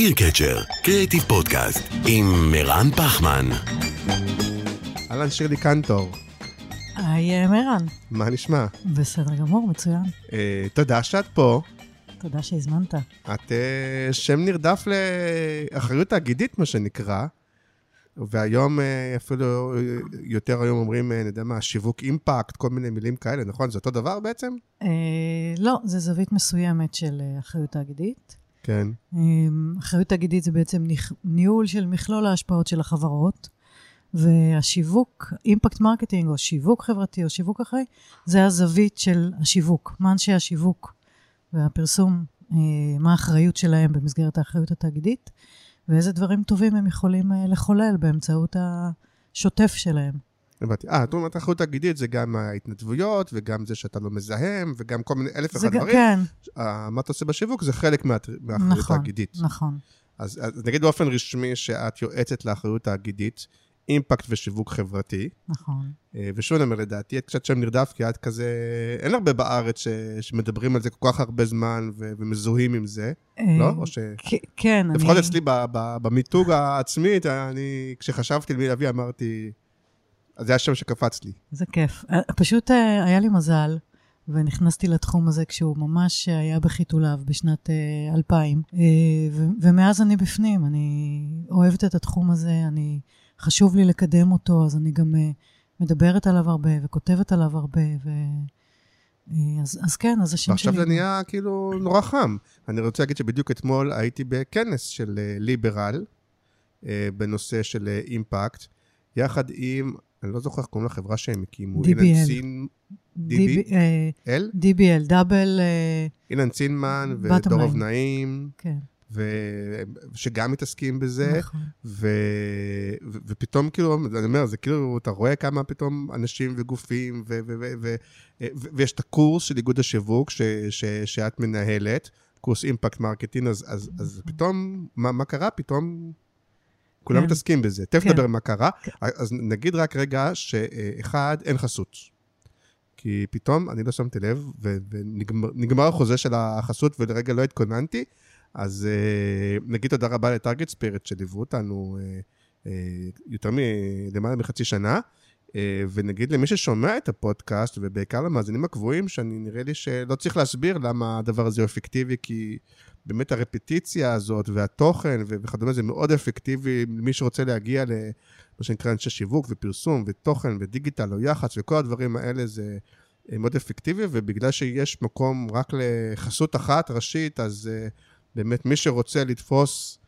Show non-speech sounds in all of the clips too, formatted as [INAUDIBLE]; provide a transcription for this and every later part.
איר קצ'ר, קריאיטיב פודקאסט, עם מרן פחמן. אהלן שירלי קנטור, היי אה, מרן, מה נשמע? בסדר גמור, מצוין. אה, תודה שאת פה. תודה שהזמנת. את אה, שם נרדף לאחריות תאגידית, מה שנקרא, והיום אה, אפילו אה, יותר היום אומרים, אה, אני יודע מה, שיווק אימפקט, כל מיני מילים כאלה, נכון? זה אותו דבר בעצם? אה, לא, זה זווית מסוימת של אחריות תאגידית. כן. אה, אחריות תאגידית זה בעצם ניהול של מכלול ההשפעות של החברות, והשיווק, impact marketing, או שיווק חברתי, או שיווק אחראי, זה הזווית של השיווק. מה אנשי השיווק והפרסום, אה, מה האחריות שלהם במסגרת האחריות התאגידית, ואיזה דברים טובים הם יכולים אה, לחולל באמצעות השוטף שלהם. הבנתי. אה, את אומרת אחריות תאגידית זה גם ההתנדבויות, וגם זה שאתה לא מזהם, וגם כל מיני אלף ואחד דברים. כן, אה, מה אתה עושה בשיווק זה חלק מה- מהאחריות נכון, תאגידית. נכון. אז, אז נגיד באופן רשמי שאת יועצת לאחריות תאגידית, אימפקט ושיווק חברתי. נכון. אה, ושוב אני אומר, לדעתי את קצת שם נרדף, כי את כזה... אין הרבה בארץ ש... שמדברים על זה כל כך הרבה זמן ו... ומזוהים עם זה, לא? אה, או ש... כן, אני... לפחות אצלי. במיתוג העצמי, אני... כשחשבתי למי להביא, אמרתי... אז זה השם שקפץ לי. זה כיף. אה, פשוט אה, היה לי מזל, ונכנסתי לתחום הזה כשהוא ממש היה בחיתוליו בשנת אה, 2000, אה, ו- ומאז אני בפנים, אני אוהבת את התחום הזה, אני... חשוב לי לקדם אותו, אז אני גם אה, מדברת עליו הרבה וכותבת עליו הרבה, ו... אה, אז, אז כן, אז השם שלי... ועכשיו זה נהיה כאילו נורא חם. אני רוצה להגיד שבדיוק אתמול הייתי בכנס של אה, ליברל, אה, בנושא של אה, אימפקט, יחד עם, אני לא זוכר איך קוראים לחברה שהם הקימו. DBL. אילן צין... DB, אה, אל? DBL, דאבל, אה, אילן צינמן line. נעים, כן, ו- שגם מתעסקים בזה, נכון. ו... ו... ופתאום כאילו, אני אומר, זה כאילו, אתה רואה כמה פתאום אנשים וגופים, ו... ו... ו... ו... ו... ויש את הקורס של איגוד השיווק ש... ש... שאת מנהלת, קורס impact marketing, אז, אז, אז פתאום, מה, מה קרה? פתאום כולם כן. מתעסקים בזה. תכף כן. נדבר מה קרה. כן. אז נגיד רק רגע שאחד, אין חסות. כי פתאום, אני לא שמתי לב, ונגמר נגמר החוזה של החסות ולרגע לא התכוננתי, אז אה, נגיד תודה רבה לטארגט ספיריט שליוו אותנו אה, אה, יותר מלמעלה מחצי שנה, ונגיד למי ששומע את הפודקאסט, ובעיקר למאזינים הקבועים, שאני נראה לי שלא צריך להסביר למה הדבר הזה הוא אפקטיבי, כי באמת הרפטיציה הזאת והתוכן וכדומה זה מאוד אפקטיבי למי שרוצה להגיע ל... מה שנקרא אנשי שיווק ופרסום ותוכן ודיגיטל או יח"צ וכל הדברים האלה זה אה, מאוד אפקטיבי, ובגלל שיש מקום רק לחסות אחת ראשית, אז uh, באמת מי שרוצה לתפוס,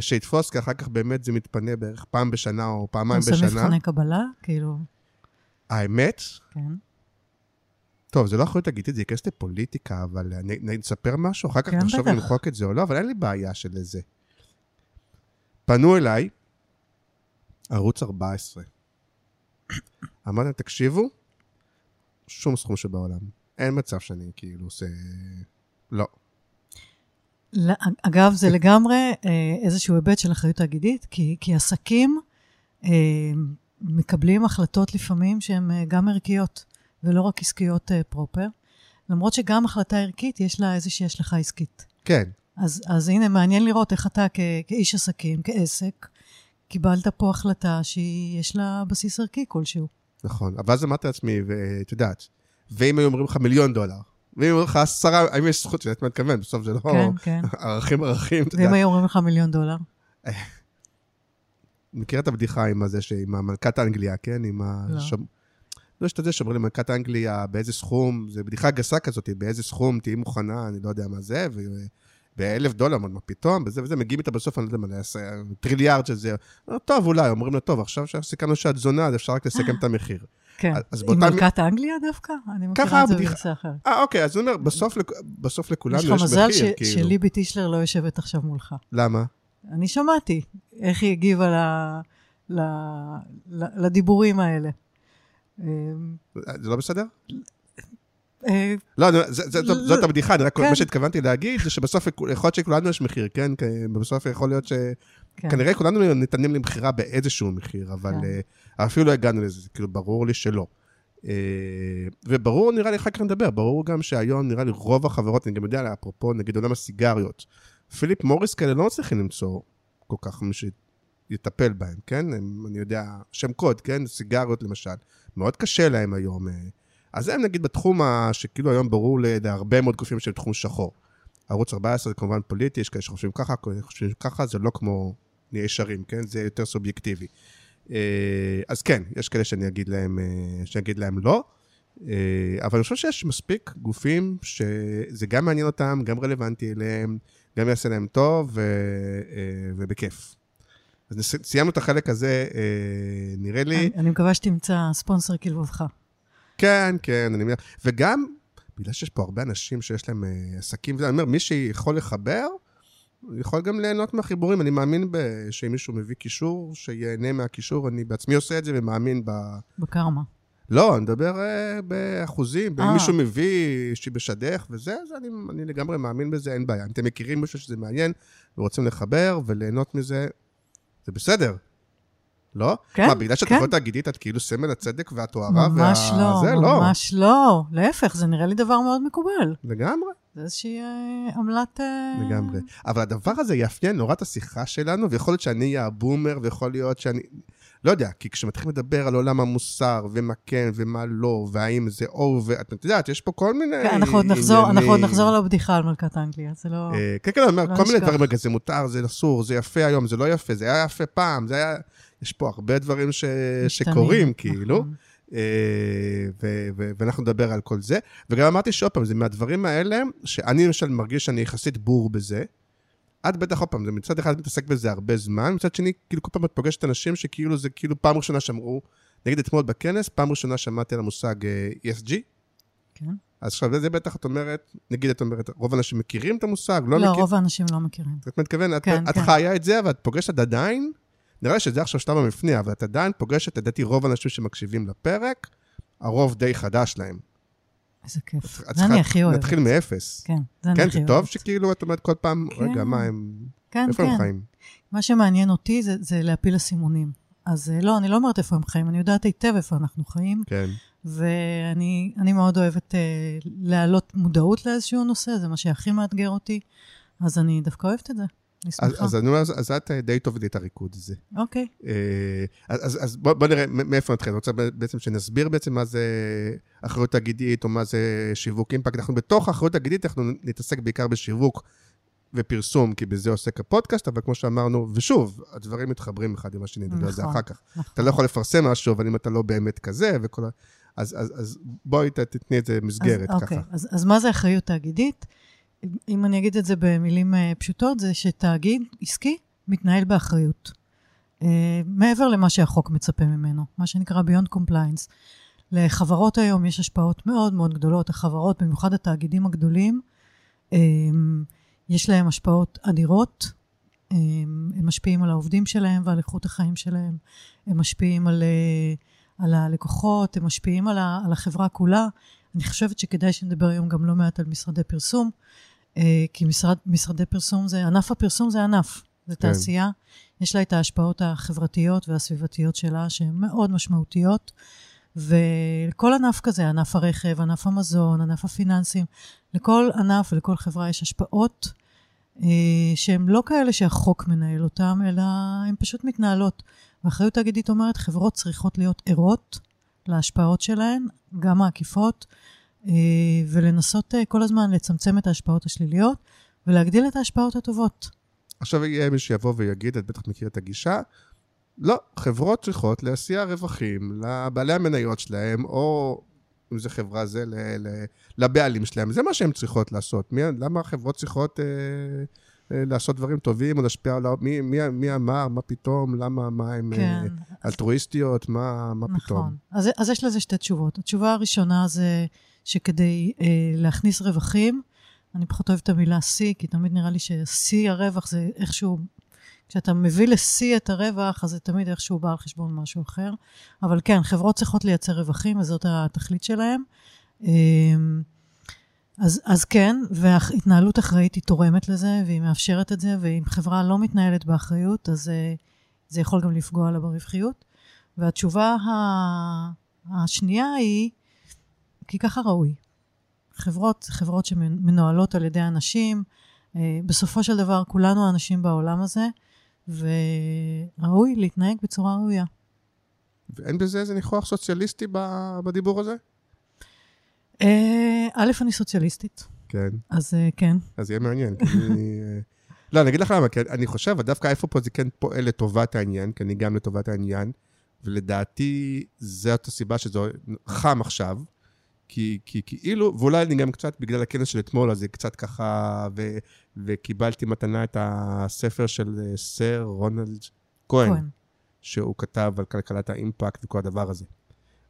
שיתפוס, כי אחר כך באמת זה מתפנה בערך פעם בשנה או פעמיים עושה בשנה. מבחני קבלה, כאילו, האמת, כן. טוב, זה לא אחריות תאגידית, זה ייכנס לפוליטיקה, אבל אני, נספר משהו, אחר כך כן, נחשוב בטח. אם למחוק את זה או לא, אבל אין לי בעיה של זה. פנו אליי, ערוץ 14. אמרתי להם, תקשיבו, שום סכום שבעולם. אין מצב שאני כאילו עושה... לא. אגב, זה לגמרי אה, איזשהו היבט של אחריות תאגידית, כי, כי עסקים אה, מקבלים החלטות לפעמים שהן אה, גם ערכיות, ולא רק עסקיות אה, פרופר. למרות שגם החלטה ערכית, יש לה איזושהי השלכה עסקית. כן, אז, אז הנה, מעניין לראות איך אתה כ, כאיש עסקים, כעסק, קיבלת פה החלטה שיש לה בסיס ערכי כלשהו. נכון. אבל אז אמרתי לעצמי, ואת יודעת, ואם היו אומרים לך מיליון דולר, ואם אומרים לך עשרה, האם יש זכות, אני מתכוון, בסוף זה לא... כן, כן. ערכים ערכים, אתה ואם יודע. היו אומרים לך מיליון דולר? [LAUGHS] מכיר את הבדיחה עם הזה, עם המלכת אנגליה, כן? עם ה... לא. שום- לא, יש את זה שאומרים למלכת אנגליה באיזה סכום, זה בדיחה גסה כזאת, באיזה סכום תהיי מוכנה, אני לא יודע מה זה, ו... באלף דולר, מה פתאום, וזה וזה, מגיעים איתה בסוף, אני לא יודע מה, טריליארד של זה. טוב, אולי, אומרים לה, טוב, עכשיו שסיכמנו שאת זונה, אז אפשר רק לסכם [GASPS] את המחיר. כן. אז עם באותה מלכת אנגליה דווקא? אני מכירה את זה הבדיחה. בגרסה אחרת. אה, אוקיי, אז אני אומר, בסוף, בסוף לכולנו יש יש לך מזל ש- מחיר, כאילו. שליבי טישלר לא יושבת עכשיו מולך. למה? אני שמעתי איך היא הגיבה ל- ל, ל, לדיבורים האלה. אה, זה לא בסדר? אה, לא, זה- זה- זאת- זאת הבדיחה, אני רק, כן. מה שהתכוונתי להגיד זה שבסוף יכול להיות שכולנו יש מחיר, כן? בסוף יכול להיות ש... כן. כנראה כולנו ניתנים למכירה באיזשהו מחיר, אבל כן. אה, אפילו לא הגענו לזה, זה כאילו ברור לי שלא. אה, וברור, נראה לי, אחר כך נדבר, ברור גם שהיום נראה לי רוב החברות, אני גם יודע, אפרופו נגיד עולם הסיגריות, פיליפ מוריס כאלה לא מצליחים למצוא כל כך מי שיטפל בהם, כן? הם, אני יודע, שם קוד, כן? סיגריות למשל. מאוד קשה להם היום. אה. אז הם נגיד בתחום ה... שכאילו היום ברור להרבה מאוד גופים שהם תחום שחור. ערוץ 14 זה כמובן פוליטי, יש כאלה שחושבים ככה, כאלה שחושבים ככה, זה לא כמו ישרים, כן? זה יותר סובייקטיבי. אה, אז כן, יש כאלה שאני אגיד להם, אה, שאני אגיד להם לא, אה, אבל אני חושב שיש מספיק גופים שזה גם מעניין אותם, גם רלוונטי אליהם, גם יעשה להם טוב ו, ובכיף. אז סיימנו את החלק הזה, אה, נראה לי. אני, אני מקווה שתמצא ספונסר כלבבך. כן, כן, אני מניח. וגם, בגלל שיש פה הרבה אנשים שיש להם עסקים, אני אומר, מי שיכול לחבר, יכול גם ליהנות מהחיבורים. אני מאמין ב- שאם מישהו מביא קישור, שיהנה מהקישור. אני בעצמי עושה את זה ומאמין ב... בקרמה. לא, אני מדבר אה, באחוזים. אם אה. מישהו מביא שמשדך וזה, אז אני, אני לגמרי מאמין בזה, אין בעיה. אם אתם מכירים מישהו שזה מעניין ורוצים לחבר וליהנות מזה, זה בסדר. לא? כן, מה, בגלל שאת כן. חברה תאגידית, את כאילו סמל הצדק והתוארה ממש וה... לא, זה, לא. ממש לא. להפך, זה נראה לי דבר מאוד מקובל. לגמרי. זה איזושהי אה, עמלת... אה, לגמרי. אבל הדבר הזה יאפיין נורא את השיחה שלנו, ויכול להיות שאני אהיה הבומר, ויכול להיות שאני... לא יודע, כי כשמתחילים לדבר על עולם המוסר, ומה כן ומה לא, והאם זה או, ואת יודעת, יש פה כל מיני כן, אנחנו עוד נחזור, אנחנו עוד. נחזור לבדיחה על מלכת אנגליה, זה לא... אה, כן, כן, אני אומר, לא כל מיני. דברים, רגע, זה מותר, זה אסור, זה יפה היום, זה לא יפה, זה היה יפה פעם, זה היה... יש פה הרבה דברים שקורים, כאילו. נכון. אה, ו- ו- ואנחנו נדבר על כל זה. וגם אמרתי שעוד פעם, זה מהדברים האלה, שאני למשל מרגיש שאני יחסית בור בזה. את בטח, עוד פעם, זה מצד אחד מתעסק בזה הרבה זמן, מצד שני, כאילו כל פעם את פוגשת אנשים שכאילו זה כאילו פעם ראשונה שאמרו, נגיד אתמול בכנס, פעם ראשונה שמעתי על המושג אה, ESG. כן. אז עכשיו, זה בטח את אומרת, נגיד את אומרת, רוב האנשים מכירים את המושג, לא, לא, מכיר... רוב האנשים לא מכירים. את מתכוונת, את, כן, את כן. חיה את זה, אבל את פוגשת עדיין, נראה שזה עכשיו שלב המפנה, אבל את עדיין פוגשת, לדעתי, רוב האנשים שמקשיבים לפרק, הרוב די חדש להם. איזה כיף. זה אני הכי אוהבת. להתחיל מאפס. כן, זה אני כן, הכי זה אוהבת. טוב שכאילו את אומרת כל פעם, כן. רגע, מה הם, כן, איפה הם כן. חיים? מה שמעניין אותי זה, זה להפיל אסימונים. אז אה, לא, אני לא אומרת איפה הם חיים, אני יודעת היטב איפה אנחנו חיים, כן. ואני אני מאוד אוהבת אה, להעלות מודעות לאיזשהו נושא, זה מה שהכי מאתגר אותי, אז אני דווקא אוהבת את זה. אני אז, שמחה. אז אני אומר, אז את אה, די תובילי את הריקוד הזה. אוקיי. אה, אז, בוא, נראה מאיפה נתחיל. אני רוצה בעצם שנסביר בעצם מה זה אחריות תאגידית, או מה זה שיווק אימפקט. אנחנו בתוך האחריות תאגידית, אנחנו נתעסק בעיקר בשיווק ופרסום, כי בזה עוסק הפודקאסט, אבל כמו שאמרנו, ושוב, הדברים מתחברים אחד עם השני, נדבר על זה נכון. אחר כך. נכון. אתה לא יכול לפרסם משהו, אבל אם אתה לא באמת כזה, וכל ה... אז, אז, אז בואי תתני את זה מסגרת אז, ככה. אוקיי, אז, אז מה זה אחריות תאגידית? אם אני אגיד את זה במילים אה, פשוטות, זה שתאגיד עסקי מתנהל באחריות. אה, מעבר למה שהחוק מצפה ממנו, מה שנקרא Beyond Compliance. לחברות היום יש השפעות מאוד מאוד גדולות. החברות, במיוחד התאגידים הגדולים, אה, יש להם השפעות אדירות. הם משפיעים על העובדים שלהם ועל איכות החיים שלהם. הם משפיעים על, על הלקוחות, הם משפיעים על, ה, על החברה כולה. אני חושבת שכדאי שנדבר היום גם לא מעט על משרדי פרסום, כי משרד, משרדי פרסום זה, ענף הפרסום זה ענף, זה כן. תעשייה. יש לה את ההשפעות החברתיות והסביבתיות שלה, שהן מאוד משמעותיות. ולכל ענף כזה, ענף הרכב, ענף המזון, ענף הפיננסים, לכל ענף ולכל חברה יש השפעות אה, שהן לא כאלה שהחוק מנהל אותן, אלא הן פשוט מתנהלות. ואחריות תאגידית אומרת, חברות צריכות להיות ערות להשפעות שלהן, גם העקיפות, אה, ולנסות אה, כל הזמן לצמצם את ההשפעות השליליות ולהגדיל את ההשפעות הטובות. עכשיו יהיה מי שיבוא ויגיד, את בטח מכיר את הגישה, לא, חברות צריכות להסיע רווחים לבעלי המניות שלהם, או אם זו חברה זה, ל, ל, לבעלים שלהם. זה מה שהן צריכות לעשות. מי, למה החברות צריכות אה, אה, לעשות דברים טובים או להשפיע על... מי, מי, מי אמר, מה פתאום, למה, מה אה, כן, אלטרואיסטיות, מה, מה פתאום. נכון. אז, אז יש לזה שתי תשובות. התשובה הראשונה זה שכדי אה, להכניס רווחים, אני פחות אוהבת את המילה שיא, כי תמיד נראה לי ששיא הרווח זה איכשהו כשאתה מביא לשיא את הרווח, אז זה תמיד איכשהו בא על חשבון משהו אחר. אבל כן, חברות צריכות לייצר רווחים, וזאת התכלית שלהם. אמ, אז, אז כן, והתנהלות אחראית היא תורמת לזה, והיא מאפשרת את זה, ואם חברה לא מתנהלת באחריות, אז אה, זה יכול גם לפגוע לה ברווחיות. והתשובה השנייה היא, כי ככה ראוי. חברות, חברות שמנוהלות על ידי אנשים, אה, בסופו של דבר כולנו אנשים בעולם הזה, וראוי להתנהג בצורה ראויה. ואין בזה איזה ניחוח סוציאליסטי בדיבור הזה? אה, א', אני סוציאליסטית. כן. אז אה, כן. אז יהיה מעניין. לא, אני אגיד לך למה, כי אני חושב, דווקא איפה פה זה כן פועל לטובת העניין, כי אני גם לטובת העניין, ולדעתי זאת הסיבה שזה חם עכשיו, כי, כי כאילו, ואולי אני גם קצת, בגלל הכנס של אתמול, אז זה קצת ככה, ו, וקיבלתי מתנה את הספר של אה, סר רונלד כהן, כהן, שהוא כתב על כלכלת האימפקט וכל הדבר הזה.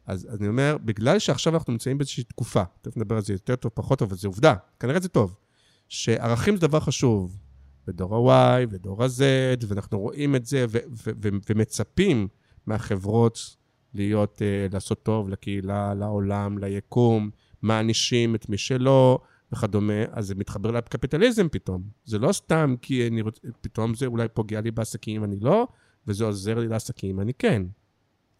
אז, אז אני אומר, בגלל שעכשיו אנחנו נמצאים באיזושהי תקופה, תכף נדבר על זה יותר טוב, פחות טוב, אבל זה עובדה, כנראה זה טוב, שערכים זה דבר חשוב, ודור ה-Y ודור ה-Z, ואנחנו רואים את זה ו- ו- ו- ומצפים מהחברות להיות, uh, לעשות טוב לקהילה, לעולם, ליקום, מענישים את מי שלא וכדומה, אז זה מתחבר לקפיטליזם פתאום. זה לא סתם כי אני רוצ... פתאום זה אולי פוגע לי בעסקים, אני לא, וזה עוזר לי לעסקים, אני כן.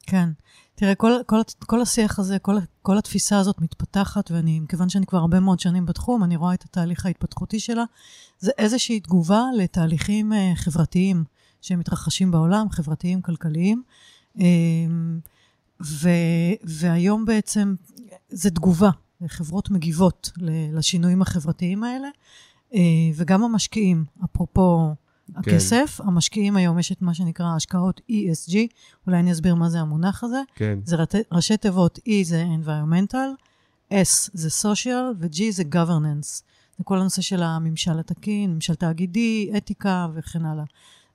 כן. תראה, כל, כל, כל השיח הזה, כל, כל התפיסה הזאת מתפתחת, ואני, מכיוון שאני כבר הרבה מאוד שנים בתחום, אני רואה את התהליך ההתפתחותי שלה. זה איזושהי תגובה לתהליכים uh, חברתיים שמתרחשים בעולם, חברתיים, כלכליים. Uh, ו, והיום בעצם זה תגובה, חברות מגיבות לשינויים החברתיים האלה, uh, וגם המשקיעים, אפרופו כן. הכסף, המשקיעים היום, יש את מה שנקרא השקעות ESG, אולי אני אסביר מה זה המונח הזה. כן. זה ראשי תיבות, E זה environmental, S זה social ו-G זה governance. זה כל הנושא של הממשל התקין, ממשל תאגידי, אתיקה וכן הלאה.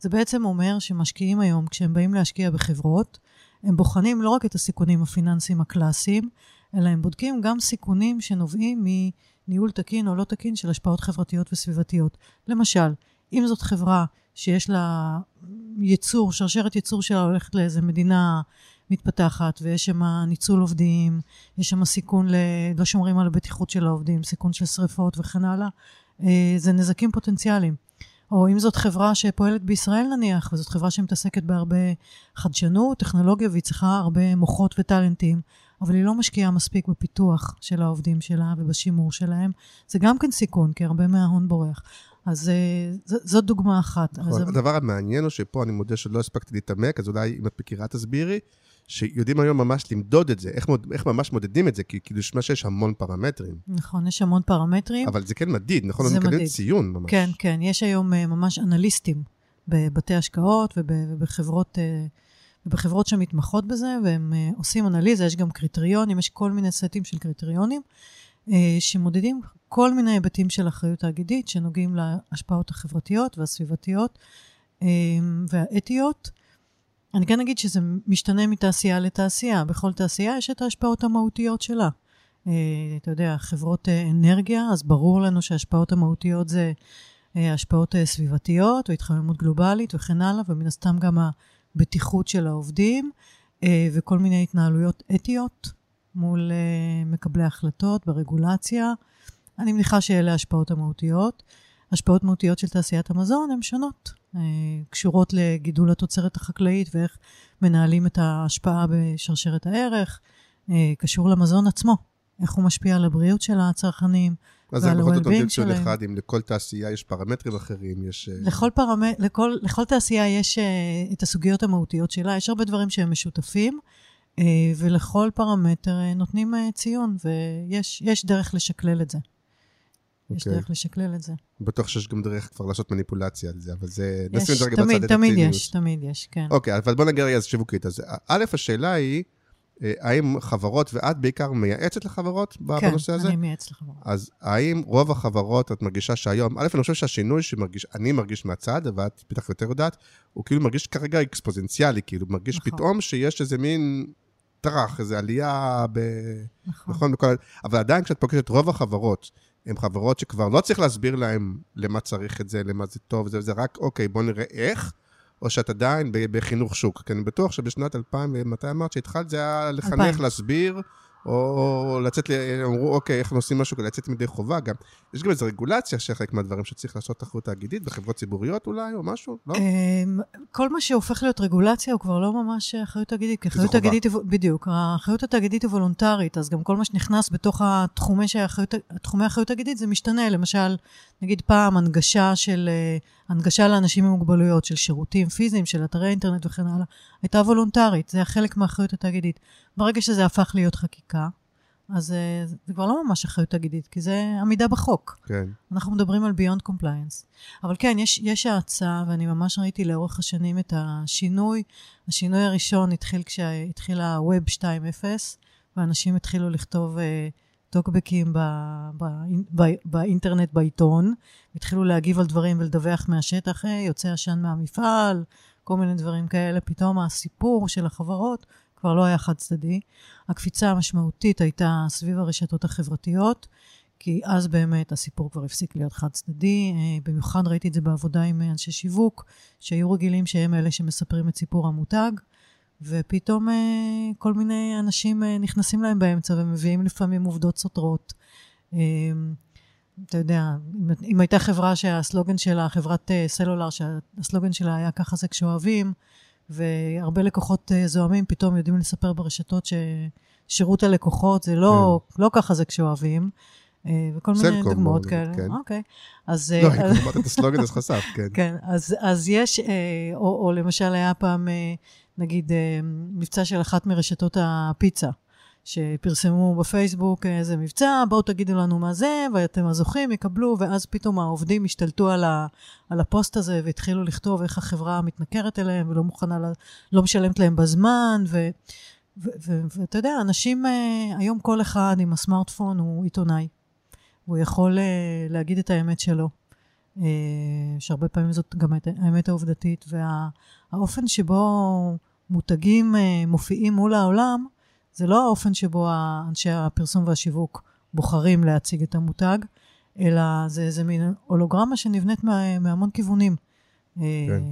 זה בעצם אומר שמשקיעים היום, כשהם באים להשקיע בחברות, הם בוחנים לא רק את הסיכונים הפיננסיים הקלאסיים, אלא הם בודקים גם סיכונים שנובעים מניהול תקין או לא תקין של השפעות חברתיות וסביבתיות. למשל, אם זאת חברה שיש לה ייצור, שרשרת ייצור שלה הולכת לאיזה מדינה מתפתחת, ויש שם ניצול עובדים, יש שם סיכון, ל... לא שומרים על הבטיחות של העובדים, סיכון של שריפות וכן הלאה, אה, זה נזקים פוטנציאליים. או אם זאת חברה שפועלת בישראל נניח, וזאת חברה שמתעסקת בהרבה חדשנות, טכנולוגיה, והיא צריכה הרבה מוחות וטאלנטים, אבל היא לא משקיעה מספיק בפיתוח של העובדים שלה ובשימור שלהם, זה גם כן סיכון, כי הרבה מההון בורח. אז אה, ז, זאת דוגמה אחת. נכון, אז... הדבר המעניין הוא שפה אני מודה שלא הספקתי להתעמק, אז אולי אם את מכירה תסבירי, שיודעים היום ממש למדוד את זה, איך, מוד, איך ממש מודדים את זה, כי כאילו נשמע שיש המון פרמטרים. נכון, יש המון פרמטרים. אבל זה כן מדיד, נכון? זה מדיד. ציון ממש. כן, כן, יש היום uh, ממש אנליסטים בבתי השקעות ובחברות... Uh, ובחברות שמתמחות בזה, והם uh, עושים אנליזה, יש גם קריטריונים, יש כל מיני סטים של קריטריונים, שמודדים כל מיני היבטים של אחריות תאגידית שנוגעים להשפעות החברתיות והסביבתיות והאתיות. אני כן אגיד שזה משתנה מתעשייה לתעשייה. בכל תעשייה יש את ההשפעות המהותיות שלה. Uh, אתה יודע, חברות uh, אנרגיה, אז ברור לנו שההשפעות המהותיות זה uh, השפעות uh, סביבתיות או התחממות גלובלית וכן הלאה, ומן הסתם גם הבטיחות של העובדים uh, וכל מיני התנהלויות אתיות מול uh, מקבלי החלטות ברגולציה. אני מניחה שאלה ההשפעות המהותיות. השפעות מהותיות של תעשיית המזון הן שונות. אה, קשורות לגידול התוצרת החקלאית ואיך מנהלים את ההשפעה בשרשרת הערך, אה, קשור למזון עצמו, איך הוא משפיע על הבריאות של הצרכנים ועל ה-well-being שלהם. אז זה בכל זאת קונטקסט אחד, אם לכל תעשייה יש פרמטרים אחרים, יש... אה, לכל, פרמ... לכל, לכל תעשייה יש את הסוגיות המהותיות שלה, יש הרבה דברים שהם משותפים, ולכל פרמטר נותנים ציון, ויש דרך לשקלל את זה. יש. אוקיי. דרך לשקלל את זה. בטוח שיש גם דרך כבר לעשות מניפולציה על זה, אבל זה... יש, הציניות. תמיד יש, תמיד יש, כן. אוקיי, אבל בוא נגיע רגע לשיווקית. אז א', השאלה היא, אה, האם חברות, ואת בעיקר מייעצת לחברות כן, בנושא הזה? כן, אני מייעצת לחברות. אז האם רוב החברות, את מרגישה שהיום, א', אני חושב שהשינוי שאני מרגיש מהצד, ואת בטח יותר יודעת, הוא כאילו מרגיש כרגע אקספוזנציאלי, כאילו מרגיש נכון. פתאום שיש איזה מין טראח, איזו עלייה ב... נכון. נכון, בכל... אבל עדיין כשאת פוגשת רוב החברות, הן חברות שכבר לא צריך להסביר להן למה צריך את זה, למה זה טוב, זה, זה רק, אוקיי, בוא נראה איך, או שאת עדיין בחינוך שוק? כי אני בטוח שבשנת 2000, מתי אמרת שהתחלת? זה היה לחנך, 2000. להסביר, או לצאת, אמרו, אוקיי, איך עושים משהו כדי לצאת מדי חובה גם. יש גם איזו רגולציה של חלק מהדברים שצריך לעשות תחרות תאגידית, בחברות ציבוריות אולי, או משהו, לא? אמ, כל מה שהופך להיות רגולציה הוא כבר לא ממש אחריות תאגידית, כי אחריות. תאגידית, בדיוק, האחריות התאגידית היא וולונטרית, אז גם כל מה שנכנס בתוך התחומי האחריות תאגידית זה משתנה, למשל, נגיד פעם הנגשה של, אה, הנגשה לאנשים עם מוגבלויות, של שירותים פיזיים, של אתרי אינטרנט וכן הלאה, הייתה וולונטרית, זה היה חלק מהאחריות התאגידית. ברגע שזה הפך להיות חקיקה, אז אה, זה כבר לא ממש אחריות תאגידית, כי זה עמידה בחוק. כן. אנחנו מדברים על Beyond Compliance. אבל כן, יש, יש האצה, ואני ממש ראיתי לאורך השנים את השינוי. השינוי הראשון התחיל כשהתחיל ה-Web 2.0, ואנשים התחילו לכתוב uh, טוקבקים ב, ב, ב, באינטרנט, בעיתון, התחילו להגיב על דברים ולדווח מהשטח, hey, יוצא עשן מהמפעל, כל מיני דברים כאלה. פתאום הסיפור של החברות כבר לא היה חד צדדי. הקפיצה המשמעותית הייתה סביב הרשתות החברתיות. כי אז באמת הסיפור כבר הפסיק להיות חד צדדי. אה, במיוחד ראיתי את זה בעבודה עם אנשי שיווק, שהיו רגילים שהם אלה שמספרים את סיפור המותג, ופתאום אה, כל מיני אנשים אה, נכנסים להם באמצע ומביאים לפעמים עובדות סותרות. אה, אתה יודע, אם, אם הייתה חברה שהסלוגן שלה, חברת אה, סלולר, שהסלוגן שלה היה ככה זה כשאוהבים, והרבה לקוחות אה, זוהמים פתאום יודעים לספר ברשתות ששירות הלקוחות זה לא, לא ככה זה כשאוהבים. אה, וכל מיני דוגמאות כאלה. כן. אוקיי. אז... לא, אה, אם כבר אמרת את הסלוגן, אז חשפת, כן. כן, אז, אז יש, אה, או, או למשל היה פעם, נגיד, אה, מבצע של אחת מרשתות הפיצה, שפרסמו בפייסבוק איזה מבצע, בואו תגידו לנו מה זה, ואתם הזוכים יקבלו, ואז פתאום העובדים השתלטו על, ה, על הפוסט הזה והתחילו לכתוב איך החברה מתנכרת אליהם ולא מוכנה, ל- לא משלמת להם בזמן, ו... ואתה יודע, אנשים, אה, היום כל אחד עם הסמארטפון הוא עיתונאי. הוא יכול אה, להגיד את האמת שלו. אה, שהרבה פעמים זאת גם האמת העובדתית, והאופן שבו מותגים אה, מופיעים מול העולם, זה לא האופן שבו אנשי הפרסום והשיווק בוחרים להציג את המותג, אלא זה איזה מין הולוגרמה שנבנית מה, מהמון כיוונים. כן. כן.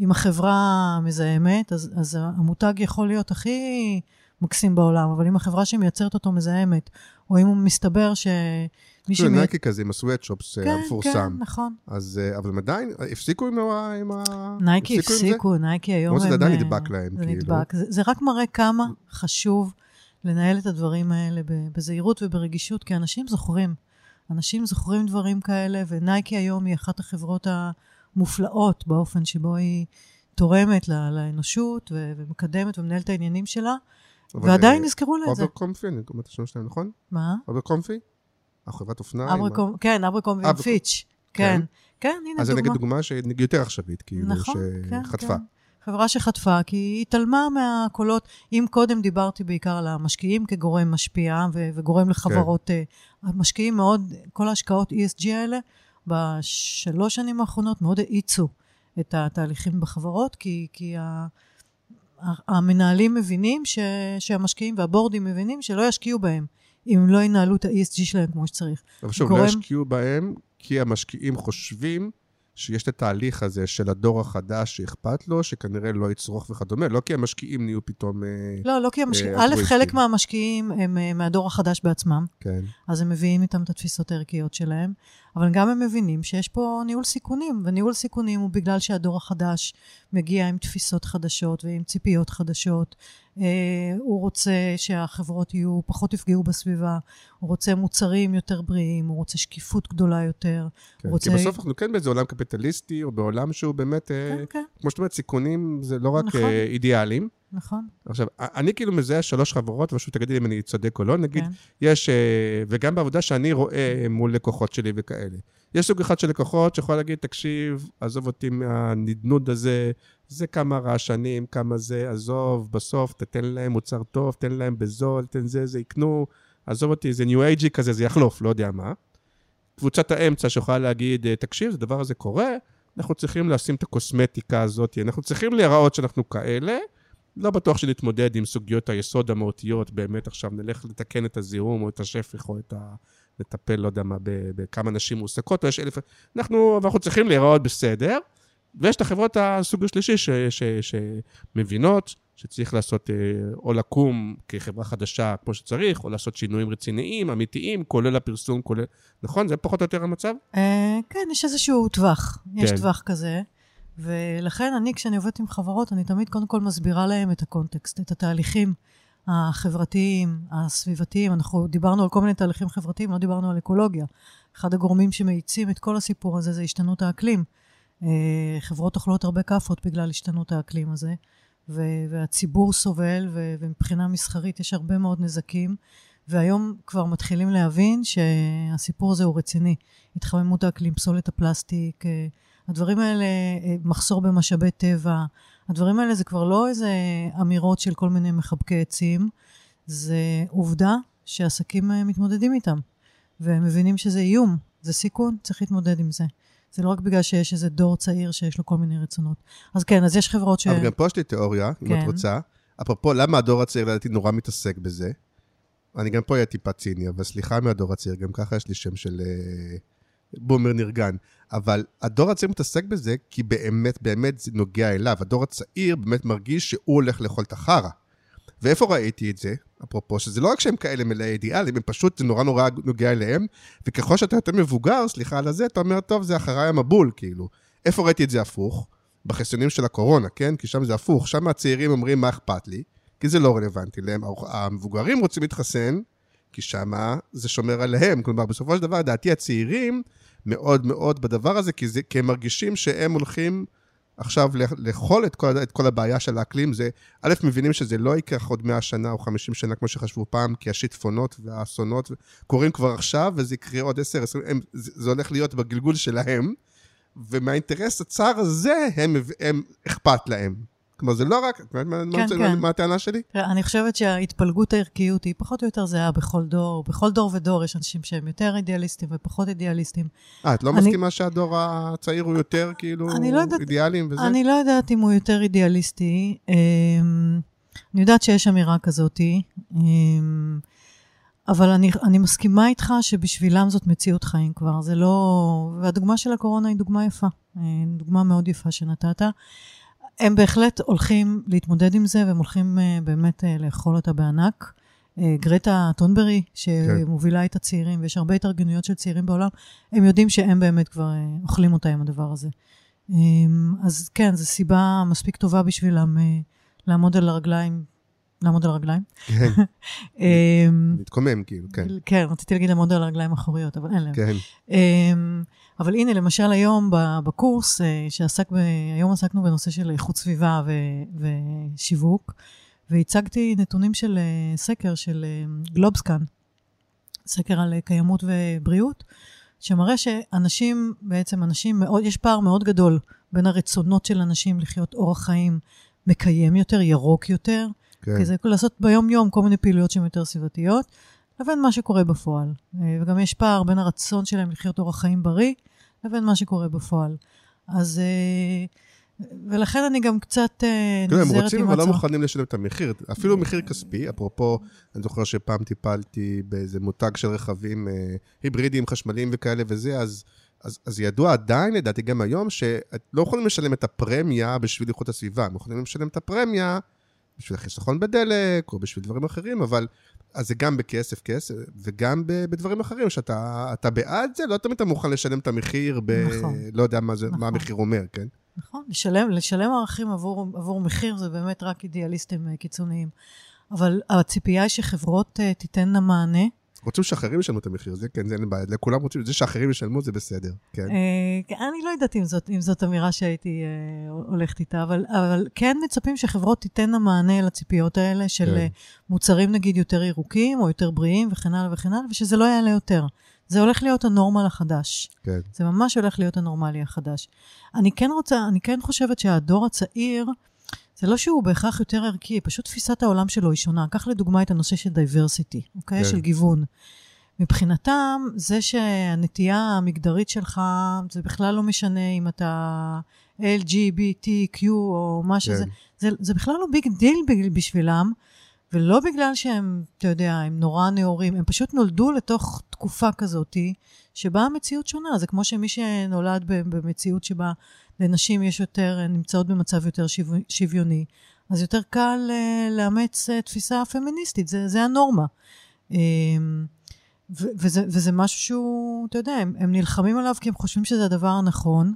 אם החברה מזהמת, אז, אז המותג יכול להיות הכי מקסים בעולם, אבל אם החברה שמייצרת אותו מזהמת, או אם הוא מסתבר שמי כאילו שמי... נייקי כזה עם ה sweatshops כן, המפורסם. כן, נכון. אז, אה, אבל הם עדיין, הפסיקו עם ה... עם ה- נייקי זה? הפסיקו, נייקי היום למרות שזה הם, עדיין אה, נדבק להם, זה כאילו. נדבק. זה, זה רק מראה כמה חשוב לנהל את הדברים האלה בזהירות וברגישות, כי אנשים זוכרים. אנשים זוכרים דברים כאלה, ונייקי היום היא אחת החברות המופלאות באופן שבו היא תורמת לאנושות ומקדמת ומנהלת את העניינים שלה, ועדיין אה, יזכרו לה את זה. אוברקומפי, אני קורא את השם שלהם, נכון? מה? אוברקומפי? החברת אופנה. אברקום, כן, אברקום אברקום. ופיץ'. כן. כן, הנה אז זה נגיד דוגמה. דוגמה שנגיד יותר עכשווית, כאילו, נכון, כן, שחטפה. כן. חברה שחטפה, כי היא התעלמה מהקולות. אם קודם דיברתי בעיקר על המשקיעים כגורם משפיע ו- וגורם לחברות, כן. אה, המשקיעים מאוד, כל ההשקעות ESG האלה, בשלוש שנים האחרונות מאוד האיצו את התהליכים בחברות, כי, כי המנהלים מבינים ש, שהמשקיעים והבורדים מבינים שלא ישקיעו בהם, אם לא ינהלו את ה-ESG שלהם כמו שצריך. אבל שוב, גורם- לא ישקיעו בהם, כי המשקיעים חושבים שיש את התהליך הזה של הדור החדש שאכפת לו, שכנראה לא יצרוך וכדומה, לא כי המשקיעים נהיו פתאום... אה, לא, לא כי המשקיעים, אה, א'. חלק מהמשקיעים הם אה, מהדור החדש בעצמם. כן. אז הם מביאים איתם את התפיסות הערכיות שלהם, אבל גם הם מבינים שיש פה ניהול סיכונים, וניהול סיכונים הוא בגלל שהדור החדש מגיע עם תפיסות חדשות ועם ציפיות חדשות. אה, הוא רוצה שהחברות יהיו, פחות יפגעו בסביבה, הוא רוצה מוצרים יותר בריאים, הוא רוצה שקיפות גדולה יותר. כן. הוא רוצה... כי בסוף אנחנו כן באיזה עולם קפיטליסטי, או בעולם שהוא באמת, אה, כן, כן, כמו שאת אומרת, סיכונים זה לא רק נכון. אה, אידיאליים. נכון. עכשיו, אני כאילו מזהה שלוש חברות, ופשוט תגידי לי אם אני צודק או לא, נגיד, כן. יש, אה, וגם בעבודה שאני רואה מול לקוחות שלי וכאלה. יש סוג אחד של לקוחות שיכול להגיד, תקשיב, עזוב אותי מהנדנוד הזה, זה כמה רעשנים, כמה זה, עזוב, בסוף תתן להם מוצר טוב, תן להם בזול, תן זה, זה יקנו, עזוב אותי, זה ניו אייג'י כזה, זה יחלוף, לא יודע מה. קבוצת האמצע שיכולה להגיד, אה, תקשיב, הדבר הזה קורה, אנחנו צריכים לשים את הקוסמטיקה הזאת, אנחנו צריכים להיראות שאנחנו כאלה, לא בטוח שנתמודד עם סוגיות היסוד המהותיות, באמת עכשיו נלך לתקן את הזיהום או את השפך או את ה... לטפל, לא יודע מה, בכמה נשים מועסקות, או יש אלף... אנחנו, ואנחנו צריכים להיראות בסדר, ויש את החברות הסוג השלישי ש, ש, שמבינות שצריך לעשות, אה, או לקום כחברה חדשה כמו שצריך, או לעשות שינויים רציניים, אמיתיים, כולל הפרסום, כולל... נכון? זה פחות או יותר המצב? אה, כן, יש איזשהו טווח. יש כן. טווח כזה. ולכן אני, כשאני עובדת עם חברות, אני תמיד קודם כל מסבירה להם את הקונטקסט, את התהליכים החברתיים, הסביבתיים. אנחנו דיברנו על כל מיני תהליכים חברתיים, לא דיברנו על אקולוגיה. אחד הגורמים שמאיצים את כל הסיפור הזה זה השתנות האקלים. אה, חברות אוכלות הרבה כאפות בגלל השתנות האקלים הזה, והציבור סובל, ומבחינה מסחרית יש הרבה מאוד נזקים. והיום כבר מתחילים להבין שהסיפור הזה הוא רציני. התחממות האקלים, פסולת הפלסטיק, אה, הדברים האלה, אה, מחסור במשאבי טבע, הדברים האלה זה כבר לא איזה אמירות של כל מיני מחבקי עצים, זה עובדה שעסקים אה, מתמודדים איתם, והם מבינים שזה איום, זה סיכון, צריך להתמודד עם זה. זה לא רק בגלל שיש איזה דור צעיר שיש לו כל מיני רצונות. אז כן, אז יש חברות ש... אבל גם פה יש לי תיאוריה, אם כן. את רוצה. אפרופו, למה הדור הצעיר לדעתי נורא מתעסק בזה? אני גם פה אהיה טיפה ציני, אבל סליחה מהדור הצעיר, גם ככה יש לי שם של אה, בומר נרגן. אבל הדור הצעיר מתעסק בזה כי באמת, באמת זה נוגע אליו. הדור הצעיר באמת מרגיש שהוא הולך לאכול את החרא. ואיפה ראיתי את זה? אפרופו, שזה לא רק שהם כאלה מלאי אידיאלים, הם פשוט, זה נורא נורא נוגע אליהם, וככל שאתה יותר מבוגר, סליחה על הזה, אתה אומר, טוב, זה אחריי המבול, כאילו. איפה ראיתי את זה הפוך? בחסיונים של הקורונה, כן? כי שם זה הפוך, שם הצעירים אומרים, מה אכפת לי? כי זה לא רלוונטי להם. המבוגרים רוצים להתחסן, כי שם זה שומר עליהם. כלומר, בסופו של דבר, לדעתי, הצעירים מאוד מאוד בדבר הזה, כי, זה, כי הם מרגישים שהם הולכים עכשיו לאכול את את כל הבעיה של האקלים. זה, א', מבינים שזה לא ייקח עוד 100 שנה או 50 שנה, כמו שחשבו פעם, כי השיטפונות והאסונות קורים כבר עכשיו, וזה יקרה עוד 10, 20, הם, זה, הולך להיות בגלגול שלהם. ומהאינטרס הצר הזה, הם, הם אכפת להם. כלומר, זה לא רק, מה, כן, מה, כן. מה הטענה שלי? תראה, אני חושבת שההתפלגות הערכיות היא פחות או יותר זהה בכל דור. בכל דור ודור יש אנשים שהם יותר אידיאליסטים ופחות אידיאליסטים. אה, את לא אני- מסכימה שהדור הצעיר הוא יותר כאילו לא יודעת- אידיאליים וזה? אני לא יודעת אם הוא יותר אידיאליסטי. אמ, אני יודעת שיש אמירה כזאתי, אמ, אבל אני, אני מסכימה איתך שבשבילם זאת מציאות חיים כבר. זה לא... והדוגמה של הקורונה היא דוגמה יפה. אה, דוגמה מאוד יפה שנתת. הם בהחלט הולכים להתמודד עם זה, והם הולכים אה, באמת אה, לאכול אותה בענק. אה, גרטה טונברי, שמובילה את הצעירים, ויש הרבה התארגנויות של צעירים בעולם, הם יודעים שהם באמת כבר אוכלים אותה עם הדבר הזה. אמ, אז כן, זו סיבה מספיק טובה בשבילם לעמוד על הרגליים, לעמוד על הרגליים. כן, [LAUGHS] אמ, מתקומם כאילו, כן, כן, רציתי להגיד לעמוד על הרגליים האחוריות, אבל אין להם. כן. אבל הנה, למשל היום בקורס אה, שעסק, ב- היום עסקנו בנושא של איכות סביבה ו- ושיווק, והצגתי נתונים של אה, סקר של אה, גלובסקן, סקר על קיימות ובריאות, שמראה שאנשים, בעצם אנשים מאוד, יש פער מאוד גדול בין הרצונות של אנשים לחיות אורח חיים מקיים יותר, ירוק יותר, כן. כי זה לעשות ביום-יום כל מיני פעילויות שהן יותר סביבתיות, לבין מה שקורה בפועל. וגם יש פער בין הרצון שלהם לחיות אורח חיים בריא, לבין מה שקורה בפועל. אז... אה, ולכן אני גם קצת אה, הם נזהרת רוצים, עם אבל לא. מוכנים לשלם את המחיר. אפילו מחיר כספי, אפרופו, אני זוכר שפעם טיפלתי באיזה מותג של רכבים אה, היברידיים, חשמליים וכאלה וזה, אז... אז, אז ידוע עדיין, לדעתי גם היום, שאת לא יכולים לשלם את הפרמיה בשביל איכות הסביבה, הם יכולים לשלם את הפרמיה בשביל החיסכון בדלק, או בשביל דברים אחרים, אבל אז זה גם בכסף כסף, וגם ב- בדברים אחרים, שאתה אתה בעד זה, לא תמיד אתה מוכן לשלם את המחיר ב... נכון. לא יודע מה, זה, נכון. מה המחיר אומר, כן? נכון, לשלם, לשלם ערכים עבור, עבור מחיר זה באמת רק אידיאליסטים אה, קיצוניים. אבל הציפייה היא שחברות אה, תיתננה מענה. רוצים שאחרים ישלמו את המחיר, זה כן, זה אין בעיה, לכולם רוצים, זה שאחרים ישלמו זה בסדר, כן. אה, אני לא יודעת אם זאת, אם זאת אמירה שהייתי אה, הולכת איתה, אבל, אבל כן מצפים שחברות תיתננה מענה לציפיות האלה של כן. אה, מוצרים נגיד יותר ירוקים או יותר בריאים וכן הלאה וכן הלאה, ושזה לא יעלה יותר. זה הולך להיות הנורמל החדש. כן. זה ממש הולך להיות הנורמלי החדש. אני כן רוצה, אני כן חושבת שהדור הצעיר, זה לא שהוא בהכרח יותר ערכי, פשוט תפיסת העולם שלו היא שונה. קח לדוגמה את הנושא של diversity, אוקיי? כן. של גיוון. מבחינתם, זה שהנטייה המגדרית שלך, זה בכלל לא משנה אם אתה LGBTQ או מה שזה, כן. זה, זה בכלל לא big deal בשבילם, ולא בגלל שהם, אתה יודע, הם נורא נאורים, הם פשוט נולדו לתוך תקופה כזאת, שבה המציאות שונה. זה כמו שמי שנולד במציאות שבה, לנשים יש יותר, נמצאות במצב יותר שו, שוויוני, אז יותר קל אה, לאמץ אה, תפיסה פמיניסטית, זה, זה הנורמה. אמ, ו- וזה, וזה משהו שהוא, אתה יודע, הם, הם נלחמים עליו כי הם חושבים שזה הדבר הנכון.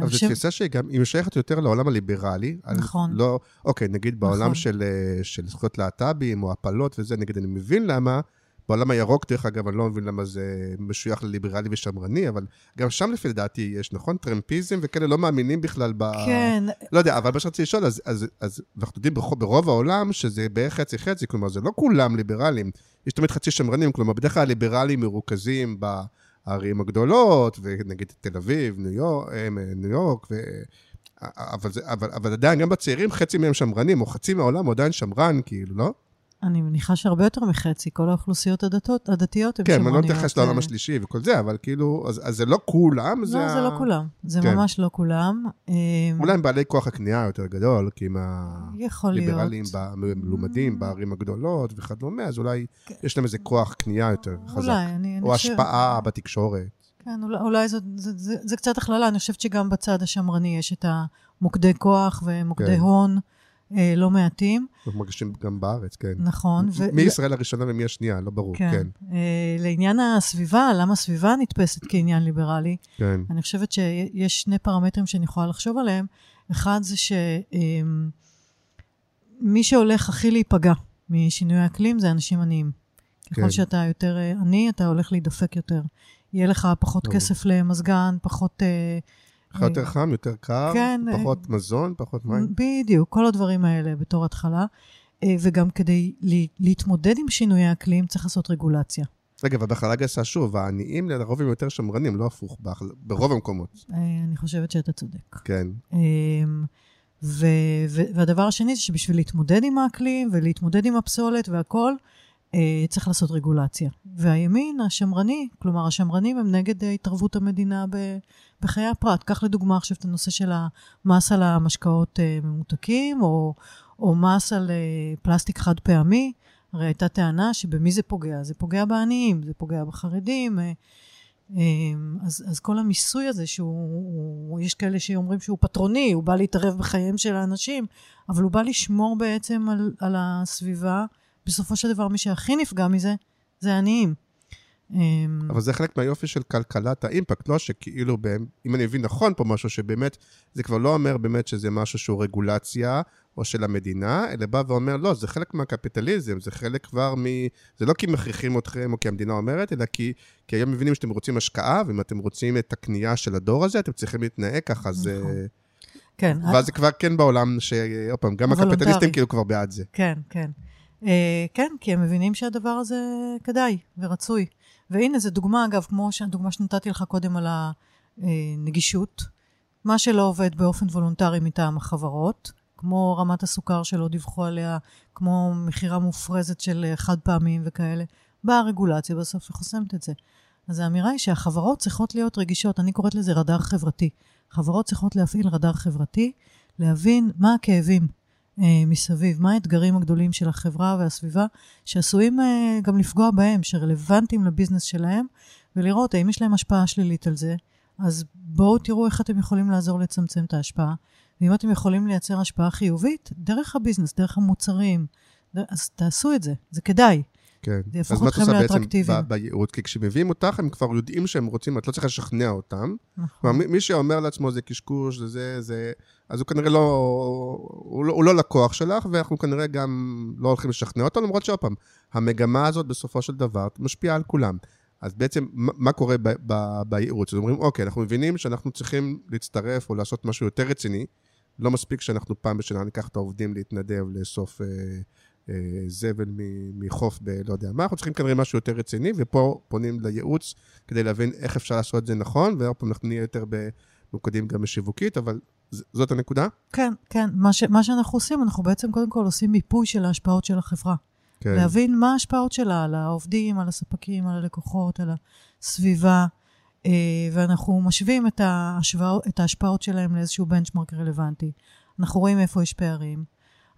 אבל זו תפיסה שהיא גם, היא משייכת יותר לעולם הליברלי. נכון. לא, אוקיי, נגיד בעולם נכון. של, אה, של זכויות להט"בים או הפלות וזה, נגיד, אני מבין למה, בעולם הירוק, דרך אגב, אני לא מבין למה זה משוייך לליברלי ושמרני, אבל גם שם לפי לדעתי יש, נכון? טרמפיזם וכאלה לא מאמינים בכלל ב... כן, לא יודע, אבל מה שרציתי לשאול, אז, אז, אז אנחנו יודעים ברוב, ברוב העולם שזה בערך חצי-חצי, כלומר, זה לא כולם ליברלים. יש תמיד חצי שמרנים, כלומר, בדרך כלל הליברלים מרוכזים בערים הגדולות, ונגיד תל אביב, ניו יורק, אה, ניו יורק ו... אבל, זה, אבל, אבל עדיין, גם בצעירים, חצי מהם שמרנים, או חצי מהעולם הוא עדיין שמרן, כאילו, לא? אני מניחה שהרבה יותר מחצי, כל האוכלוסיות הדתות, הדתיות הן כן, שמרניות. אני לא מתייחס לעולם השלישי וכל זה, אבל כאילו, אז, אז זה לא כולם, זה... לא, זה לא כולם. זה כן. ממש לא כולם. אה, אולי הם בעלי כוח הקנייה יותר גדול, כי הם. הליברלים מלומדים בערים הגדולות וכדומה, אז אולי יש להם איזה כוח קנייה יותר חזק. אולי, אני... אני או חושב- השפעה בתקשורת. כן, אולי, אולי זאת, זה, זה, זה קצת הכללה, אני חושבת שגם בצד השמרני יש את המוקדי כוח ומוקדי כן. הון לא מעטים, אנחנו מרגישים גם בארץ, כן. נכון. מי ישראל הראשונה ומי השנייה, לא ברור, כן. כן. אה, לעניין הסביבה, למה הסביבה נתפסת כעניין ליברלי? כן. אני חושבת שיש שני פרמטרים שאני יכולה לחשוב עליהם. אחד זה שמי שהולך הכי להיפגע משינוי האקלים זה אנשים עניים. ככל כן. שאתה יותר אה, עני, אתה הולך להידפק יותר. יהיה לך פחות. כסף למזגן, פחות... אה, לך יותר חם, יותר קר, כן, פחות מזון, פחות מים. בדיוק, כל הדברים האלה בתור התחלה. אה, וגם כדי ל- להתמודד עם שינוי האקלים צריך לעשות רגולציה. רגע, אבל בהכללה גסה, שוב, העניים לרוב הם יותר שמרנים, לא הפוך, בהכל- ברוב המקומות. אה, אני חושבת שאתה צודק. כן. אמ, ו- ו- והדבר השני זה שבשביל להתמודד עם האקלים ולהתמודד עם הפסולת והכול, אה, צריך לעשות רגולציה. והימין השמרני, כלומר השמרנים הם נגד אה, התערבות המדינה בחיי הפרט. קח לדוגמה עכשיו את הנושא של המס על המשקאות אה, ממותקים, או, או מס על אה, פלסטיק חד פעמי. הרי הייתה טענה שבמי זה פוגע? זה פוגע בעניים, זה פוגע בחרדים. אה, אז, אז כל המיסוי הזה, שהוא, הוא- יש כאלה שאומרים שהוא פטרוני, הוא בא להתערב בחייהם של האנשים, אבל הוא בא לשמור בעצם על, על הסביבה. בסופו של דבר, מי שהכי נפגע מזה, זה העניים. אמ, אבל זה חלק מהיופי של כלכלת האימפקט, לא שכאילו, בהם- אם אני מבין נכון פה משהו, שבאמת, זה כבר לא אומר באמת שזה משהו שהוא רגולציה או של המדינה, אלא בא ואומר, לא, זה חלק מהקפיטליזם, זה חלק כבר מ... זה לא כי מכריחים אתכם או כי המדינה אומרת, אלא כי, כי היום מבינים שאתם רוצים השקעה, ואם אתם רוצים את הקנייה של הדור הזה, אתם צריכים להתנהג ככה, זה... נכון. כן, ואז זה כבר כן בעולם ש... עוד פעם, גם. הקפיטליסטים כאילו כבר בעד זה. כן, כן. אה, כן, כי הם מבינים שהדבר הזה כדאי ורצוי. והנה, זו דוגמה, אגב, כמו הדוגמה שנתתי לך קודם על הנגישות. מה שלא עובד באופן וולונטרי מטעם החברות, כמו רמת הסוכר שלא דיווחו עליה, כמו מכירה מופרזת של חד פעמים וכאלה, באה הרגולציה בסוף וחוסמת את זה. אז האמירה היא שהחברות צריכות להיות רגישות, אני קוראת לזה רדאר חברתי. חברות צריכות להפעיל רדאר חברתי, להבין מה הכאבים מסביב, מה האתגרים הגדולים של החברה והסביבה, שעשויים אה, גם לפגוע בהם, שרלוונטיים לביזנס שלהם, ולראות האם יש להם השפעה שלילית על זה. אז בואו תראו איך אתם יכולים לעזור לצמצם את ההשפעה. ואם אתם יכולים לייצר השפעה חיובית, דרך הביזנס, דרך המוצרים, אז תעשו את זה, זה כדאי. כן. זה יהפוך אז מה את אתכם עושה בעצם לאטרקטיביים. ב- בייעוץ? כי כשמביאים אותך, הם כבר יודעים שהם רוצים, את לא צריכה לשכנע אותם. נכון. מי- שאומר לעצמו זה קשקוש, זה זה, זה, אז הוא כנראה לא, הוא לא, הוא לא לקוח שלך, ואנחנו כנראה גם לא הולכים לשכנע אותו, למרות שעוד פעם, המגמה הזאת בסופו של דבר משפיעה על כולם. אז בעצם, מה מה קורה בייעוץ? אז אומרים, אוקיי, אנחנו מבינים שאנחנו צריכים להצטרף או לעשות משהו יותר רציני. לא מספיק שאנחנו פעם בשנה ניקח את העובדים להתנדב, לאסוף אה, זבל מ- מחוף ב... לא יודע מה, אנחנו צריכים כנראה משהו יותר רציני, ופה פונים לייעוץ כדי להבין איך אפשר לעשות את זה נכון, ועוד פעם אנחנו נהיה יותר ממוקדים גם בשיווקית, אבל זאת הנקודה? כן, כן. מה, ש, מה שאנחנו עושים, אנחנו בעצם קודם כל עושים מיפוי של ההשפעות של החברה. כן. להבין מה ההשפעות שלה על העובדים, על הספקים, על הלקוחות, על הסביבה, אה, ואנחנו משווים את, ההשוואות, את ההשפעות שלהם לאיזשהו בנצ'מרק רלוונטי. אנחנו רואים איפה יש פערים,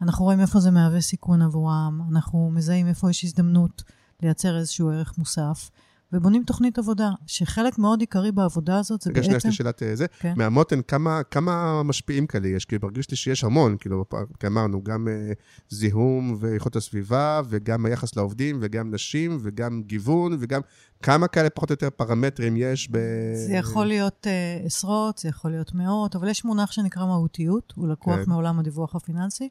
אנחנו רואים איפה זה מהווה סיכון עבורם, אנחנו מזהים איפה יש הזדמנות לייצר איזשהו ערך מוסף, ובונים תוכנית עבודה, שחלק מאוד עיקרי בעבודה הזאת זה רגע, שנייה, יש בעצם... לי שאלת אה, זה. כן. מהמותן, כמה, כמה משפיעים כאלה יש? כי מרגיש לי שיש המון, כאילו, כי אמרנו, גם אה, זיהום ואיכות הסביבה, וגם היחס לעובדים, וגם נשים, וגם גיוון, וגם כמה כאלה פחות או יותר פרמטרים יש ב... זה יכול להיות uh, עשרות, זה יכול להיות מאות, אבל יש מונח שנקרא מהותיות, הוא לקוח כן. מעולם הדיווח הפיננסי,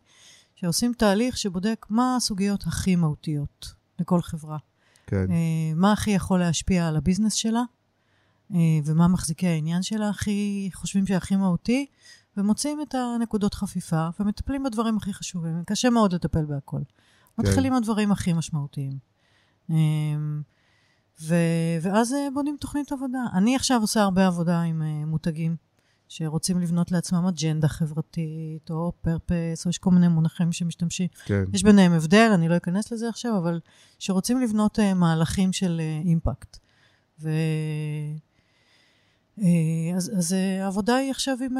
שעושים תהליך שבודק מה הסוגיות הכי מהותיות לכל חברה. כן, אה, מה הכי יכול להשפיע על הביזנס שלה, אה, ומה מחזיקי העניין שלה הכי חושבים שהכי מהותי, ומוצאים את הנקודות חפיפה, ומטפלים בדברים הכי חשובים. קשה מאוד לטפל בהכל. מתחילים הדברים הכי משמעותיים. אה, ו, ואז בונים תוכנית עבודה. אני עכשיו עושה הרבה עבודה עם אה, מותגים שרוצים לבנות לעצמם אג'נדה חברתית, או פרפס, או יש כל מיני מונחים שמשתמשים. כן. יש ביניהם הבדל, אני לא אכנס לזה עכשיו, אבל שרוצים לבנות uh, מהלכים של uh, אימפקט. ו... Uh, אז, אז העבודה היא עכשיו עם,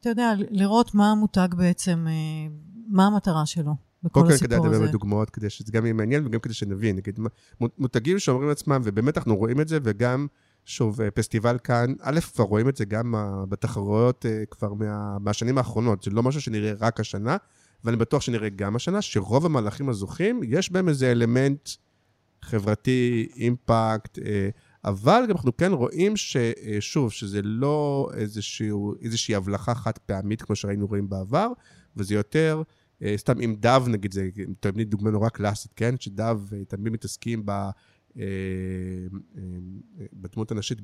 אתה יודע, לראות מה המותג בעצם, מה המטרה שלו בכל קודם כל כדאי הסיפור לדבר הזה. בדוגמאות, כדי שזה גם יהיה מעניין וגם כדי שנבין. נגיד, מותגים שאומרים לעצמם, ובאמת אנחנו רואים את זה, וגם, שוב, אה, פסטיבל כאן, א', כבר רואים את זה גם אה, בתחרויות אה, כבר מה, מהשנים האחרונות. זה לא משהו שנראה רק השנה, ואני בטוח שנראה גם השנה, שרוב המהלכים הזוכים, יש בהם איזה אלמנט חברתי, אימפקט, אבל גם אנחנו כן רואים ששוב, שזה לא איזשהו, איזושהי הבלחה חד פעמית, כמו שראינו רואים בעבר, וזה יותר, סתם עם דב נגיד, זה תמיד דוגמה נורא קלאסית, כן? שדב תמיד מתעסקים ב... אה, אה, אה, בדמות הנשית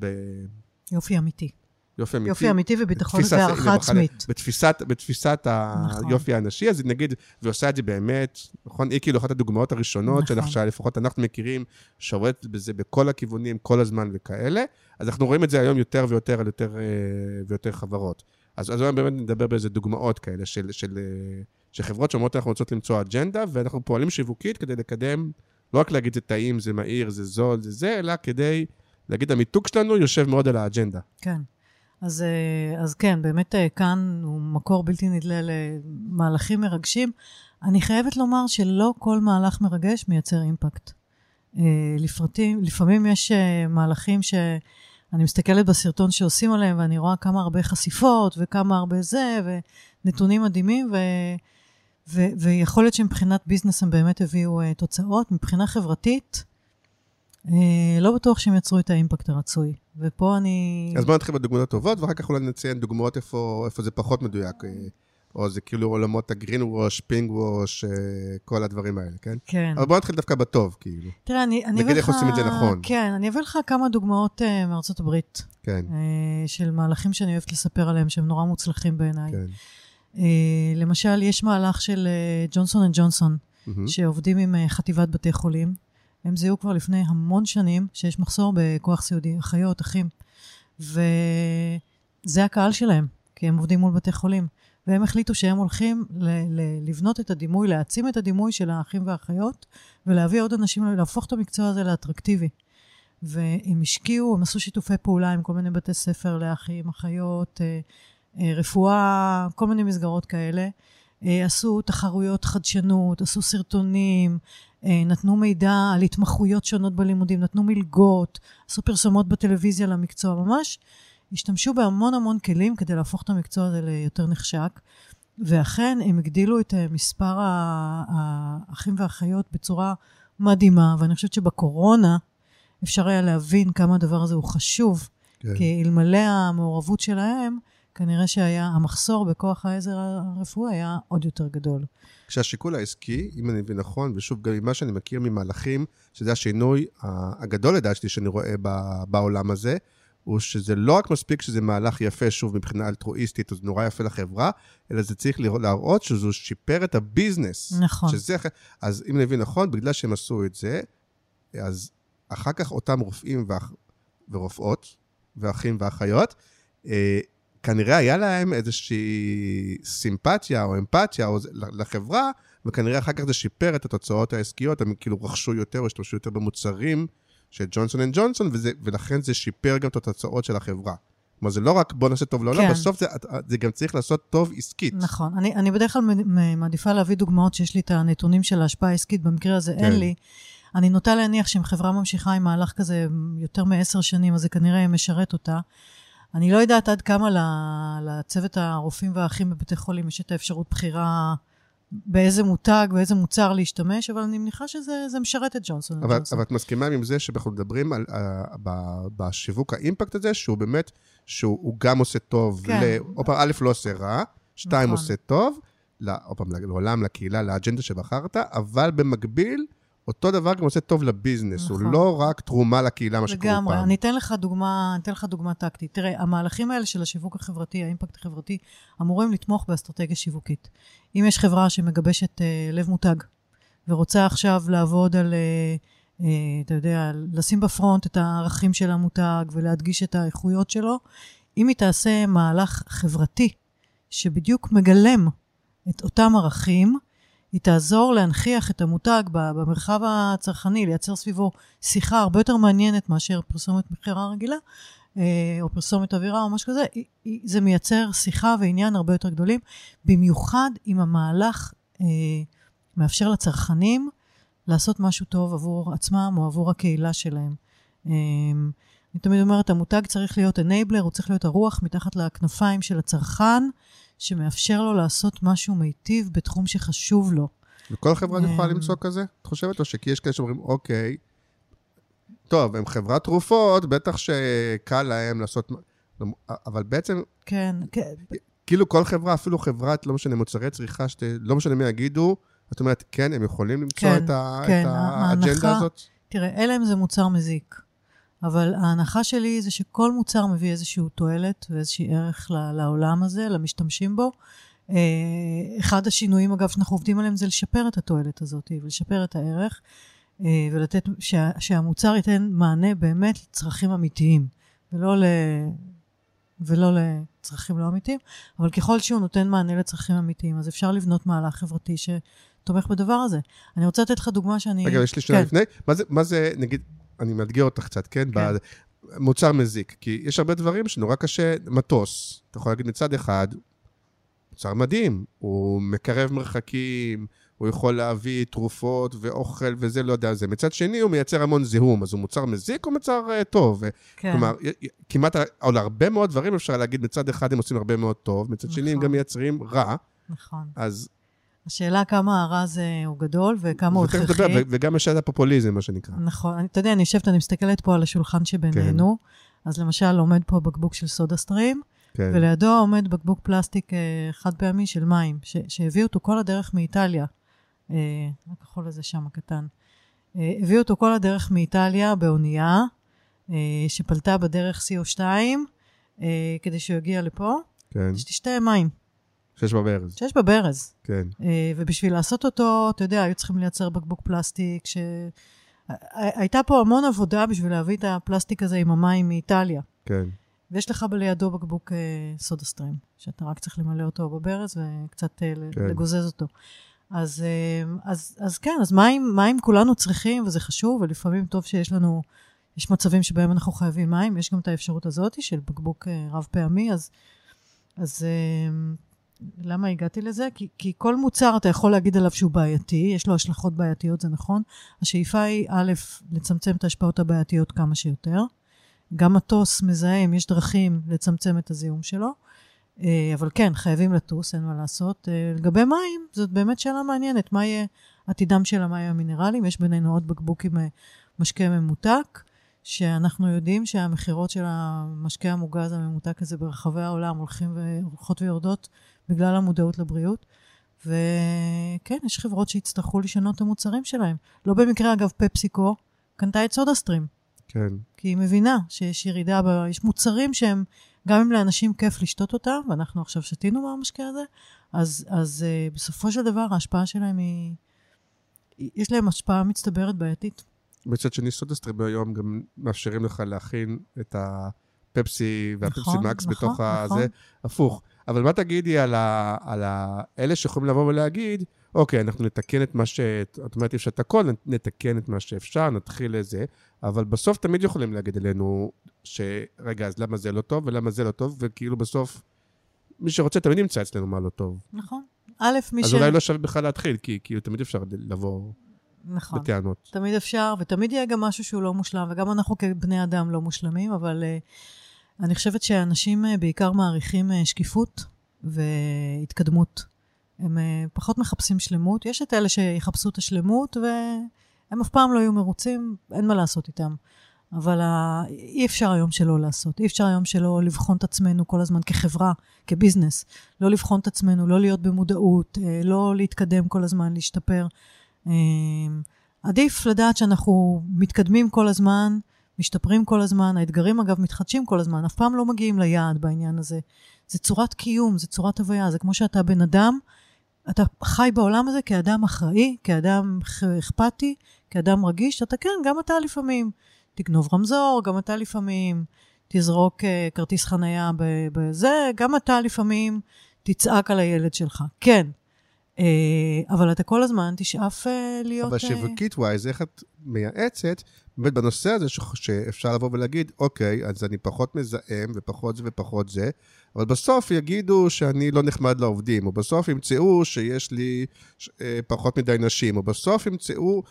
יופי אמיתי. ביופי אמיתי. יופי אמיתי וביטחון והערכה עצמית. בתפיסת, בתפיסת נכון. היופי הנשי, אז נגיד, והיא עושה את זה באמת, נכון? היא כאילו אחת הדוגמאות הראשונות, נכון. שאנחנו, שלפחות אנחנו מכירים, שעובדת בזה בכל הכיוונים, כל הזמן וכאלה. אז אנחנו רואים את זה היום יותר ויותר על יותר ויותר חברות. אז, אז היום באמת נדבר באיזה דוגמאות כאלה של, של, אה, של חברות שאומרות אנחנו רוצות למצוא אג'נדה, ואנחנו פועלים שיווקית כדי לקדם, לא רק להגיד זה טעים, זה מהיר, זה זול, זה זה, אלא כדי להגיד המיתוג שלנו יושב מאוד על האג'נדה. כן. אז, אה, אז כן, באמת אה, כאן הוא מקור בלתי נדלה למהלכים מרגשים. אני חייבת לומר שלא כל מהלך מרגש מייצר אימפקט. אה, לפרטים, לפעמים יש מהלכים שאני מסתכלת בסרטון שעושים עליהם, ואני רואה כמה הרבה חשיפות, וכמה הרבה זה, ונתונים מדהימים, ו, ויכול להיות שמבחינת ביזנס הם באמת הביאו אה, תוצאות. מבחינה חברתית, אה, לא בטוח שהם יצרו את האימפקט הרצוי. ופה אני... אז בואו נתחיל בדוגמאות הטובות, ואחר כך אולי נציין דוגמאות איפה, איפה זה פחות מדויק. אה, או זה כאילו עולמות ה green wash, pink wash, כל הדברים האלה, כן? כן. אבל בואו נתחיל דווקא בטוב, כאילו. תראה, אני, אני נגיד אביא איך לך... עושים את זה נכון. כן, אני אביא לך כמה דוגמאות uh, מארצות הברית, כן, uh, של מהלכים שאני אוהבת לספר עליהם, שהם נורא מוצלחים בעיניי. כן. Uh, למשל, יש מהלך של uh, ג'ונסון אנד ג'ונסון. שעובדים עם uh, חטיבת בתי חולים. הם זיהו כבר לפני המון שנים שיש מחסור בכוח סיעודי, אחיות, אחים. וזה הקהל שלהם, כי הם עובדים מול בתי חולים. והם החליטו שהם הולכים ל- ל- לבנות את הדימוי, להעצים את הדימוי של האחים והאחיות, ולהביא עוד אנשים, להפוך את המקצוע הזה לאטרקטיבי. והם השקיעו, הם עשו שיתופי פעולה עם כל מיני בתי ספר לאחים, אחיות, אה, אה, רפואה, כל מיני מסגרות כאלה. אה, עשו תחרויות חדשנות, עשו סרטונים, אה, נתנו מידע על התמחויות שונות בלימודים, נתנו מלגות, עשו פרסומות בטלוויזיה למקצוע, ממש השתמשו בהמון המון כלים כדי להפוך את המקצוע הזה ליותר נחשק. ואכן, הם הגדילו את אה, מספר האחים והאחיות בצורה מדהימה, ואני חושבת שבקורונה אפשר היה להבין כמה הדבר הזה הוא חשוב, כן. כי אלמלא המעורבות שלהם, כנראה שהיה, המחסור בכוח העזר הרפואי היה עוד יותר גדול. כשהשיקול העסקי, אם אני מבין נכון, ושוב, גם ממה שאני מכיר ממהלכים, שזה השינוי הגדול לדעתי שאני רואה בעולם הזה, הוא שזה לא רק מספיק שזה מהלך יפה, שוב, מבחינה אלטרואיסטית, אז נורא יפה לחברה, אלא זה צריך לראות- להראות שזה שיפר את הביזנס. נכון. שזה, אז אם אני מבין נכון, בגלל שהם עשו את זה, אז אחר כך אותם רופאים ואח, ורופאות, ואחים ואחיות, אה, כנראה היה להם איזושהי סימפתיה או אמפתיה או לחברה, וכנראה אחר כך זה שיפר את התוצאות העסקיות, הם כאילו רכשו יותר או השתמשו יותר במוצרים של ג'ונסון אנד ג'ונסון, ולכן זה שיפר גם את התוצאות של החברה. כלומר, זה לא רק בוא נעשה טוב לעולם, כן. בסוף זה, זה גם צריך לעשות טוב עסקית. נכון. אני, אני בדרך כלל מעדיפה להביא דוגמאות שיש לי את הנתונים של ההשפעה העסקית, במקרה הזה כן. אין לי, אני נוטה להניח שאם חברה ממשיכה עם מהלך כזה יותר מעשר שנים, אז זה כנראה משרת אותה. אני לא יודעת עד כמה לצוות הרופאים והאחים בבתי חולים יש את האפשרות בחירה באיזה מותג, באיזה מוצר להשתמש, אבל אני מניחה שזה משרת את ג'ונסון. אבל, אבל את מסכימה עם זה שאנחנו מדברים על, uh, בשיווק האימפקט הזה, שהוא באמת, שהוא גם עושה טוב, כן. פעם, א', לא עושה רע, שתיים, נכון. עושה טוב, עוד פעם, לעולם, לקהילה, לאג'נדה שבחרת, אבל במקביל, אותו דבר גם עושה טוב לביזנס, נכון. הוא לא רק תרומה לקהילה, מה שקורה פעם. לגמרי, אני אתן לך דוגמה, אני אתן לך דוגמה טקטית. תראה, המהלכים האלה של השיווק החברתי, האימפקט החברתי, אמורים לתמוך באסטרטגיה שיווקית. אם יש חברה שמגבשת אה, לב מותג, ורוצה עכשיו לעבוד על, אה, אה, אתה יודע, לשים בפרונט את הערכים של המותג ולהדגיש את האיכויות שלו, אם היא תעשה מהלך חברתי, שבדיוק מגלם את אותם ערכים, היא תעזור להנכיח את המותג במרחב הצרכני, לייצר סביבו שיחה הרבה יותר מעניינת מאשר פרסומת מכירה רגילה, אה, או פרסומת אווירה או משהו כזה, זה מייצר שיחה ועניין הרבה יותר גדולים, במיוחד אם המהלך אה, מאפשר לצרכנים לעשות משהו טוב עבור עצמם או עבור הקהילה שלהם. אה, אני תמיד אומרת, המותג צריך להיות אנייבלר, הוא צריך להיות הרוח מתחת לכנפיים של הצרכן, שמאפשר לו לעשות משהו מיטיב בתחום שחשוב לו. וכל חברה יכולה למצוא כזה? את חושבת? או שכי יש כאלה שאומרים, אוקיי, טוב, הם חברת תרופות, בטח שקל להם לעשות... אבל בעצם... כן, כן. כאילו כל חברה, אפילו חברת, לא משנה, מוצרי צריכה, שת, לא משנה מי יגידו, את אומרת, כן, הם יכולים למצוא כן, את, ה, כן, את האג'נדה הזאת? תראה, אלם זה מוצר מזיק. אבל ההנחה שלי זה שכל מוצר מביא איזושהי תועלת ואיזשהי ערך לעולם הזה, למשתמשים בו. אה, אחד השינויים, אגב, שאנחנו עובדים עליהם זה לשפר את התועלת הזאת ולשפר את הערך, אה, ולתת, שה, שהמוצר ייתן מענה באמת לצרכים אמיתיים, ולא, ל, ולא לצרכים לא אמיתיים, אבל ככל שהוא נותן מענה לצרכים אמיתיים, אז אפשר לבנות מהלך חברתי שתומך בדבר הזה. אני רוצה לתת לך דוגמה שאני... רגע, יש לי שאלה כן. לפני. מה זה, מה זה, נגיד, אני מאתגר אותך קצת, כן? כן. מוצר מזיק. כי יש הרבה דברים שנורא קשה, מטוס, אתה יכול להגיד מצד אחד, מוצר מדהים, הוא מקרב מרחקים, הוא יכול להביא תרופות ואוכל וזה, לא יודע זה. מצד שני, הוא מייצר המון זיהום, אז הוא מוצר מזיק או מוצר uh, טוב? כן. כלומר, כמעט, על הרבה מאוד דברים אפשר להגיד, מצד אחד הם עושים הרבה מאוד טוב, מצד נכון. שני הם גם מייצרים רע. נכון. אז השאלה כמה הרע זה הוא גדול וכמה הוא הכרחי. וגם יש את הפופוליזם, מה שנקרא. נכון. אתה יודע, אני יושבת, אני מסתכלת פה על השולחן שבינינו, כן. אז למשל עומד פה בקבוק של סודה סטרים, כן. ולידו עומד בקבוק פלסטיק אה, חד פעמי של מים, שהביאו אותו כל הדרך מאיטליה. אה, הכחול הזה שם, הקטן. אה, הביאו אותו כל הדרך מאיטליה באונייה, שפלטה בדרך CO2, כדי שהוא יגיע לפה, כן. שתשתה מים. שיש בברז. שיש בברז. כן. אה, ובשביל לעשות אותו, אתה יודע, היו צריכים לייצר בקבוק פלסטיק, ש... הייתה פה המון עבודה בשביל להביא את הפלסטיק הזה עם המים מאיטליה. כן. ויש לך לידו בקבוק אה, סודה סטרים, שאתה רק צריך למלא אותו בברז וקצת אה, כן. לגוזז אותו. אז, אז, אז כן, אז מים, מים כולנו צריכים, וזה חשוב, ולפעמים טוב שיש לנו, יש מצבים שבהם אנחנו חייבים מים, יש גם את האפשרות הזאת של בקבוק רב פעמי, אז, אז למה הגעתי לזה? כי, כי כל מוצר אתה יכול להגיד עליו שהוא בעייתי, יש לו השלכות בעייתיות, זה נכון. השאיפה היא, א', לצמצם את ההשפעות הבעייתיות כמה שיותר. גם מטוס מזהם, יש דרכים לצמצם את הזיהום שלו. אה, אבל כן, חייבים לטוס, אין מה לעשות. אה, לגבי מים, זאת באמת שאלה מעניינת. מה יהיה עתידם של המים המינרליים? יש בינינו עוד בקבוק עם אה, משקה ממותק, שאנחנו יודעים שהמכירות של המשקה המוגז הממותק הזה ברחבי העולם הולכים והולכות ויורדות בגלל המודעות לבריאות. וכן, יש חברות שיצטרכו לשנות את המוצרים שלהם. לא במקרה, אגב, פפסיקו קנתה את סודה סטרים. כן. כי היא מבינה שיש ירידה, ב... יש מוצרים שהם, גם אם לאנשים כיף לשתות אותם, ואנחנו עכשיו שתינו מהמשקה הזה, אז, אז uh, בסופו של דבר ההשפעה שלהם היא... יש להם השפעה מצטברת בעייתית. מצד שני, סודה סטרים היום גם מאפשרים לך להכין את הפפסי והפפסי נכון, מקס נכון, בתוך נכון. הזה, הפוך. אבל מה תגידי על, ה, על ה, אלה שיכולים לבוא ולהגיד, אוקיי, אנחנו נתקן את מה ש... את אומרת, יש את הכל, נתקן את מה שאפשר, נתחיל לזה, אבל בסוף תמיד יכולים להגיד אלינו, שרגע, אז למה זה לא טוב ולמה זה לא טוב, וכאילו בסוף, מי שרוצה תמיד ימצא אצלנו מה לא טוב. נכון. א', מי אז ש... אז אולי לא שווה בכלל להתחיל, כי כאילו תמיד אפשר לבוא... נכון. בטענות. תמיד אפשר, ותמיד יהיה גם משהו שהוא לא מושלם, וגם אנחנו כבני אדם לא מושלמים, אבל uh, אני חושבת שאנשים uh, בעיקר מעריכים uh, שקיפות והתקדמות. הם uh, פחות מחפשים שלמות. יש את אלה שיחפשו את השלמות, והם אף פעם לא יהיו מרוצים, אין מה לעשות איתם. אבל uh, אי אפשר היום שלא לעשות. אי אפשר היום שלא לבחון את עצמנו כל הזמן כחברה, כביזנס. לא לבחון את עצמנו, לא להיות במודעות, uh, לא להתקדם כל הזמן, להשתפר. Uh, עדיף לדעת שאנחנו מתקדמים כל הזמן, משתפרים כל הזמן, האתגרים אגב מתחדשים כל הזמן, אף פעם לא מגיעים ליעד בעניין הזה. זה צורת קיום, זה צורת הוויה, זה כמו שאתה בן אדם, אתה חי בעולם הזה כאדם אחראי, כאדם אכפתי, כאדם רגיש, אתה כן, גם אתה לפעמים תגנוב רמזור, גם אתה לפעמים תזרוק uh, כרטיס חנייה בזה, גם אתה לפעמים תצעק על הילד שלך. כן, אבל אתה כל הזמן תשאף uh, להיות... אבל שיווקית ווייז, איך את מייעצת, באמת בנושא הזה ש... שאפשר לבוא ולהגיד, אוקיי, אז אני פחות מזהם ופחות זה ופחות זה, אבל בסוף יגידו שאני לא נחמד לעובדים, או בסוף ימצאו שיש לי ש... פחות מדי נשים, או בסוף ימצאו...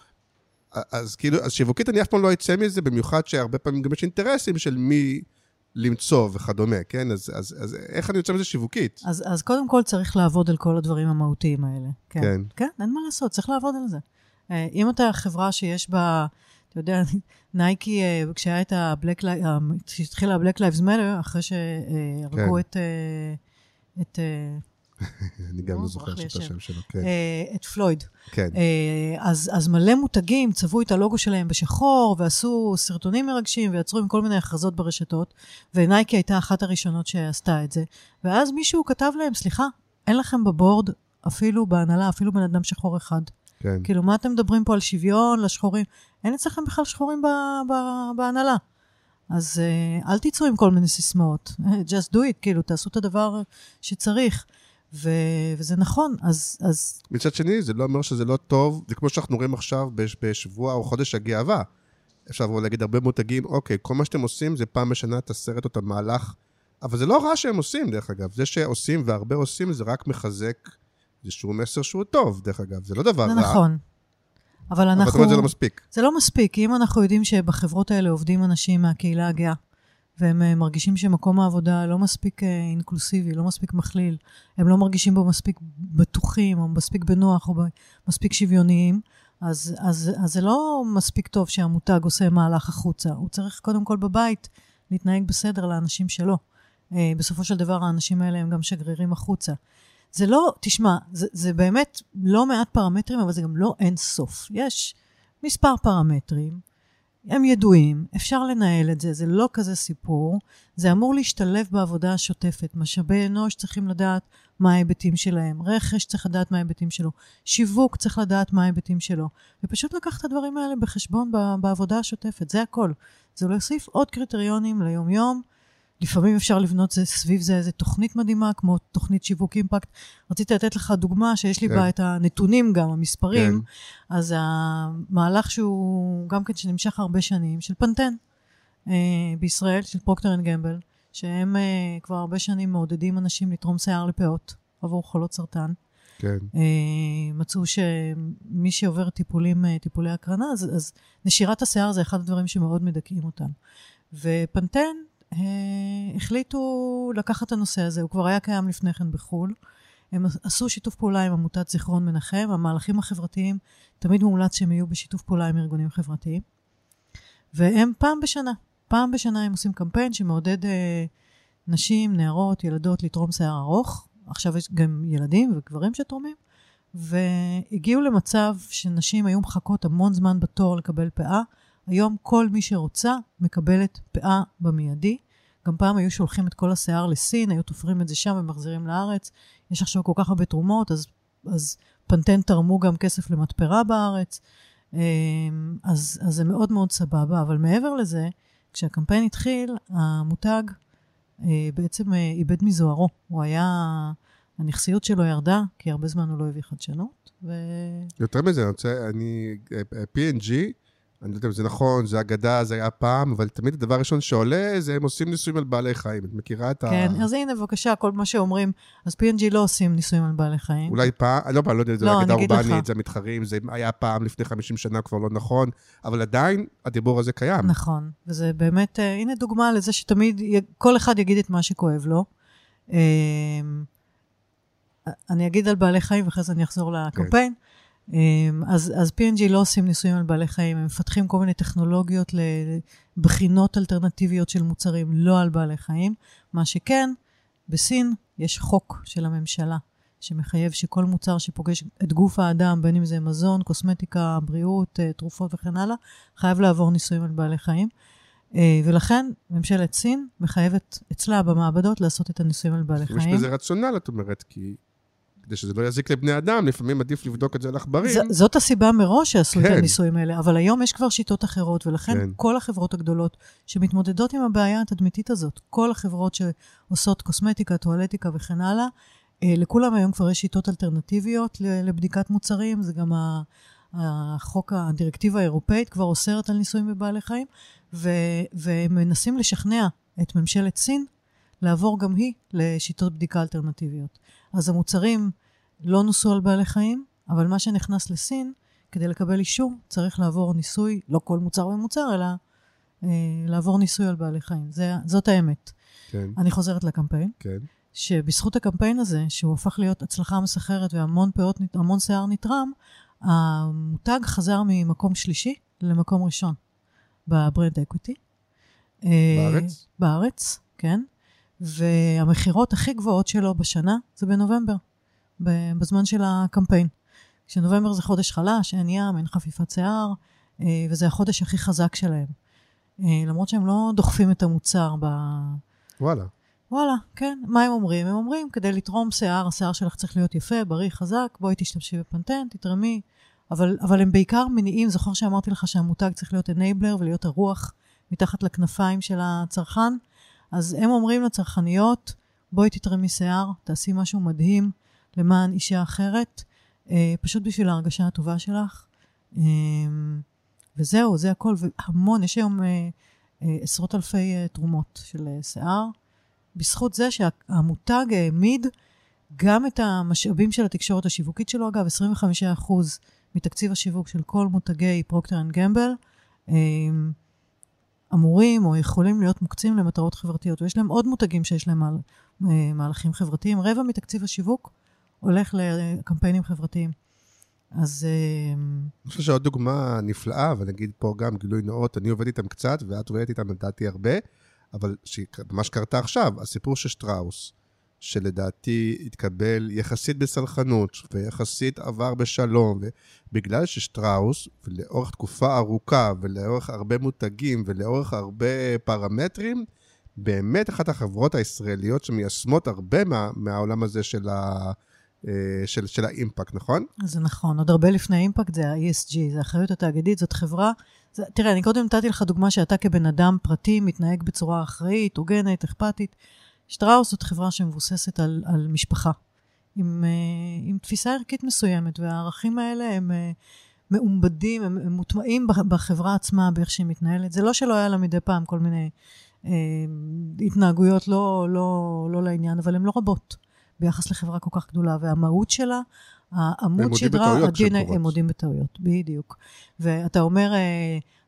אז כאילו, אז שיווקית אני אף פעם לא אצא מזה, במיוחד שהרבה פעמים גם יש אינטרסים של מי... למצוא וכדומה, כן? אז, אז, אז איך אני יוצא מזה שיווקית? אז, אז קודם כל צריך לעבוד על כל הדברים המהותיים האלה. כן. כן. כן, אין מה לעשות, צריך לעבוד על זה. אה, אם אתה חברה שיש בה, אתה יודע, [LAUGHS] נייקי, אה, כשהיה את ה-Black Lives, כשהתחילה ה-Black Lives Matter, אחרי שהרגו כן. את... אה, את [LAUGHS] אני גם לא, זוכר את השם. שלו, כן. אה, את פלויד. כן, אה, אז, מלא מותגים צבעו את הלוגו שלהם בשחור, ועשו סרטונים מרגשים, ויצרו עם כל מיני הכרזות ברשתות, ונייקי הייתה אחת הראשונות שעשתה את זה. ואז מישהו כתב להם, סליחה, אין לכם בבורד, אפילו בהנהלה, אפילו בן אדם שחור אחד. כן. כאילו, מה אתם מדברים פה על שוויון לשחורים? אין אצלכם בכלל שחורים בהנהלה. אז uh, אל תצאו עם כל מיני סיסמאות. [LAUGHS] just do it, כאילו, תעשו את הדבר שצריך. ו- וזה נכון, אז, אז מצד שני, זה לא אומר שזה לא טוב, זה כמו שאנחנו רואים עכשיו בש- בשבוע או חודש הגאווה. אפשר לבוא להגיד הרבה מותגים, אוקיי, כל מה שאתם עושים זה פעם בשנה את הסרט או את המהלך, אבל זה לא רע שהם עושים, דרך אגב. זה שעושים והרבה עושים, זה רק מחזק איזשהו מסר שהוא טוב, דרך אגב. זה לא דבר זה רע, נכון. אבל אבל אנחנו... זאת אומרת זה לא מספיק. זה לא מספיק, כי אם אנחנו יודעים שבחברות האלה עובדים אנשים מהקהילה הגאה, והם אה, מרגישים שמקום העבודה לא מספיק אה, אינקלוסיבי, לא מספיק מכליל, הם לא מרגישים בו מספיק בטוחים, או מספיק בנוח, או מספיק שוויוניים, אז, אז, אז זה לא מספיק טוב שהמותג עושה מהלך החוצה. הוא צריך קודם כל בבית להתנהג בסדר לאנשים שלו. אה, בסופו של דבר האנשים האלה הם גם שגרירים החוצה. זה לא, תשמע, זה, זה באמת לא מעט פרמטרים, אבל זה גם לא אין סוף. יש מספר פרמטרים, הם ידועים, אפשר לנהל את זה, זה לא כזה סיפור. זה אמור להשתלב בעבודה השוטפת. משאבי אנוש צריכים לדעת מה ההיבטים שלהם, רכש צריך לדעת מה ההיבטים שלו, שיווק צריך לדעת מה ההיבטים שלו, ופשוט לקחת את הדברים האלה בחשבון בעבודה השוטפת, זה הכל. זה להוסיף עוד קריטריונים ליום-יום. לפעמים אפשר לבנות זה, סביב זה איזה תוכנית מדהימה, כמו תוכנית שיווק impact. רציתי לתת לך דוגמה שיש לי כן. בה את הנתונים גם, המספרים. כן. אז המהלך שהוא גם כן שנמשך הרבה שנים, של פנטן אה, בישראל, של פרוקטר אנד גמבל, שהם אה, כבר הרבה שנים מעודדים אנשים לתרום שיער לפאות עבור חולות סרטן. כן. אה, מצאו שמי שעובר טיפולים, אה, טיפולי הקרנה, אז, אז נשירת השיער זה אחד הדברים שמאוד מדכאים אותם. ופנטן החליטו לקחת את הנושא הזה, הוא כבר היה קיים לפני כן בחו"ל. הם עשו שיתוף פעולה עם עמותת זיכרון מנחם, המהלכים החברתיים, תמיד מומלץ שהם יהיו בשיתוף פעולה עם ארגונים חברתיים. והם פעם בשנה, פעם בשנה הם עושים קמפיין שמעודד אה, נשים, נערות, ילדות לתרום שיער ארוך. עכשיו יש גם ילדים וגברים שתורמים. והגיעו למצב שנשים היו מחכות המון זמן בתור לקבל פאה. היום כל מי שרוצה מקבלת פאה במיידי. גם פעם היו שולחים את כל השיער לסין, היו תופרים את זה שם ומחזירים לארץ. יש עכשיו כל כך הרבה תרומות, אז, אז פנטן תרמו גם כסף למתפרה בארץ. אמ, אז, אז זה מאוד מאוד סבבה, אבל מעבר לזה, כשהקמפיין התחיל, המותג אה, בעצם אה, איבד מזוהרו. הוא היה, הנכסיות שלו ירדה, כי הרבה זמן הוא לא הביא חדשנות, ו... יותר מזה, אני רוצה, אני, אה, P&G, אני לא יודע אם זה נכון, זה אגדה, זה היה פעם, אבל תמיד הדבר הראשון שעולה זה הם עושים ניסויים על בעלי חיים. את מכירה את ה... כן, אז הנה, בבקשה, כל מה שאומרים, אז P&G לא עושים ניסויים על בעלי חיים. אולי פעם, לא, אני לא יודע, זה לא, אגדה. אורבנית, זה המתחרים, זה היה פעם לפני 50 שנה, כבר לא נכון, אבל עדיין הדיבור הזה קיים. נכון, וזה באמת, אה, הנה דוגמה לזה שתמיד כל אחד יגיד את מה שכואב לו. אה, אני אגיד על בעלי חיים ואחרי זה אני אחזור לקמפיין. אה, אז, אז P&G לא עושים ניסויים על בעלי חיים, הם מפתחים כל מיני טכנולוגיות לבחינות אלטרנטיביות של מוצרים, לא על בעלי חיים. מה שכן, בסין יש חוק של הממשלה שמחייב שכל מוצר שפוגש את גוף האדם, בין אם זה מזון, קוסמטיקה, בריאות, אה, תרופות וכן הלאה, חייב לעבור ניסויים על בעלי חיים. אה, ולכן ממשלת סין מחייבת אצלה במעבדות לעשות את הניסויים על בעלי יש חיים. בזה רציונל, את אומרת, כי כדי שזה לא יזיק לבני אדם, לפעמים עדיף לבדוק את זה על עכברים. ז- זאת הסיבה מראש שעשו את כן. הניסויים האלה, אבל היום יש כבר שיטות אחרות, ולכן כן. כל החברות הגדולות שמתמודדות עם הבעיה התדמיתית הזאת, כל החברות שעושות קוסמטיקה, טואלטיקה וכן הלאה, אה, לכולם היום כבר יש שיטות אלטרנטיביות לבדיקת מוצרים, זה גם ה- החוק, הדירקטיבה האירופאית כבר אוסרת על ניסויים בבעלי חיים, ו- והם מנסים לשכנע את ממשלת סין לעבור גם היא לשיטות בדיקה אלטרנטיביות. אז המוצרים לא נוסו על בעלי חיים, אבל מה שנכנס לסין, כדי לקבל אישור, צריך לעבור ניסוי, לא כל מוצר ומוצר, אלא אה, לעבור ניסוי על בעלי חיים. זה, זאת האמת. כן, אני חוזרת לקמפיין, כן. שבזכות הקמפיין הזה, שהוא הפך להיות הצלחה מסחררת והמון פאות, המון שיער נתרם, המותג חזר ממקום שלישי למקום ראשון ב brand equity. אה, בארץ? בארץ, כן. והמכירות הכי גבוהות שלו בשנה זה בנובמבר, בזמן של הקמפיין. כשנובמבר זה חודש חלש, אין ים, אין חפיפת שיער, אה, וזה החודש הכי חזק שלהם. אה, למרות שהם לא דוחפים את המוצר ב... וואלה. וואלה, כן. מה הם אומרים? הם אומרים, כדי לתרום שיער, השיער שלך צריך להיות יפה, בריא, חזק, בואי תשתמשי בפנטן, תתרמי. אבל, אבל הם בעיקר מניעים, זוכר שאמרתי לך שהמותג צריך להיות אנייבלר ולהיות הרוח מתחת לכנפיים של הצרכן? אז הם אומרים לצרכניות, בואי תתרמי שיער, תעשי משהו מדהים למען אישה אחרת, אה, פשוט בשביל ההרגשה הטובה שלך. אה, וזהו, זה הכל. והמון, יש היום אה, אה, עשרות אלפי אה, תרומות של אה, שיער. בזכות זה שהמותג העמיד גם את המשאבים של התקשורת השיווקית שלו, אגב, 25% מתקציב השיווק של כל מותגי פרוקטר אנד גמבל, אמורים או יכולים להיות מוקצים למטרות חברתיות. ויש להם עוד מותגים שיש להם מהל, אה, מהלכים חברתיים. רבע מתקציב השיווק הולך לקמפיינים חברתיים. אז אה, אני חושב שעוד דוגמה נפלאה, ונגיד פה גם גילוי נאות, אני עובד איתם קצת, ואת עובדת איתם לדעתי הרבה, אבל ממש קרתה עכשיו, הסיפור של שטראוס, שלדעתי התקבל יחסית בסלחנות, ויחסית עבר בשלום, ובגלל ששטראוס, ולאורך תקופה ארוכה, ולאורך הרבה מותגים, ולאורך הרבה פרמטרים, באמת אחת החברות הישראליות שמיישמות הרבה מה, מהעולם הזה של, ה, אה, של, של האימפקט, נכון? זה נכון, עוד הרבה לפני אימפקט זה ה-ESG, זה האחריות התאגידית, זאת חברה. זה, תראה, אני קודם נתתי לך דוגמה שאתה כבן אדם פרטי מתנהג בצורה אחראית, הוגנת, אכפתית. שטראוס זאת חברה שמבוססת על, על משפחה, עם, uh, עם תפיסה ערכית מסוימת, והערכים האלה הם uh, מעובדים, הם, הם מוטמעים בחברה עצמה, באיך שהיא מתנהלת. זה לא שלא היה לה מדי פעם כל מיני uh, התנהגויות לא, לא, לא לעניין, אבל הן לא רבות ביחס לחברה כל כך גדולה, והמהות שלה, העמוד שדרה, הדין, הם מודים בטעויות, בדיוק. ואתה אומר,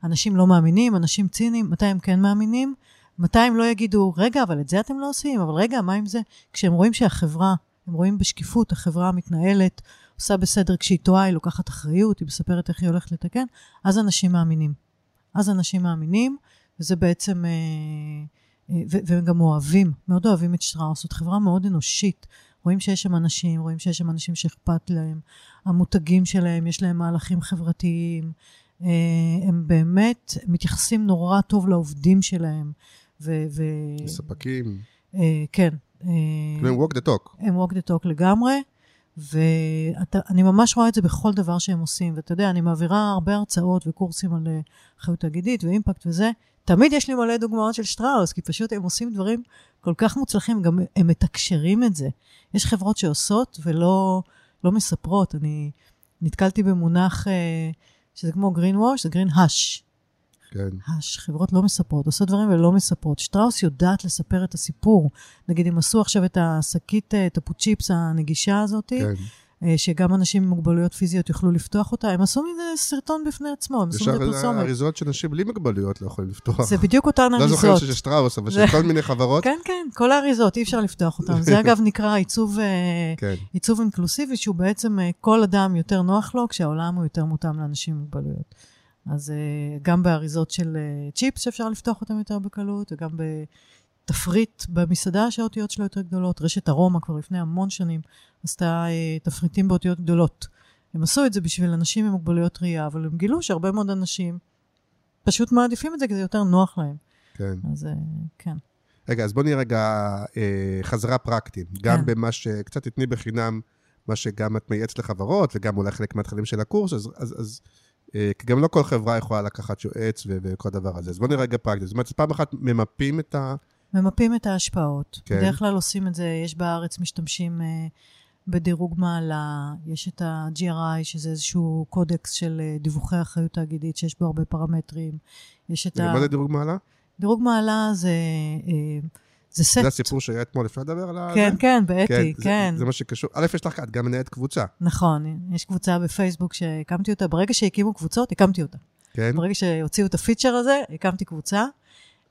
אנשים לא מאמינים, אנשים ציניים, מתי הם כן מאמינים? מתי הם לא יגידו, רגע, אבל את זה אתם לא עושים, אבל רגע, מה עם זה? כשהם רואים שהחברה, הם רואים בשקיפות, החברה מתנהלת, עושה בסדר כשהיא טועה, היא לוקחת אחריות, היא מספרת איך היא הולכת לתקן, אז אנשים מאמינים. אז אנשים מאמינים, וזה בעצם, אה, אה, והם גם אוהבים, מאוד אוהבים את שטראוס, זאת חברה מאוד אנושית. רואים שיש שם אנשים, רואים שיש שם אנשים שאכפת להם, המותגים שלהם, יש להם מהלכים חברתיים, אה, הם באמת מתייחסים נורא טוב לעובדים שלהם. ו... ו... ספקים. אה, כן. הם walk the talk. הם walk the talk לגמרי, ואני ממש רואה את זה בכל דבר שהם עושים. ואתה יודע, אני מעבירה הרבה הרצאות וקורסים על אחריות תאגידית ואימפקט וזה. תמיד יש לי מלא דוגמאות של שטראוס, כי פשוט הם עושים דברים כל כך מוצלחים, גם הם מתקשרים את זה. יש חברות שעושות ולא לא מספרות. אני נתקלתי במונח אה, שזה כמו green wash, זה green hush. כן. החברות לא מספרות, עושות דברים ולא מספרות. שטראוס יודעת לספר את הסיפור. נגיד, אם עשו עכשיו את השקית, אה, את הפוצ'יפס הנגישה הזאת, כן. אה, שגם אנשים עם מוגבלויות פיזיות יוכלו לפתוח אותה, הם עשו מזה סרטון בפני עצמו, הם עשו יש מזה פרסומת. אריזות שאנשים בלי מוגבלויות לא יכולים לפתוח. זה בדיוק אותן לא אריזות. זוכר שיש שטראוס, אבל של כל מיני חברות. כן, כן, כל האריזות, אי אפשר לפתוח אותן. זה [LAUGHS] אגב נקרא עיצוב, אה, כן. עיצוב אינקלוסיבי, שהוא בעצם אה, כל אדם יותר נוח לו, כשהעולם הוא יותר מותאם לאנשים עם מוגבלויות. אז אה, גם באריזות של אה, צ'יפס שאפשר לפתוח אותם יותר בקלות, וגם בתפריט במסעדה שהאותיות שלו יותר גדולות. רשת ארומה כבר לפני המון שנים עשתה אה, תפריטים באותיות גדולות. הם עשו את זה בשביל אנשים עם מוגבלויות ראייה, אבל הם גילו שהרבה מאוד אנשים פשוט מעדיפים את זה כי זה יותר נוח להם. כן. אז כן. רגע, אז בוא נהיה רגע אה, חזרה פרקטית. גם כן. במה שקצת תתני בחינם, מה שגם את מייעצת לחברות, וגם אולי חלק מהתכנים של הקורס, אז, אז, אז כי גם לא כל חברה יכולה לקחת יועץ ו- וכל הדבר הזה. אז בוא נהיה רגע פרקטית. זאת אומרת, פעם אחת ממפים את ה... ממפים את ההשפעות. כן. כן. בדרך כלל עושים את זה, יש בארץ משתמשים אה, בדירוג מעלה, יש את ה-GRI, שזה איזשהו קודקס של אה, דיווחי אחריות תאגידית, שיש בו הרבה פרמטרים. יש את ה... מה זה דירוג מעלה? דירוג מעלה זה, אה, זה סט. זה הסיפור שהיה אתמול, אפשר לדבר על ה... כן, זה? כן, באתי, זה- כן. זה מה שקשור. א', יש לך, את גם מנהלת קבוצה, נכון, יש קבוצה בפייסבוק שהקמתי אותה, ברגע שהקימו קבוצות, הקמתי אותה. כן? ברגע שהוציאו את הפיצ'ר הזה, הקמתי קבוצה.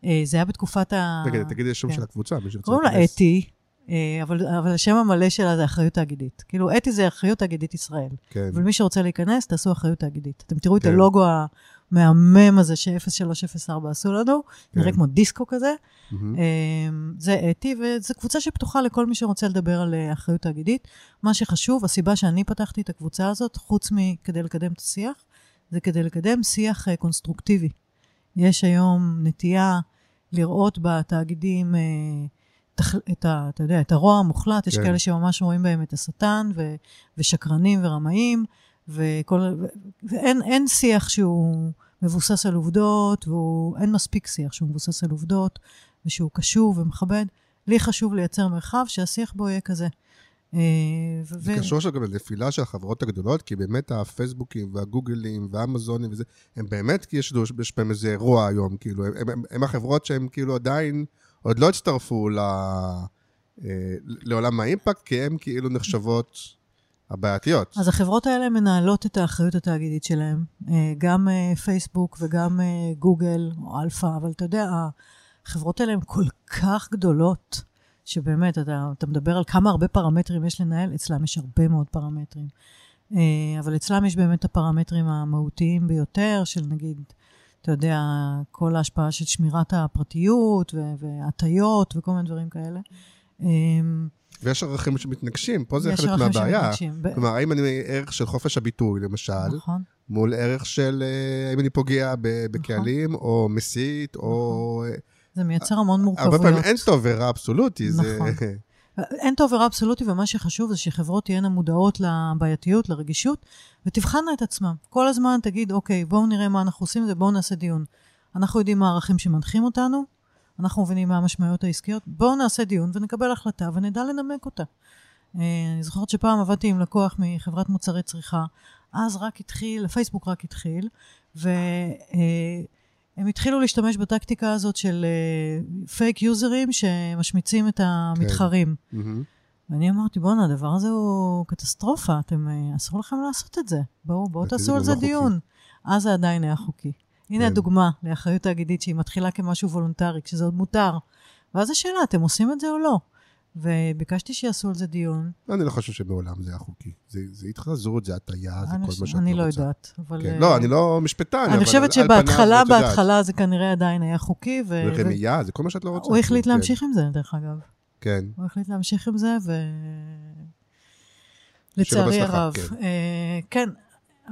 אה, זה היה בתקופת ה... רגע, תגידי שום כן. של הקבוצה, מי שרוצה קוראים לה. אתי, אה, אבל, אבל השם המלא שלה זה אחריות תאגידית. כאילו, אתי זה אחריות תאגידית ישראל. כן. אבל מי שרוצה להיכנס, תעשו אחריות תאגידית. אתם תראו את כן. הלוגו המהמם הזה ש-0304 עשו לנו, כן. נראה כמו דיסקו כזה. אה, זה אתי, וזו קבוצה שפתוחה לכל מי שרוצה לדבר על אה, אחריות תאגידית. מה שחשוב, הסיבה שאני פתחתי את הקבוצה הזאת, חוץ מכדי לקדם את השיח, זה כדי לקדם שיח אה, קונסטרוקטיבי. יש היום נטייה לראות בתאגידים את, ה, אתה יודע, את הרוע המוחלט, יש כן. כאלה שממש רואים בהם את השטן, ו, ושקרנים ורמאים, וכל, ואין אין שיח שהוא מבוסס על עובדות, ואין מספיק שיח שהוא מבוסס על עובדות, ושהוא קשוב ומכבד. לי חשוב לייצר מרחב שהשיח בו יהיה כזה. אה, זה ו- קשור עכשיו גם לנפילה של החברות הגדולות, כי באמת הפייסבוקים והגוגלים והאמזונים וזה, הם באמת, כי יש יש בהם איזה אירוע היום, כאילו, הם, הם, הם החברות שהן כאילו עדיין, עוד לא הצטרפו ל, אה, לעולם האימפקט, כי הן כאילו נחשבות הבעייתיות. אז החברות האלה מנהלות את האחריות התאגידית שלהן, אה, גם אה, פייסבוק וגם אה, גוגל או אלפאבית, אבל אתה יודע, החברות האלה הן כל כך גדולות, שבאמת, אתה, אתה מדבר על כמה הרבה פרמטרים יש לנהל, אצלם יש הרבה מאוד פרמטרים. אבל אצלם יש באמת הפרמטרים המהותיים ביותר, של נגיד, אתה יודע, כל ההשפעה של שמירת הפרטיות והטיות וכל מיני דברים כאלה. ויש ערכים שמתנגשים, פה זה חלק מהבעיה. כלומר, האם אני ערך של חופש הביטוי, למשל, נכון. מול ערך של אה, האם אני פוגע בקהלים, או מסית, או... אה, זה מייצר המון הרבה מורכבויות. פעמים אין טוב ורע אבסולוטי, זה... נכון. אין טוב ורע אבסולוטי, ומה שחשוב זה שחברות תהיינה מודעות לבעייתיות, לרגישות, ותבחנה את עצמן. כל הזמן תגיד, אוקיי, בואו נראה מה אנחנו עושים, ובואו נעשה דיון. אנחנו יודעים מה הערכים שמנחים אותנו, אנחנו מבינים מה המשמעויות העסקיות, בואו נעשה דיון ונקבל החלטה ונדע לנמק אותה. אה, אני זוכרת שפעם עבדתי עם לקוח מחברת מוצרי צריכה, אז רק התחיל, הפייסבוק רק התחיל, והם התחילו להשתמש בטקטיקה הזאת של פייק יוזרים שמשמיצים את המתחרים. מהמם. ואני אמרתי, בואנה, הדבר הזה הוא קטסטרופה, אתם, אה, אסור לכם לעשות את זה. בואו, בואו תעשו על זה לא. דיון. אז זה עדיין היה חוקי. הנה כן. הדוגמה לאחריות תאגידית שהיא מתחילה כמשהו וולונטרי, כשזה עוד מותר. ואז השאלה, אתם עושים את זה או לא? וביקשתי שיעשו על זה דיון. אני לא חושב שמעולם זה היה חוקי. זה זה התחזות, זה הטעיה, זה כל מה שאת אני לא רוצה. יודעת, אבל... כן. אה, לא, אני לא משפטן, אבל אני חושבת על פניו, שבהתחלה. בהתחלה זה כנראה עדיין היה חוקי, ו... ורמייה, זה כל מה שאת לא רוצה. הוא החליט כן, להמשיך עם זה, דרך אגב. כן, הוא החליט להמשיך עם זה, ו... לצערי הרב. כן. אה, כן,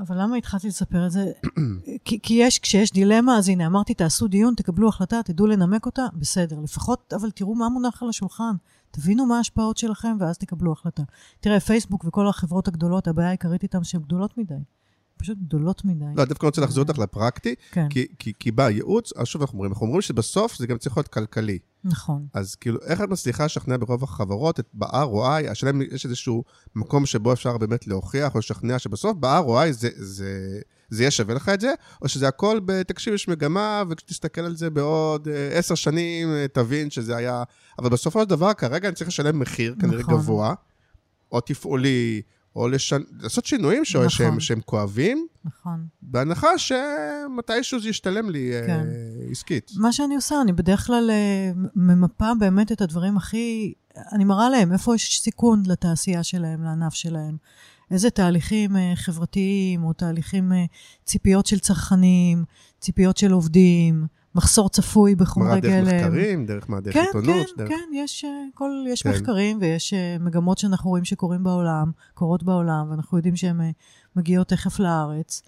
אבל למה התחלתי לספר את זה? [CLEARS THROAT] כי, כי יש, כשיש דילמה, אז הנה, אמרתי, תעשו דיון, תקבלו החלטה, תדעו לנמק אותה, בסדר. לפחות, אבל תראו מה מונח על השולחן. תבינו מה ההשפעות שלכם, ואז תקבלו החלטה. תראה, פייסבוק וכל החברות הגדולות, הבעיה העיקרית איתן שהן גדולות מדי. פשוט גדולות מדי. לא, דווקא אני רוצה להחזיר אותך לפרקטי, כן, כי, כי, כי בייעוץ, אז שוב אנחנו אומרים, אנחנו אומרים שבסוף זה גם צריך להיות כלכלי. נכון. אז כאילו, איך את מצליחה לשכנע ברוב החברות את ב-ROI, השאלה אם יש איזשהו מקום שבו אפשר באמת להוכיח או לשכנע שבסוף ב-ROI זה, זה, זה יהיה שווה לך את זה, או שזה הכל בתקשיב, יש מגמה, וכשתסתכל על זה בעוד אה, עשר שנים, אה, תבין שזה היה... אבל בסופו של דבר, כרגע אני צריך לשלם מחיר כנראה נכון. גבוה, או תפעולי, או לשנ... לעשות שינויים ש... נכון. שהם, שהם כואבים, נכון. בהנחה שמתישהו זה ישתלם לי כן. אה, עסקית. מה שאני עושה, אני בדרך כלל אה, ממפה באמת את הדברים הכי... אני מראה להם איפה יש סיכון לתעשייה שלהם, לענף שלהם. איזה תהליכים אה, חברתיים, או תהליכים, אה, ציפיות של צרכנים, ציפיות של עובדים, מחסור צפוי בחומרי גלם. דרך מחקרים, דרך מה, דרך כן, עיתונות, כן, דרך... כן, יש, אה, כל, יש כן. מחקרים ויש אה, מגמות שאנחנו רואים שקורים בעולם, קורות בעולם, ואנחנו יודעים שהן אה, מגיעות תכף לארץ.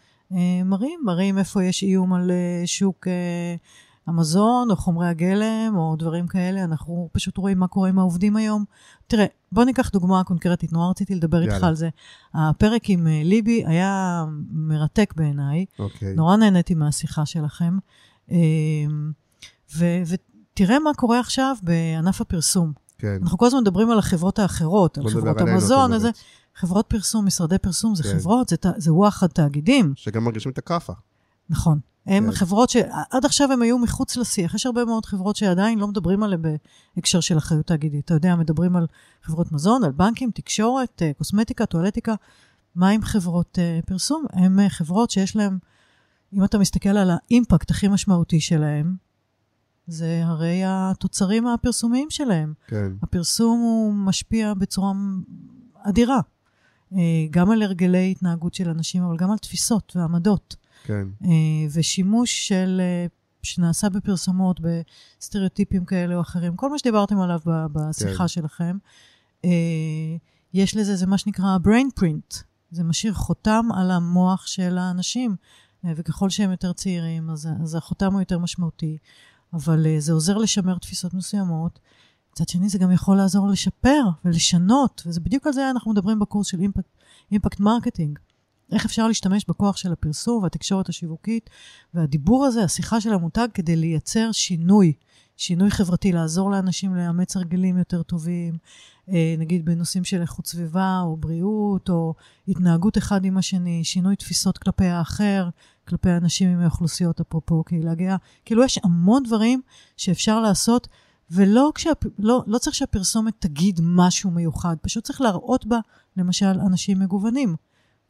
מראים, מראים איפה יש איום על שוק המזון, או חומרי הגלם, או דברים כאלה. אנחנו פשוט רואים מה קורה עם העובדים היום. תראה, בוא ניקח דוגמה קונקרטית, נורא רציתי לדבר איתך יאללה. על זה. הפרק עם ליבי היה מרתק בעיניי. אוקיי. נורא נהניתי מהשיחה שלכם. אה, ו- ותראה מה קורה עכשיו בענף הפרסום. כן. אנחנו כל הזמן מדברים על החברות האחרות, על חברות המזון, איזה... חברות פרסום, משרדי פרסום, זה כן. חברות, זה, זה וואחד תאגידים, שגם מרגישים את הכאפה. נכון. הם כן. חברות שעד עכשיו הם היו מחוץ לשיח. יש הרבה מאוד חברות שעדיין לא מדברים עליהן בהקשר של אחריות תאגידית. אתה יודע, מדברים על חברות מזון, על בנקים, תקשורת, אה, קוסמטיקה, טואלטיקה. מה עם חברות אה, פרסום? הן אה, חברות שיש להן, אם אתה מסתכל על האימפקט הכי משמעותי שלהן, זה הרי התוצרים הפרסומיים שלהם. כן. הפרסום הוא משפיע בצורה אדירה, אה, גם על הרגלי התנהגות של אנשים, אבל גם על תפיסות ועמדות. כן. אה, ושימוש של, אה, שנעשה בפרסומות, בסטריאוטיפים כאלה או אחרים, כל מה שדיברתם עליו בשיחה כן. שלכם, יש לזה, זה מה שנקרא brain print. זה משאיר חותם על המוח של האנשים, וככל שהם יותר צעירים, אז, אז החותם הוא יותר משמעותי. אבל אה, זה עוזר לשמר תפיסות מסוימות. מצד שני, זה גם יכול לעזור לשפר ולשנות, וזה בדיוק על זה אנחנו מדברים בקורס של impact marketing. איך אפשר להשתמש בכוח של הפרסום והתקשורת השיווקית, והדיבור הזה, השיחה של המותג, כדי לייצר שינוי, שינוי חברתי, לעזור לאנשים לאמץ הרגלים יותר טובים, אה, נגיד בנושאים של איכות סביבה, או בריאות, או התנהגות אחד עם השני, שינוי תפיסות כלפי האחר, כלפי אנשים עם האוכלוסיות, אפרופו קהילה גאה. כאילו, יש המון דברים שאפשר לעשות, ולא כשהפ... לא, לא צריך שהפרסומת תגיד משהו מיוחד, פשוט צריך להראות בה, למשל, אנשים מגוונים,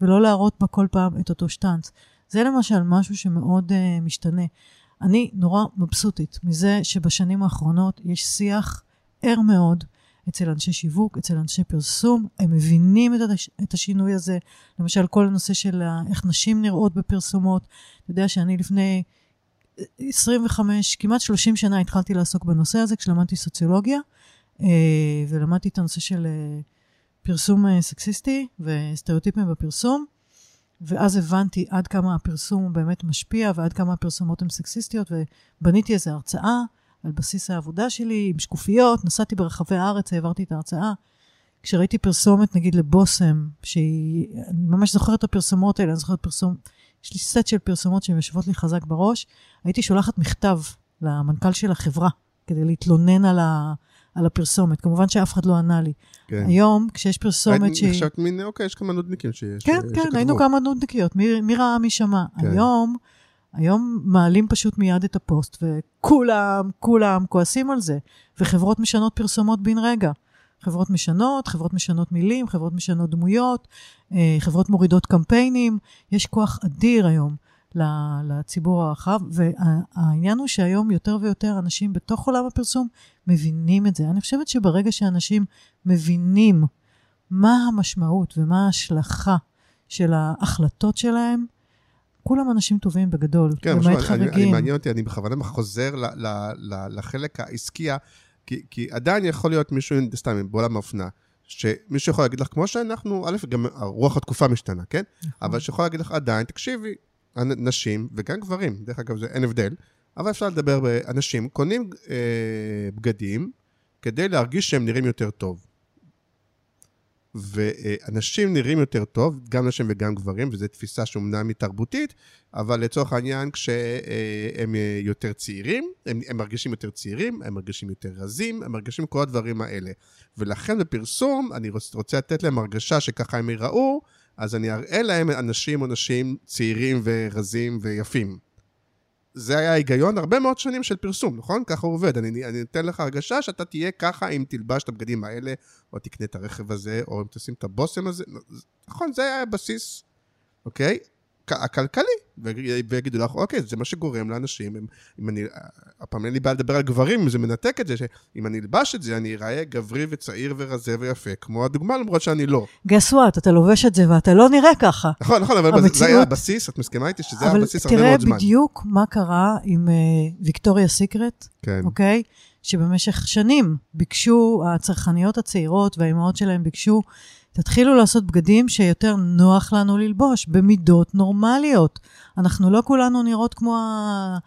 ולא להראות בה כל פעם את אותו שטאנץ. זה למשל משהו שמאוד uh, משתנה. אני נורא מבסוטית מזה שבשנים האחרונות יש שיח ער מאוד אצל אנשי שיווק, אצל אנשי פרסום, הם מבינים את, הש... את השינוי הזה. למשל, כל הנושא של איך נשים נראות בפרסומות. אתה יודע שאני לפני 25, כמעט 30 שנה התחלתי לעסוק בנושא הזה כשלמדתי סוציולוגיה, אה, ולמדתי את הנושא של אה, פרסום אה, סקסיסטי וסטריאוטיפים בפרסום, ואז הבנתי עד כמה הפרסום באמת משפיע ועד כמה הפרסומות הן סקסיסטיות, ובניתי איזו הרצאה על בסיס העבודה שלי עם שקופיות, נסעתי ברחבי הארץ, העברתי את ההרצאה. כשראיתי פרסומת, נגיד לבושם, שהיא, אני ממש זוכרת את הפרסומות האלה, אני זוכרת פרסום, יש לי סט של פרסומות שהן יושבות לי חזק בראש, הייתי שולחת מכתב למנכ"ל של החברה, כדי להתלונן על, ה, על הפרסומת. כמובן שאף אחד לא ענה לי. כן. היום, כשיש פרסומת שהיא... חשבת מין, אוקיי, יש כמה נודניקים שיש. כן, ש- כן, שכתבו. היינו כמה נודניקיות, מי, מי ראה, מי שמע. כן. היום, היום מעלים פשוט מיד את הפוסט, וכולם, כולם כועסים על זה. וחברות משנות פרסומות בן רגע. חברות משנות, חברות משנות מילים, חברות משנות דמויות, אה, חברות מורידות קמפיינים. יש כוח אדיר היום לציבור הרחב, והעניין הוא שהיום יותר ויותר אנשים בתוך עולם הפרסום מבינים את זה. אני חושבת שברגע שאנשים מבינים מה המשמעות ומה ההשלכה של ההחלטות שלהם, כולם אנשים טובים בגדול, כן, למעט עכשיו, אני, אני, חריגים. מעניין אותי, אני בכוונה חוזר ל, ל, ל, לחלק העסקי, כי, כי עדיין יכול להיות מישהו, סתם, בעולם האופנה, שמישהו יכול להגיד לך, כמו שאנחנו, א', גם רוח התקופה משתנה, כן? נכון. אבל שיכול להגיד לך, עדיין, תקשיבי, נשים, וגם גברים, דרך אגב, זה אין הבדל, אבל אפשר לדבר באנשים, קונים אה, בגדים כדי להרגיש שהם נראים יותר טוב. ואנשים נראים יותר טוב, גם נשים וגם גברים, וזו תפיסה שאומנם היא תרבותית, אבל לצורך העניין, כשהם יותר צעירים, הם, הם מרגישים יותר צעירים, הם מרגישים יותר רזים, הם מרגישים כל הדברים האלה. ולכן בפרסום, אני רוצה לתת להם הרגשה שככה הם ייראו, אז אני אראה להם אנשים או נשים צעירים ורזים ויפים. זה היה ההיגיון הרבה מאוד שנים של פרסום, נכון? ככה הוא עובד. אני, אני אתן לך הרגשה שאתה תהיה ככה אם תלבש את הבגדים האלה, או תקנה את הרכב הזה, או אם תשים את הבושם הזה. נכון, זה היה הבסיס, אוקיי? הכלכלי, ויגידו לך, אוקיי, זה מה שגורם לאנשים, אם, אם אני, הפעם אין לי בעיה לדבר על גברים, זה מנתק את זה, שאם אני אלבש את זה, אני אראה גברי וצעיר ורזה ויפה, כמו הדוגמה, למרות שאני לא. גס וואט, אתה לובש את זה ואתה לא נראה ככה. נכון, נכון, אבל המציאות... זה היה הבסיס, את מסכימה איתי שזה היה הבסיס הרבה מאוד זמן. אבל תראה בדיוק מה קרה עם ויקטוריה uh, סיקרט, כן. אוקיי? שבמשך שנים ביקשו, הצרכניות הצעירות והאימהות שלהם ביקשו תתחילו לעשות בגדים שיותר נוח לנו ללבוש, במידות נורמליות. אנחנו לא כולנו נראות כמו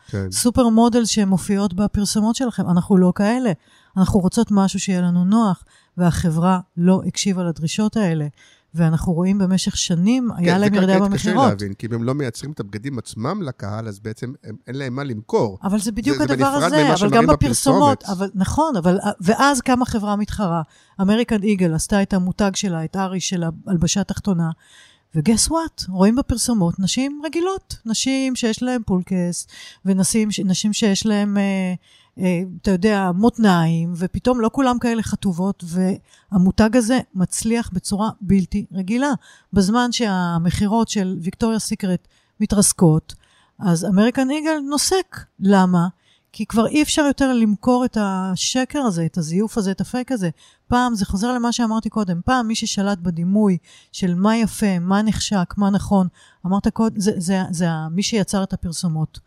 כן. הסופר מודל שמופיעות בפרסומות שלכם, אנחנו לא כאלה. אנחנו רוצות משהו שיהיה לנו נוח, והחברה לא הקשיבה לדרישות האלה. ואנחנו רואים במשך שנים, כן, היה להם ירידה במכירות. זה קשה להבין, כי אם הם לא מייצרים את הבגדים עצמם לקהל, אז בעצם הם, אין להם מה למכור. אבל זה בדיוק זה, הדבר זה הזה, אבל גם בפרסומות. אבל, נכון, אבל, ואז קמה חברה מתחרה. אמריקן איגל עשתה את המותג שלה, את Aerie של הלבשה תחתונה. ו guess what, רואים בפרסומות נשים רגילות, נשים שיש להן פולקעס, ונשים שיש להן אה, אתה יודע, מותניים, ופתאום לא כולם כאלה חטובות, והמותג הזה מצליח בצורה בלתי רגילה. בזמן שהמכירות של ויקטוריה סיקרט מתרסקות, אז אמריקן איגל נוסק. למה? כי כבר אי אפשר יותר למכור את השקר הזה, את הזיוף הזה, את הפייק הזה. פעם, זה חוזר למה שאמרתי קודם, פעם מי ששלט בדימוי של מה יפה, מה נחשק, מה נכון, אמרת קודם, זה, זה, זה, זה מי שיצר את הפרסומות.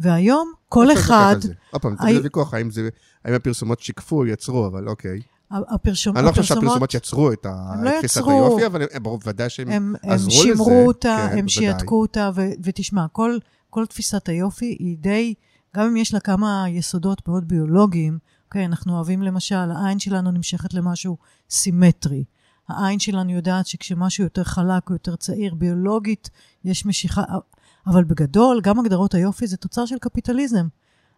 והיום כל אחד... עוד פעם, תמיד הוויכוח האם הפרסומות שיקפו יצרו, אבל אוקיי. הפרשומות... אני לא חושב שהפרסומות יצרו את תפיסת לא היופי, אבל ברור, ודאי שהם עזרו לזה. הם שימרו אותה, כן, הם שיעתקו אותה, ותשמע, כל תפיסת היופי היא די, גם אם יש לה כמה יסודות מאוד ביולוגיים, אוקיי, אנחנו אוהבים למשל, העין שלנו נמשכת למשהו סימטרי. העין שלנו יודעת שכשמשהו יותר חלק או יותר צעיר, ביולוגית, יש משיכה, אבל בגדול, גם הגדרות היופי זה תוצר של קפיטליזם.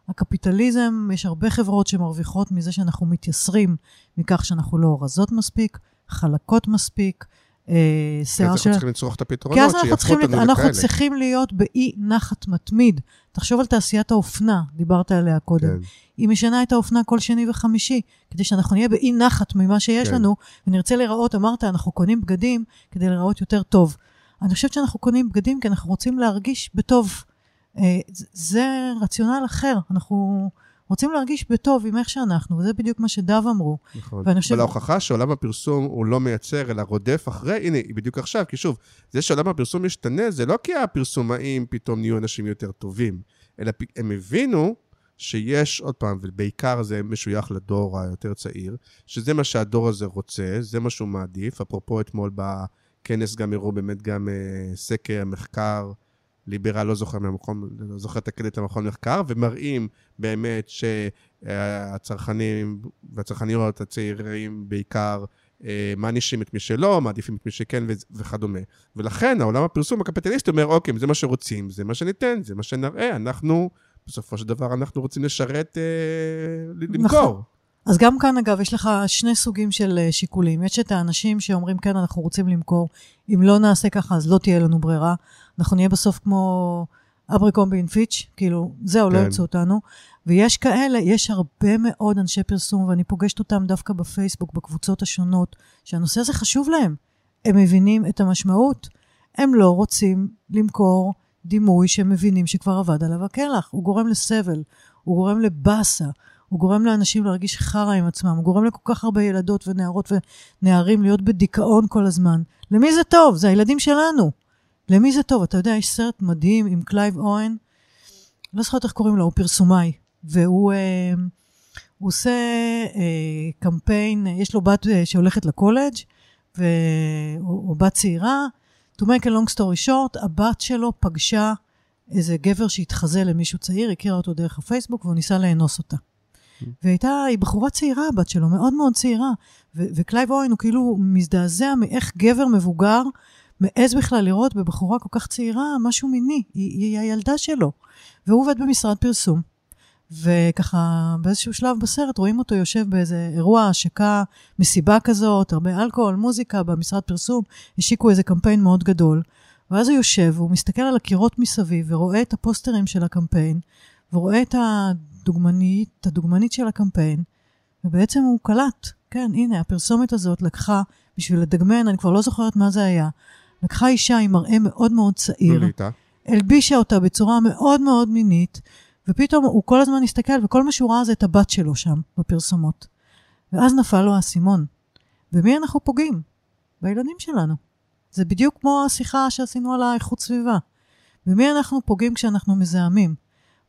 הקפיטליזם, יש הרבה חברות שמרוויחות מזה שאנחנו מתייסרים מכך שאנחנו לא רזות מספיק, חלקות מספיק, אה, שיער של... כי אז אנחנו צריכים לצרוך את הפתרונות שיהפכו אותנו לכאלה. אנחנו צריכים להיות באי נחת מתמיד. תחשוב על תעשיית האופנה, דיברת עליה קודם. כן. היא משנה את האופנה כל שני וחמישי, כדי שאנחנו נהיה באי נחת ממה שיש כן. לנו, ונרצה להיראות, אמרת, אנחנו קונים בגדים כדי להיראות יותר טוב. אני חושבת שאנחנו קונים בגדים כי אנחנו רוצים להרגיש בטוב. אה, זה רציונל אחר, אנחנו רוצים להרגיש בטוב עם איך שאנחנו, וזה בדיוק מה שדב אמרו. נכון, אבל חושב... ההוכחה שעולם הפרסום הוא לא מייצר, אלא רודף אחרי, הנה, היא בדיוק עכשיו, כי שוב, זה שעולם הפרסום משתנה, זה לא כי הפרסומאים פתאום נהיו אנשים יותר טובים, אלא הם הבינו שיש, עוד פעם, ובעיקר זה משוייך לדור היותר צעיר, שזה מה שהדור הזה רוצה, זה מה שהוא מעדיף. אפרופו אתמול ב... בכנס גם הראו באמת גם uh, סקר, מחקר, ליברל, לא זוכר מהמכון, לא זוכר את הקרדיט למכון מחקר, ומראים באמת שהצרכנים והצרכניות הצעירים בעיקר uh, מענישים את מי שלא, מעדיפים את מי שכן וכדומה. ולכן העולם הפרסום הקפיטליסטי אומר, אוקיי, זה מה שרוצים, זה מה שניתן, זה מה שנראה, אנחנו, בסופו של דבר אנחנו רוצים לשרת, uh, למכור. נכון. אז גם כאן, אגב, יש לך שני סוגים של אה, שיקולים. יש את האנשים שאומרים, כן, אנחנו רוצים למכור, אם לא נעשה ככה, אז לא תהיה לנו ברירה. אנחנו נהיה בסוף כמו אבריקומבי אינפיץ', כאילו, זהו, לא כן. לא יצאו אותנו. ויש כאלה, יש הרבה מאוד אנשי פרסום, ואני פוגשת אותם דווקא בפייסבוק, בקבוצות השונות, שהנושא הזה חשוב להם. הם מבינים את המשמעות. הם לא רוצים למכור דימוי שהם מבינים שכבר אבד עליו הקלח. הוא גורם לסבל, הוא גורם לבאסה. הוא גורם לאנשים להרגיש חרא עם עצמם, הוא גורם לכל כך הרבה ילדות ונערות ונערים להיות בדיכאון כל הזמן. למי זה טוב? זה הילדים שלנו. למי זה טוב? אתה יודע, יש סרט מדהים עם קלייב אוון, לא זוכרת איך קוראים לו, הוא פרסומאי, והוא אה, הוא עושה אה, קמפיין, יש לו בת אה, שהולכת לקולג' או בת צעירה. To make a long story short, הבת שלו פגשה איזה גבר שהתחזה למישהו צעיר, הכירה אותו דרך הפייסבוק והוא ניסה לאנוס אותה. והיא הייתה, היא בחורה צעירה, הבת שלו, מאוד מאוד צעירה. ו- וקלייב אוון הוא כאילו מזדעזע מאיך גבר מבוגר מעז בכלל לראות בבחורה כל כך צעירה משהו מיני, היא, היא הילדה שלו. והוא עובד במשרד פרסום. וככה באיזשהו שלב בסרט רואים אותו יושב באיזה אירוע השקה, מסיבה כזאת, הרבה אלכוהול, מוזיקה במשרד פרסום, השיקו איזה קמפיין מאוד גדול. ואז הוא יושב, והוא מסתכל על הקירות מסביב, ורואה את הפוסטרים של הקמפיין, ורואה את הדוגמנית, הדוגמנית של הקמפיין, ובעצם הוא קלט, כן, הנה, הפרסומת הזאת לקחה, בשביל לדגמן, אני כבר לא זוכרת מה זה היה, לקחה אישה עם מראה מאוד מאוד צעיר. הלבישה אותה בצורה מאוד מאוד מינית, ופתאום הוא כל הזמן הסתכל, וכל מה שהוא ראה זה את הבת שלו שם, בפרסומות. ואז נפל לו האסימון. במי אנחנו פוגעים? בילדים שלנו. זה בדיוק כמו השיחה שעשינו על האיכות סביבה. במי אנחנו פוגעים כשאנחנו מזהמים?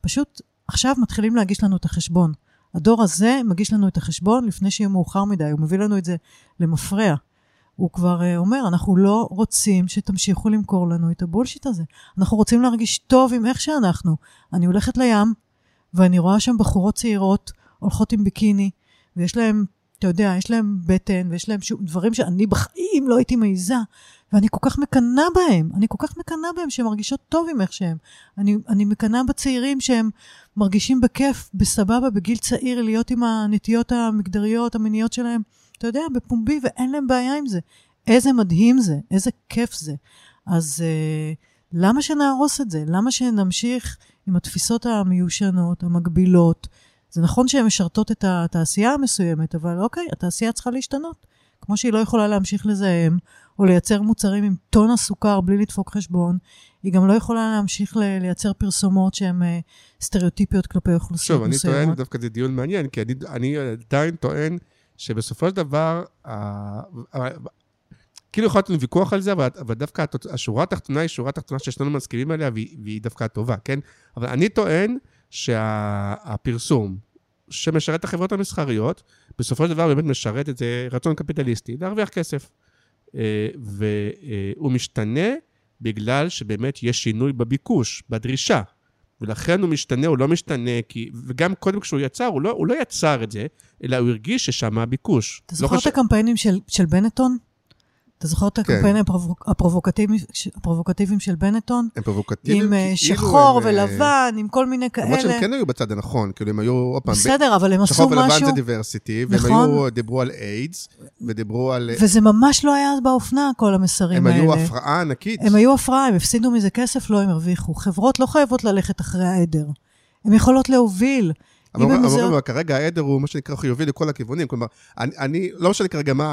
פשוט עכשיו מתחילים להגיש לנו את החשבון. הדור הזה מגיש לנו את החשבון לפני שיהיה מאוחר מדי, הוא מביא לנו את זה למפרע. הוא כבר uh, אומר, אנחנו לא רוצים שתמשיכו למכור לנו את הבולשיט הזה. אנחנו רוצים להרגיש טוב עם איך שאנחנו. אני הולכת לים, ואני רואה שם בחורות צעירות הולכות עם ביקיני, ויש להם, אתה יודע, יש להם בטן, ויש שום, דברים שאני בחיים לא הייתי מעיזה, ואני כל כך מקנאה בהם. אני כל כך מקנאה בהם שהן מרגישות טוב עם איך שהם. אני, אני מקנאה בצעירים שהם מרגישים בכיף, בסבבה, בגיל צעיר, להיות עם הנטיות המגדריות, המיניות שלהם. אתה יודע, בפומבי, ואין להם בעיה עם זה. איזה מדהים זה, איזה כיף זה. אז אה, למה שנהרוס את זה? למה שנמשיך עם התפיסות המיושנות, המגבילות? זה נכון שהן משרתות את התעשייה המסוימת, אבל אוקיי, התעשייה צריכה להשתנות. כמו שהיא לא יכולה להמשיך לזהם, או לייצר מוצרים עם טון הסוכר בלי לדפוק חשבון, היא גם לא יכולה להמשיך ל- לייצר פרסומות שהן אה, סטריאוטיפיות כלפי אוכלוסיות שוב, אני מסוימות. טוען, דווקא זה דיון מעניין, כי אני, אני עדיין טוען שבסופו של דבר, כאילו יכול להיות לנו ויכוח על זה, אבל, אבל דווקא התוצ- השורה התחתונה היא שורה תחתונה ששנינו מסכימים עליה, והיא, והיא דווקא הטובה, כן? אבל אני טוען שהפרסום שמשרת את החברות המסחריות, בסופו של דבר באמת משרת את זה רצון קפיטליסטי, להרוויח כסף. אה, והוא משתנה בגלל שבאמת יש שינוי בביקוש, בדרישה. ולכן הוא משתנה, הוא לא משתנה, כי... וגם קודם כשהוא יצר, הוא לא, הוא לא יצר את זה, אלא הוא הרגיש ששם הביקוש. אתה לא זוכר את חושב- הקמפיינים של, של בנטון? אתה זוכר את כן. הקמפיינים הפרובוק, הפרובוקטיביים, של בנטון? הם פרובוקטיביים, עם אה, כאילו שחור הם, אה, ולבן, עם כל מיני למרות שהם כאלה. כן היו בצד הנכון, כאילו הם היו, עוד פעם, בסדר, אבל הם שחור עשו ולבן משהו, זה דיברסיטי, והם נכון. היו, דיברו על איידס, ודיברו על... וזה ממש לא היה באופנה, כל המסרים הם האלה. היו הפרעה ענקית. הם היו הפרעה, הם הפסידו מזה כסף, לא הם הרוויחו. חברות לא חייבות ללכת אחרי העדר. הן יכולות להוביל. אבל אם זה- אבל כרגע העדר הוא מה שנקרא חיובי לכל הכיוונים. כלומר, אני, אני לא משנה כרגע מה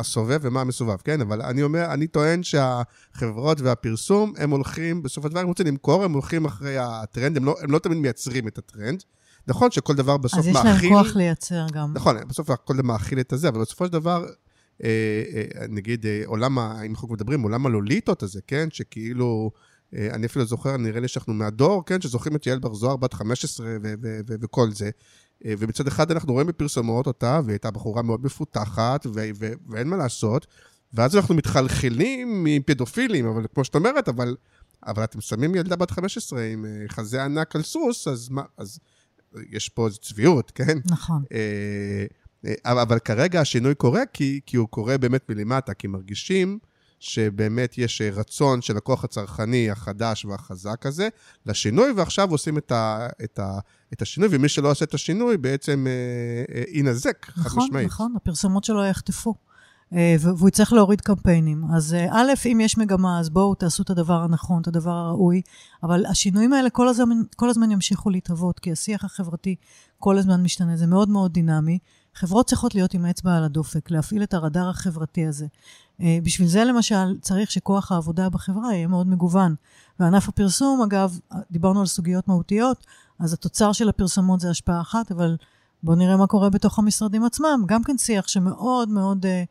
הסובב ומה המסובב, כן? אבל אני אומר, אני טוען שהחברות והפרסום, הם הולכים, בסופו של דבר הם רוצים למכור, הם הולכים אחרי הטרנד, הם לא, הם לא תמיד מייצרים את הטרנד. נכון שכל דבר בסוף אז יש מאכיל... להם כוח לייצר גם. נכון, בסוף הכל מאכיל את הזה, אבל בסופו של דבר, אה, אה, נגיד, אה, עולם, ה- אם אנחנו מדברים, עולם הלוליטות הזה, כן? שכאילו, אני אפילו זוכר, נראה לי שאנחנו מהדור, כן? שזוכרים את יעל בר זוהר בת 15 ו- ו- ו- וכל זה. אה, ומצד אחד אנחנו רואים בפרסומות אותה, והיא הייתה בחורה מאוד מפותחת, ו- ו- ואין מה לעשות. ואז אנחנו מתחלחלים מפדופילים, אבל כמו שאת אומרת, אבל, אבל אתם שמים ילדה בת 15 עם אה, חזה ענק על סוס, אז מה, אז יש פה איזו צביעות, כן? נכון. אה, אה, אבל, אבל כרגע השינוי קורה כי, כי הוא קורה באמת מלמטה, כי מרגישים שבאמת יש אה, רצון של הכוח הצרכני החדש והחזק הזה לשינוי, ועכשיו עושים את, ה, את, ה, את השינוי, ומי שלא עושה את השינוי בעצם אה, אה, יינזק, חד נכון, משמעית. נכון, הפרסומות שלו יחטפו. אה, והוא יצטרך להוריד קמפיינים. אז אה, א', אם יש מגמה, אז בואו תעשו את הדבר הנכון, את הדבר הראוי, אבל השינויים האלה כל הזמן, כל הזמן ימשיכו להתהוות, כי השיח החברתי כל הזמן משתנה, זה מאוד מאוד דינמי. חברות צריכות להיות עם אצבע על הדופק, להפעיל את הרדאר החברתי הזה. אה, בשביל זה למשל צריך שכוח העבודה בחברה יהיה מאוד מגוון. וענף הפרסום, אגב, דיברנו על סוגיות מהותיות, אז התוצר של הפרסומות זה השפעה אחת, אבל בואו נראה מה קורה בתוך המשרדים עצמם. גם כן שיח שמאוד מאוד אה,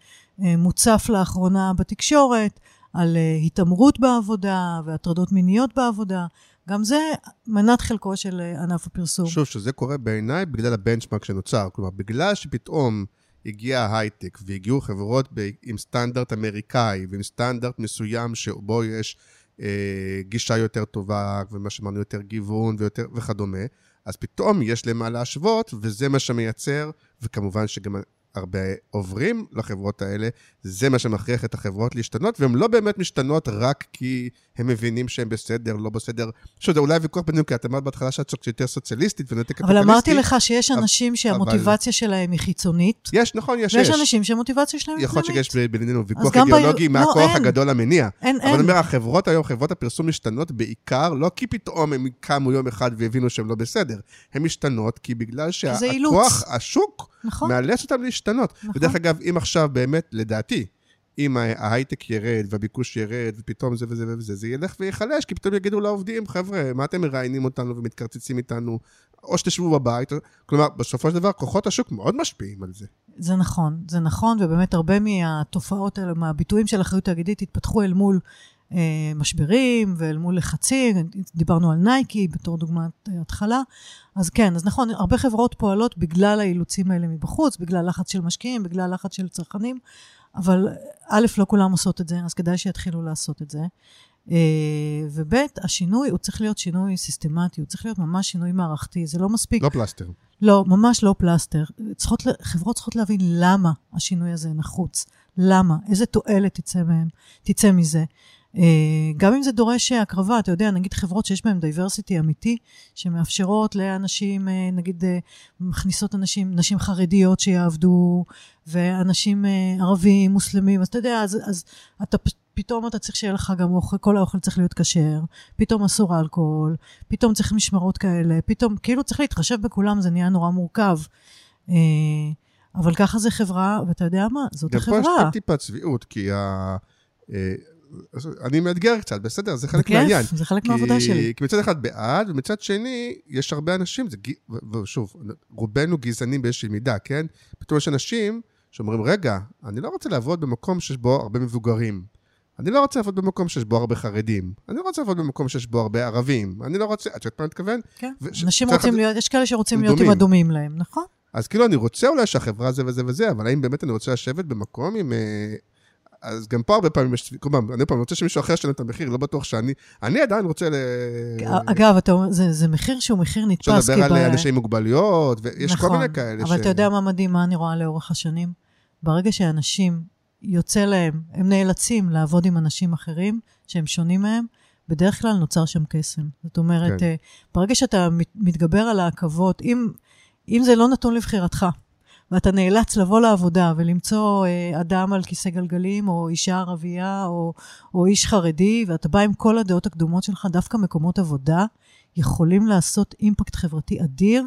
אה, מוצף לאחרונה בתקשורת, על התעמרות בעבודה והטרדות מיניות בעבודה. גם זה מנת חלקו של אה, ענף הפרסום. שוב, שזה קורה בעיניי בגלל הבנצ'מארק שנוצר. כלומר, בגלל שפתאום הגיע ההייטק והגיעו חברות ב- עם סטנדרט אמריקאי ועם סטנדרט מסוים שבו יש אה, גישה יותר טובה, ומה שאמרנו, יותר גיוון ויותר, וכדומה, אז פתאום יש להם מה להשוות, וזה מה שמייצר, וכמובן שגם הרבה עוברים לחברות האלה, זה מה שמכריח את החברות להשתנות, והן לא באמת משתנות רק כי הם מבינים שהם בסדר, לא בסדר. שוב, זה אולי ויכוח בינינו, כי את אמרת בהתחלה שאת יותר סוציאליסטית ונותר קפיטליסטית. אבל אמרתי לך שיש אנשים שהמוטיבציה שלהם היא חיצונית. יש, נכון, יש, ויש יש. אנשים שהמוטיבציה שלהם היא יכול פנימית. להיות שיש בינינו ויכוח אידיאולוגי ב- מה לא, הכוח אין. הגדול המניע. אין, אבל אין. אני אומר, החברות היום, חברות הפרסום משתנות בעיקר, לא כי פתאום הם קמו יום אחד והבינו שהם לא בסדר. הן משתנות כי בגלל. שהכוח, השוק, נכון, מאלץ אותם להשתנות. נכון. ודרך אגב, אם עכשיו באמת, לדעתי, אם ההייטק ירד והביקוש ירד ופתאום זה וזה וזה, זה ילך וייחלש, כי פתאום יגידו לעובדים, חבר'ה, מה אתם מראיינים אותנו ומתקרצצים איתנו, או שתשבו בבית. כלומר, בסופו של דבר, כוחות השוק מאוד משפיעים על זה. זה נכון, זה נכון, ובאמת הרבה מהתופעות האלה, מהביטויים של אחריות תאגידית, התפתחו אל מול אה, משברים ואל מול לחצים, דיברנו על נייקי בתור דוגמת אה, התחלה, אז כן, אז נכון, הרבה חברות פועלות בגלל האילוצים האלה מבחוץ, בגלל לחץ של משקיעים, בגלל לחץ של צרכנים, אבל א', לא כולם עושות את זה, אז כדאי שיתחילו לעשות את זה. אה, וב', השינוי, הוא צריך להיות שינוי סיסטמטי, הוא צריך להיות ממש שינוי מערכתי, זה לא מספיק. לא פלסטר. לא, ממש לא פלסטר. צריכות, חברות צריכות להבין למה השינוי הזה נחוץ. למה? איזה תועלת תצא מהם, תצא מזה. אה, גם אם זה דורש הקרבה, אתה יודע, נגיד חברות שיש בהן דייברסיטי אמיתי, שמאפשרות לאנשים, אה, נגיד, אה, מכניסות אנשים, נשים חרדיות שיעבדו, ואנשים אה, ערבים, מוסלמים, אז אתה יודע, אז, אז אתה פתאום אתה צריך שיהיה לך גם אוכל, כל האוכל צריך להיות כשר, פתאום אסור אלכוהול, פתאום צריך משמרות כאלה, פתאום, כאילו צריך להתחשב בכולם, זה נהיה נורא מורכב. אה, אבל ככה זה חברה, ואתה יודע מה, זאת גם פה יש החברה. טיפה צביעות, כי ה... אה, אני מאתגר קצת, בסדר? זה חלק בכיף, מהעניין. זה חלק כי- מהעבודה שלי. כי מצד אחד בעד, ומצד שני, יש הרבה אנשים, זה, ושוב, רובנו גזענים באיזושהי מידה, כן? פתאום יש אנשים שאומרים, רגע, אני לא רוצה לעבוד במקום שיש בו הרבה מבוגרים. אני לא רוצה לעבוד במקום שיש בו הרבה חרדים. אני לא רוצה לעבוד במקום שיש בו הרבה ערבים. אני לא רוצה, את יודעת מה אני מתכוון? כן. אנשים רוצים להיות, יש כאלה שרוצים להיות עם דומים. הדומים להם, נכון? אז כאילו, אני רוצה אולי שהחברה זה וזה וזה, אבל האם באמת אני רוצה לשבת במקום עם... אז גם פה הרבה פעמים יש... כלומר, אני פעם רוצה שמישהו אחר ישלם את המחיר, לא בטוח שאני... אני עדיין רוצה ל... אגב, אתה זה, זה מחיר שהוא מחיר נתפס, אפשר לדבר על אנשים עם מוגבלויות, ויש כל נכון, מיני כאלה אבל אתה יודע מה מדהים, מה אני רואה לאורך השנים? ברגע שאנשים, יוצא להם, הם נאלצים לעבוד עם אנשים אחרים, שהם שונים מהם, בדרך כלל נוצר שם קסם. זאת אומרת, כן. אה, ברגע שאתה מת- מתגבר על העכבות, אם, אם זה לא נתון לבחירתך, ואתה נאלץ לבוא לעבודה ולמצוא אה, אדם על כיסא גלגלים, או אישה ערבייה, או, או איש חרדי, ואתה בא עם כל הדעות הקדומות שלך, דווקא מקומות עבודה יכולים לעשות אימפקט חברתי אדיר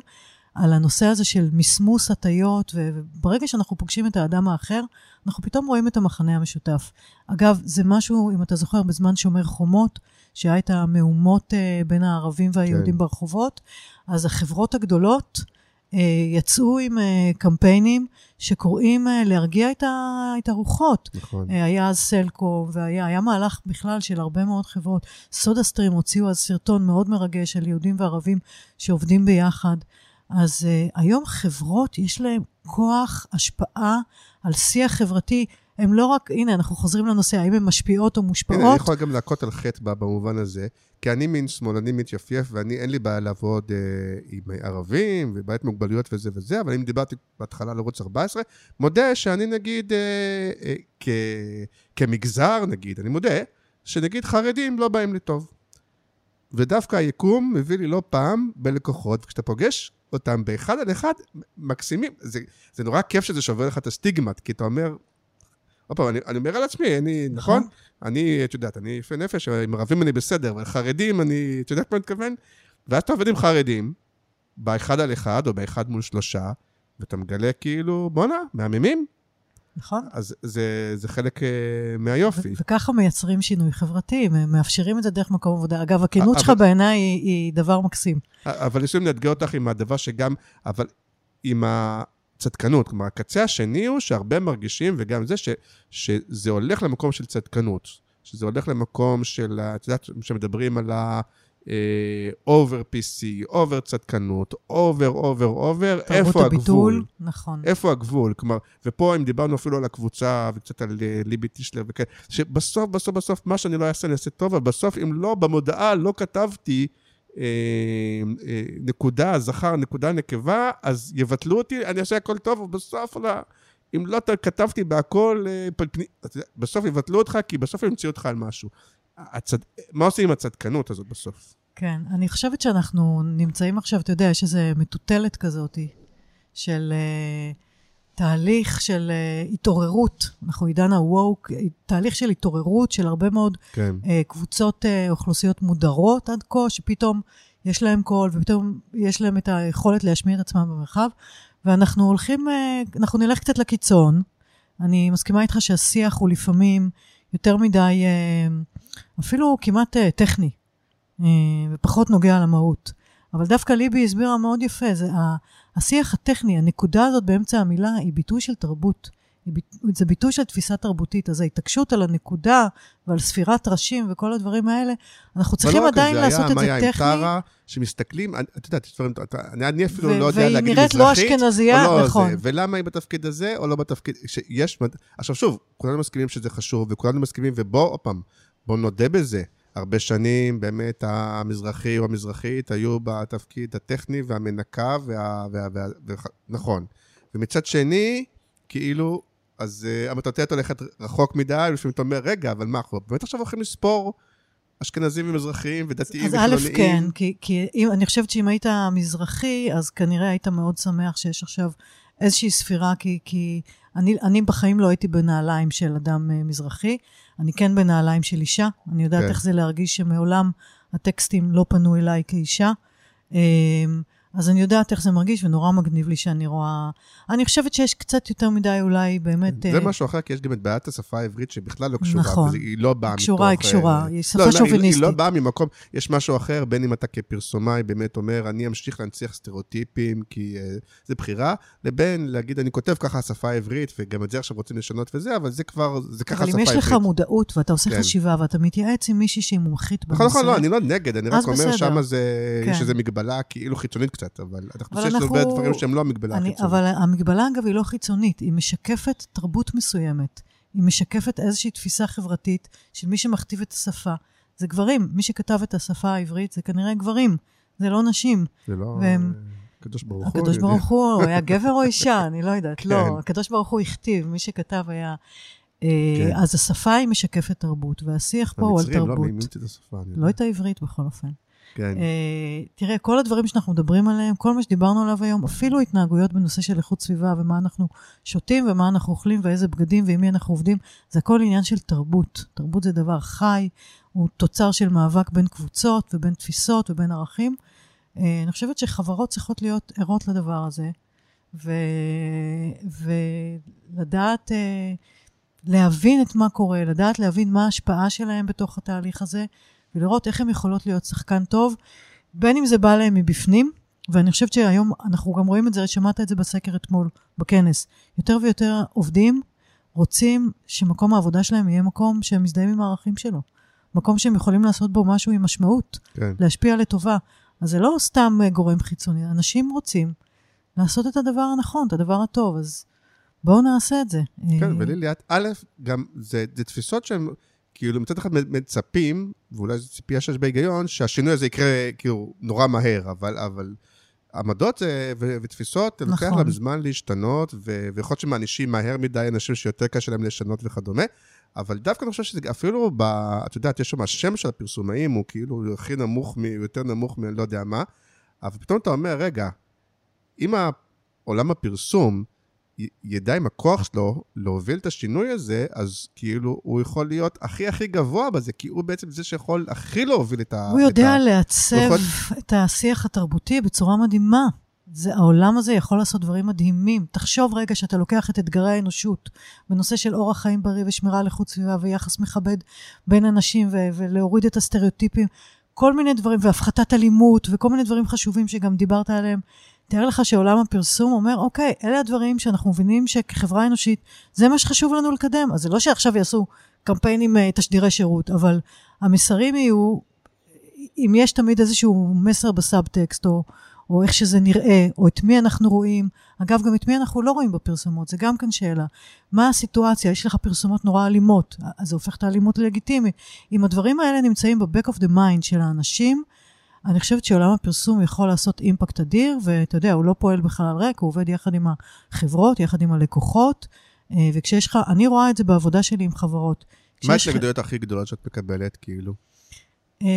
על הנושא הזה של מסמוס הטיות, וברגע שאנחנו פוגשים את האדם האחר, אנחנו פתאום רואים את המחנה המשותף. אגב, זה משהו, אם אתה זוכר, בזמן שומר חומות, שהיה את המהומות אה, בין הערבים והיהודים כן. ברחובות, אז החברות הגדולות יצאו עם אה, קמפיינים שקוראים אה, להרגיע את, ה- את הרוחות. נכון. אה, היה אז סלקום, והיה היה מהלך בכלל של הרבה מאוד חברות. סודה סטרים הוציאו אז סרטון מאוד מרגש של יהודים וערבים שעובדים ביחד. אז היום חברות, יש להן כוח, השפעה על שיח חברתי. הם לא רק, הנה, אנחנו חוזרים לנושא, האם הן משפיעות או הנה, אני מושפעות? יכול גם להכות על חטא ב- במובן הזה, כי אני מין שמאלני מתייפייף, ואני, אין לי בעיה לעבוד אה, עם ערבים, ובעיית מוגבלויות וזה וזה, אבל אם דיברתי בהתחלה על ערוץ 14, מודה שאני נגיד, אה, אה, כ, כמגזר נגיד, אני מודה, שנגיד חרדים לא באים לי טוב. ודווקא היקום מביא לי לא פעם בלקוחות, וכשאתה פוגש אותם באחד על אחד, מקסימים. זה, זה נורא כיף שזה שובר לך את הסטיגמט, כי אתה אומר, עוד פעם, אני, אני אומר על עצמי, אני, נכון? נכון. אני, את יודעת, אני יפה נפש, עם ערבים אני בסדר, אבל חרדים, אני, את יודעת מה אני מתכוון? ואז אתה עובד עם חרדים, באחד על אחד, או באחד מול שלושה, ואתה מגלה כאילו, בואנה, מהממים. נכון. אז זה, זה חלק אה, מהיופי. וככה מייצרים שינוי חברתי, הם מאפשרים את זה דרך מקום עבודה. אגב, הכנות שלך בעיניי היא, היא דבר מקסים. אבל ניסיון לאתגר אותך עם הדבר שגם, אבל עם הצדקנות. כלומר, הקצה השני הוא שהרבה מרגישים, וגם זה, ש, שזה הולך למקום של צדקנות. שזה הולך למקום של, את יודעת, שמדברים על ה... over PC, over צדקנות, over, over, over, איפה הביטול, הגבול? נכון. איפה הגבול? כלומר, ופה אם דיברנו אפילו על הקבוצה וקצת על אה, ליבי טישלר וכאלה, שבסוף, בסוף, בסוף, מה שאני לא אעשה, אני אעשה טוב, אבל בסוף, אם לא, במודעה לא כתבתי נקודה זכר, נקודה נקבה, אז יבטלו אותי, אני אעשה הכל טוב, ובסוף, אם לא כתבתי בהכל, אה, בסוף יבטלו אותך, כי בסוף ימציאו אותך על משהו. הצד... מה עושים עם הצדקנות הזאת בסוף? כן, אני חושבת שאנחנו נמצאים עכשיו, אתה יודע, יש איזו מטוטלת כזאת של uh, תהליך של uh, התעוררות, אנחנו עידן ה-woke, תהליך של התעוררות של הרבה מאוד כן. uh, קבוצות uh, אוכלוסיות מודרות עד כה, שפתאום יש להם קול ופתאום יש להם את היכולת להשמיע את עצמם במרחב, ואנחנו הולכים, uh, אנחנו נלך קצת לקיצון. אני מסכימה איתך שהשיח הוא לפעמים יותר מדי, uh, אפילו כמעט uh, טכני. אה, ופחות נוגע למהות. אבל דווקא ליבי הסבירה מאוד יפה, זה השיח הטכני, הנקודה הזאת באמצע המילה, היא ביטוי של תרבות. ביט- זה ביטוי של תפיסה תרבותית. אז ההתעקשות על הנקודה ועל ספירת ראשים וכל הדברים האלה, אנחנו צריכים אבל לא רק עדיין זה, לעשות היה את זה מאיה עם טכני. טרה, שמסתכלים, את יודעת, יש דברים, אני אני אפילו ו- לא יודע והיא להגיד נראית מזרחית. לא אשכנזייה, לא נכון. זה, ולמה היא בתפקיד הזה או לא בתפקיד, שיש, עכשיו שוב, כולנו מסכימים שזה חשוב, וכולנו מסכימים, ובוא, עוד פעם, בוא נודה בזה. הרבה שנים באמת המזרחי או המזרחית היו בתפקיד הטכני והמנקה, וה, וה, וה, וה, נכון. ומצד שני, כאילו, אז uh, המטוטלת הולכת רחוק מדי, ולפעמים אתה אומר, רגע, אבל מה, אנחנו באמת עכשיו הולכים לספור אשכנזים ומזרחיים ודתיים אז וחילוניים? א', כן, כי, כי אם, אני חושבת שאם היית מזרחי, אז כנראה היית מאוד שמח שיש עכשיו איזושהי ספירה, כי, כי אני, אני בחיים לא הייתי בנעליים של אדם אה, מזרחי, אני כן בנעליים של אישה, אני יודעת כן. איך זה להרגיש שמעולם הטקסטים לא פנו אליי כאישה. אה, אז אני יודעת איך זה מרגיש, ונורא מגניב לי שאני רואה... אני חושבת שיש קצת יותר מדי אולי באמת... זה אה, משהו אחר, כי יש גם את בעיית השפה העברית שבכלל לא קשורה. נכון. היא לא באה מתוך... קשורה, היא אה, קשורה, היא שפה לא, לא, היא- שוביניסטית. היא לא באה ממקום, יש משהו אחר, בין אם אתה כפרסומאי באמת אומר, אני אמשיך להנציח סטריאוטיפים, כי uh, זה בחירה, לבין להגיד, אני כותב ככה השפה העברית, וגם את זה עכשיו רוצים לשנות וזה, אבל זה כבר, זה ככה אבל השפה אם יש העברית. לך מודעות ואתה עושה כן. חשיבה ואתה מתייעץ עם מישהי שהיא מומחית בנושא, נכון, נכון, לא, אני לא נגד, אני רק אז אומר, בסדר. שמה זה, יש כן. איזו מגבלה כאילו חיצונית קצת, אבל אבל חושבים שיש הרבה דברים שהם לא המגבלה אני, החיצונית. אבל המגבלה, אגב, היא לא חיצונית, היא משקפת תרבות מסוימת. היא משקפת איזושהי תפיסה חברתית של מי שמכתיב את השפה. זה גברים, מי שכתב את השפה העברית זה כנראה גברים, זה לא נשים. זה לא... והם- הקדוש ברוך הוא. הקדוש. ברוך הוא, הוא היה גבר או אישה? [LAUGHS] אני לא יודעת, כן. לא. הקדוש ברוך הוא הכתיב, מי שכתב היה... אה, כן. אז השפה היא משקפת תרבות, והשיח פה הוא על המצרים לא תרבות. מאיימים את השפה. לא את העברית בכל אופן. כן. אה, תראה, כל הדברים שאנחנו מדברים עליהם, כל מה שדיברנו עליו היום, אפילו התנהגויות בנושא של איכות סביבה ומה אנחנו שותים ומה אנחנו אוכלים ואיזה בגדים ועם מי אנחנו עובדים, זה הכל עניין של תרבות. תרבות זה דבר חי, הוא תוצר של מאבק בין קבוצות ובין תפיסות ובין ערכים. אה, אני חושבת שחברות צריכות להיות ערות לדבר הזה, ו... ולדעת אה, להבין את מה קורה, לדעת להבין מה ההשפעה שלהם בתוך התהליך הזה, ולראות איך הן יכולות להיות שחקן טוב, בין אם זה בא להם מבפנים, ואני חושבת שהיום אנחנו גם רואים את זה, שמעת את זה בסקר אתמול, בכנס. יותר ויותר עובדים רוצים שמקום העבודה שלהם יהיה מקום שהם מזדהים עם הערכים שלו. מקום שהם יכולים לעשות בו משהו עם משמעות, כן. להשפיע לטובה. אז זה לא סתם אה, גורם חיצוני, אנשים רוצים לעשות את הדבר הנכון, את הדבר הטוב, אז בואו נעשה את זה. כן, אה, וליליאת, א', גם זה, זה תפיסות שהן, כאילו, מצד אחד מצפים, ואולי זו ציפייה שיש בהיגיון, שהשינוי הזה יקרה, כאילו, נורא מהר, אבל, אבל עמדות אה, ו- ותפיסות, לוקח נכון. להם זמן להשתנות, ו- ויכול להיות שמענישים מהר מדי אנשים שיותר קשה להם לשנות וכדומה, אבל דווקא אני חושב שזה אפילו, ב, את יודעת, יש שם השם של הפרסומאים, הוא כאילו הכי נמוך, מ- יותר נמוך מלא יודע מה, אבל פתאום אתה אומר, רגע, אם עולם הפרסום ידע עם הכוח שלו להוביל את השינוי הזה, אז כאילו הוא יכול להיות הכי הכי גבוה בזה, כי הוא בעצם זה שיכול הכי להוביל את ה... הוא יודע ה... לעצב הוא את השיח התרבותי בצורה מדהימה. זה, העולם הזה יכול לעשות דברים מדהימים. תחשוב רגע שאתה לוקח את אתגרי האנושות בנושא של אורח חיים בריא ושמירה על איכות סביבה ויחס מכבד בין אנשים ו- ולהוריד את הסטריאוטיפים, כל מיני דברים, והפחתת אלימות וכל מיני דברים חשובים שגם דיברת עליהם. תאר לך שעולם הפרסום אומר, אוקיי, אלה הדברים שאנחנו מבינים שכחברה אנושית, זה מה שחשוב לנו לקדם. אז זה לא שעכשיו יעשו קמפיינים, אה, תשדירי שירות, אבל המסרים יהיו אם יש תמיד איזשהו מסר בסאבטקסט, או, או איך שזה נראה, או את מי אנחנו רואים. אגב, גם את מי אנחנו לא רואים בפרסומות, זה גם כן שאלה. מה הסיטואציה? יש לך פרסומות נורא אלימות, אז זה הופך את האלימות ללגיטימית. אם הדברים האלה נמצאים ב-back of the mind של האנשים, אני חושבת שעולם הפרסום יכול לעשות אימפקט אדיר, ואתה יודע, הוא לא פועל בחלל ריק, הוא עובד יחד עם החברות, יחד עם הלקוחות, אה, וכשיש לך, אני רואה את זה בעבודה שלי עם חברות. מה ההתנגדויות הכי גדולות שאת מקבלת, כאילו? אמ,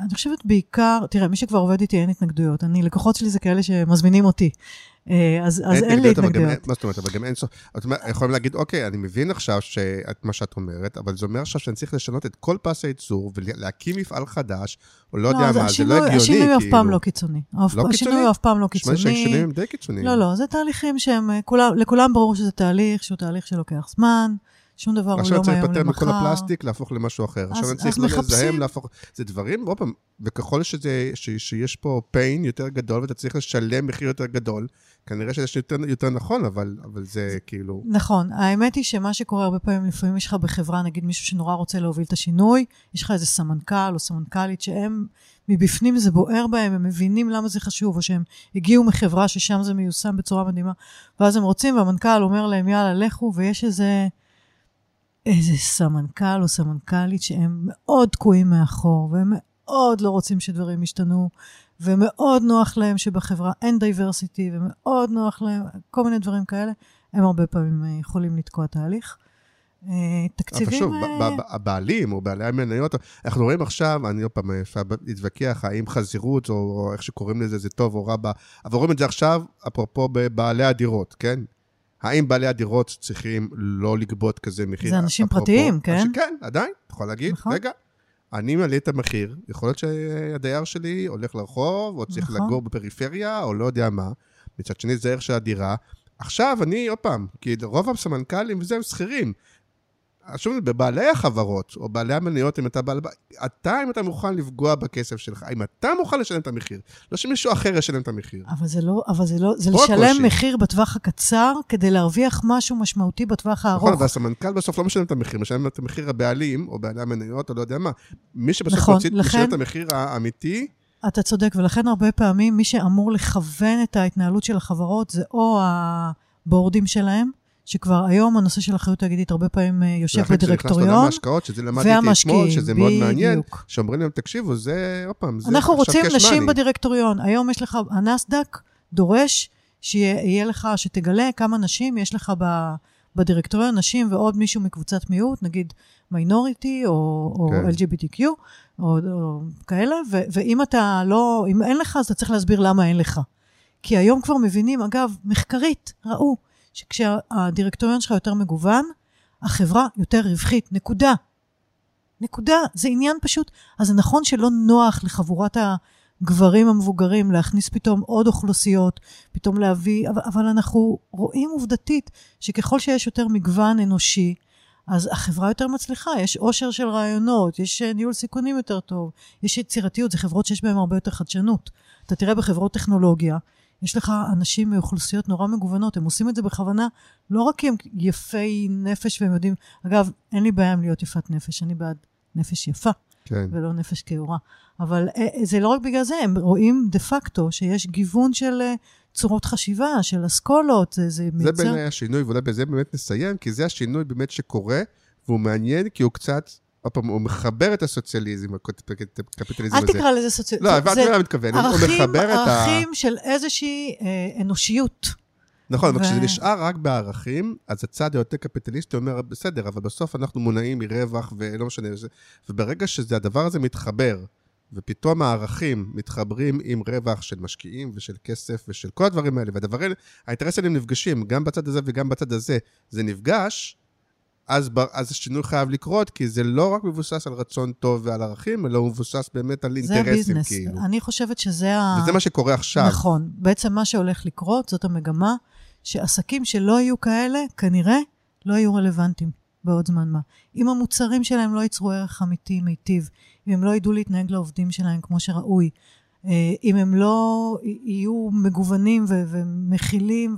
אני חושבת בעיקר, תראה, מי שכבר עובד איתי אין התנגדויות. אני, לקוחות שלי זה כאלה שמזמינים אותי. אה, אז, אז אין לי התנגדויות. מה זאת אומרת? אבל גם אין סוף. את אומרת, יכולים להגיד, אוקיי, אני מבין עכשיו שאת- מה שאת אומרת, אבל זה אומר עכשיו שאני צריך לשנות את כל פס הייצור ולהקים מפעל חדש, או לא יודע אז מה, זה השינוי- לא הגיוני, השינוי אף פעם כאילו. לא קיצוני. לא השינוי קיצוני? הוא אף פעם לא קיצוני. שהשינויים הם די קיצוניים. לא, לא, זה תהליכים שהם, אה, כולם, לכולם ברור שזה תהליך, שהוא תהליך שלוקח זמן, שום דבר הוא עכשיו לא צריך מהיום להיפטר מכל למחר. הפלסטיק, להפוך למשהו אחר. עכשיו אני צריך. לזהם, להפוך... זה דברים, עוד פעם, וככל שזה, ש, שיש פה pain יותר גדול, ואתה צריך לשלם מחיר יותר גדול, כנראה שזה יותר, יותר נכון, אבל, אבל זה כאילו... נכון, האמת היא שמה שקורה הרבה פעמים, לפעמים יש לך בחברה, נגיד מישהו שנורא רוצה להוביל את השינוי, יש לך איזה סמנכ"ל או סמנכ"לית שהם, מבפנים זה בוער בהם, הם מבינים למה זה חשוב, או שהם הגיעו מחברה ששם זה מיושם בצורה מדהימה, ואז הם רוצים, והמנכ"ל אומר להם, יאללה, לכו, ויש איזה, איזה סמנכ"ל או סמנכ"לית שהם מאוד תקועים מאחור, והם מאוד לא רוצים שדברים ישתנו, ומאוד נוח להם שבחברה אין diversity, ומאוד נוח להם, כל מיני דברים כאלה. הם הרבה פעמים אה, יכולים לתקוע תהליך. אה, אבל תקציבים... שוב, אה, הבעלים או בעלי המניות, אנחנו רואים עכשיו, אני עוד פעם אפשר להתווכח האם חזירות או איך שקוראים לזה זה טוב או רע, אבל רואים את זה עכשיו, אפרופו בבעלי הדירות, כן? האם בעלי הדירות צריכים לא לגבות כזה מחיר? זה אנשים אפרופו- פרטיים, כן? כן, עדיין, אתה יכול להגיד, נכון. רגע, אני מעלה את המחיר, יכול להיות שהדייר שלי הולך לרחוב, או צריך נכון. לגור בפריפריה, או לא יודע מה. מצד שני, זה ערך של הדירה. עכשיו, אני, עוד פעם, כי רוב הסמנכ"לים וזה הם שכירים. שוב, בבעלי החברות, או בעלי המניות, אם אתה בעל... אתה, אם אתה מוכן לפגוע בכסף שלך, אם אתה מוכן לשלם את המחיר, לא שמישהו אחר ישלם את המחיר. אבל זה לא, אבל זה לא, זה לשלם הקושי. מחיר בטווח הקצר כדי להרוויח משהו משמעותי בטווח הארוך. נכון, אבל הסמנכ"ל בסוף לא משלם את המחיר, משלם את המחיר הבעלים, או בעלי המניות, או לא יודע מה. מי שבסוף נכון, מוציא, לכן- משלם את המחיר האמיתי, אתה צודק, ולכן הרבה פעמים מי שאמור לכוון את ההתנהלות של החברות זה או הבורדים שלהם, שכבר היום הנושא של אחריות תאגידית הרבה פעמים אה, יושב ולכן כשנכנס לעולם בדירקטוריון, ההשקעות, שזה למדתי אתמול, שזה מאוד מעניין. שאומרים להם, תקשיבו, זה, עוד פעם, זה אנחנו רוצים נשים money." בדירקטוריון. היום יש לך, הנסדק דורש שיהיה לך, שתגלה כמה נשים יש לך ב, בדירקטוריון, נשים ועוד מישהו מקבוצת מיעוט, נגיד מיינוריטי או, או כן. LGBTQ, או, או כאלה, ו, ואם אתה לא, אם אין לך, אז אתה צריך להסביר למה אין לך. כי היום כבר מבינים, אגב, מחקרית, ראו, שכשהדירקטוריון שלך יותר מגוון, החברה יותר רווחית, נקודה. נקודה. זה עניין פשוט. אז זה נכון שלא נוח לחבורת הגברים המבוגרים להכניס פתאום עוד אוכלוסיות, פתאום להביא, אבל, אבל אנחנו רואים עובדתית שככל שיש יותר מגוון אנושי, אז החברה יותר מצליחה, יש עושר של רעיונות, יש אה, ניהול סיכונים יותר טוב, יש יצירתיות, זה חברות שיש בהן הרבה יותר חדשנות. אתה תראה בחברות טכנולוגיה, יש לך אנשים מאוכלוסיות נורא מגוונות, הם עושים את זה בכוונה, לא רק כי הם יפי נפש והם יודעים, אגב, אין לי בעיה עם להיות יפת נפש, אני בעד נפש יפה. כן. ולא נפש כעורה. אבל אה, זה לא רק בגלל זה, הם רואים דה פקטו שיש גיוון של אה, צורות חשיבה, של אסכולות, זה, זה זה מייצר... בעיניי השינוי, ואולי בזה באמת נסיים, כי זה השינוי באמת שקורה, והוא מעניין, כי הוא קצת, עוד פעם, הוא מחבר את הסוציאליזם, הקפיטליזם אל הזה. תקרא לזה סוציאל... לא, זה- הבנת זה מה אני מתכוון, הוא מחבר את ה... ערכים של איזושהי אה, אנושיות. נכון, אבל כשזה נשאר רק בערכים, אז הצד היותר קפיטליסטי אומר, בסדר, אבל בסוף אנחנו מונעים מרווח ולא משנה, וברגע שהדבר הזה מתחבר, ופתאום הערכים מתחברים עם רווח של משקיעים ושל כסף ושל כל הדברים האלה, והדברים, האינטרסים האלה נפגשים, גם בצד הזה וגם בצד הזה, זה נפגש, אז, אז השינוי חייב לקרות, כי זה לא רק מבוסס על רצון טוב ועל ערכים, אלא הוא מבוסס באמת על זה אינטרסים, הביזנס. כאילו. אני חושבת שזה ה... וזה מה שקורה עכשיו. נכון. בעצם מה שהולך לקרות, זאת המגמה, שעסקים שלא יהיו כאלה, כנראה לא יהיו רלוונטיים בעוד זמן מה. אם המוצרים שלהם לא ייצרו ערך אמיתי מיטיב, אם הם לא ידעו להתנהג לעובדים שלהם כמו שראוי, אה, אם הם לא יהיו מגוונים ומכילים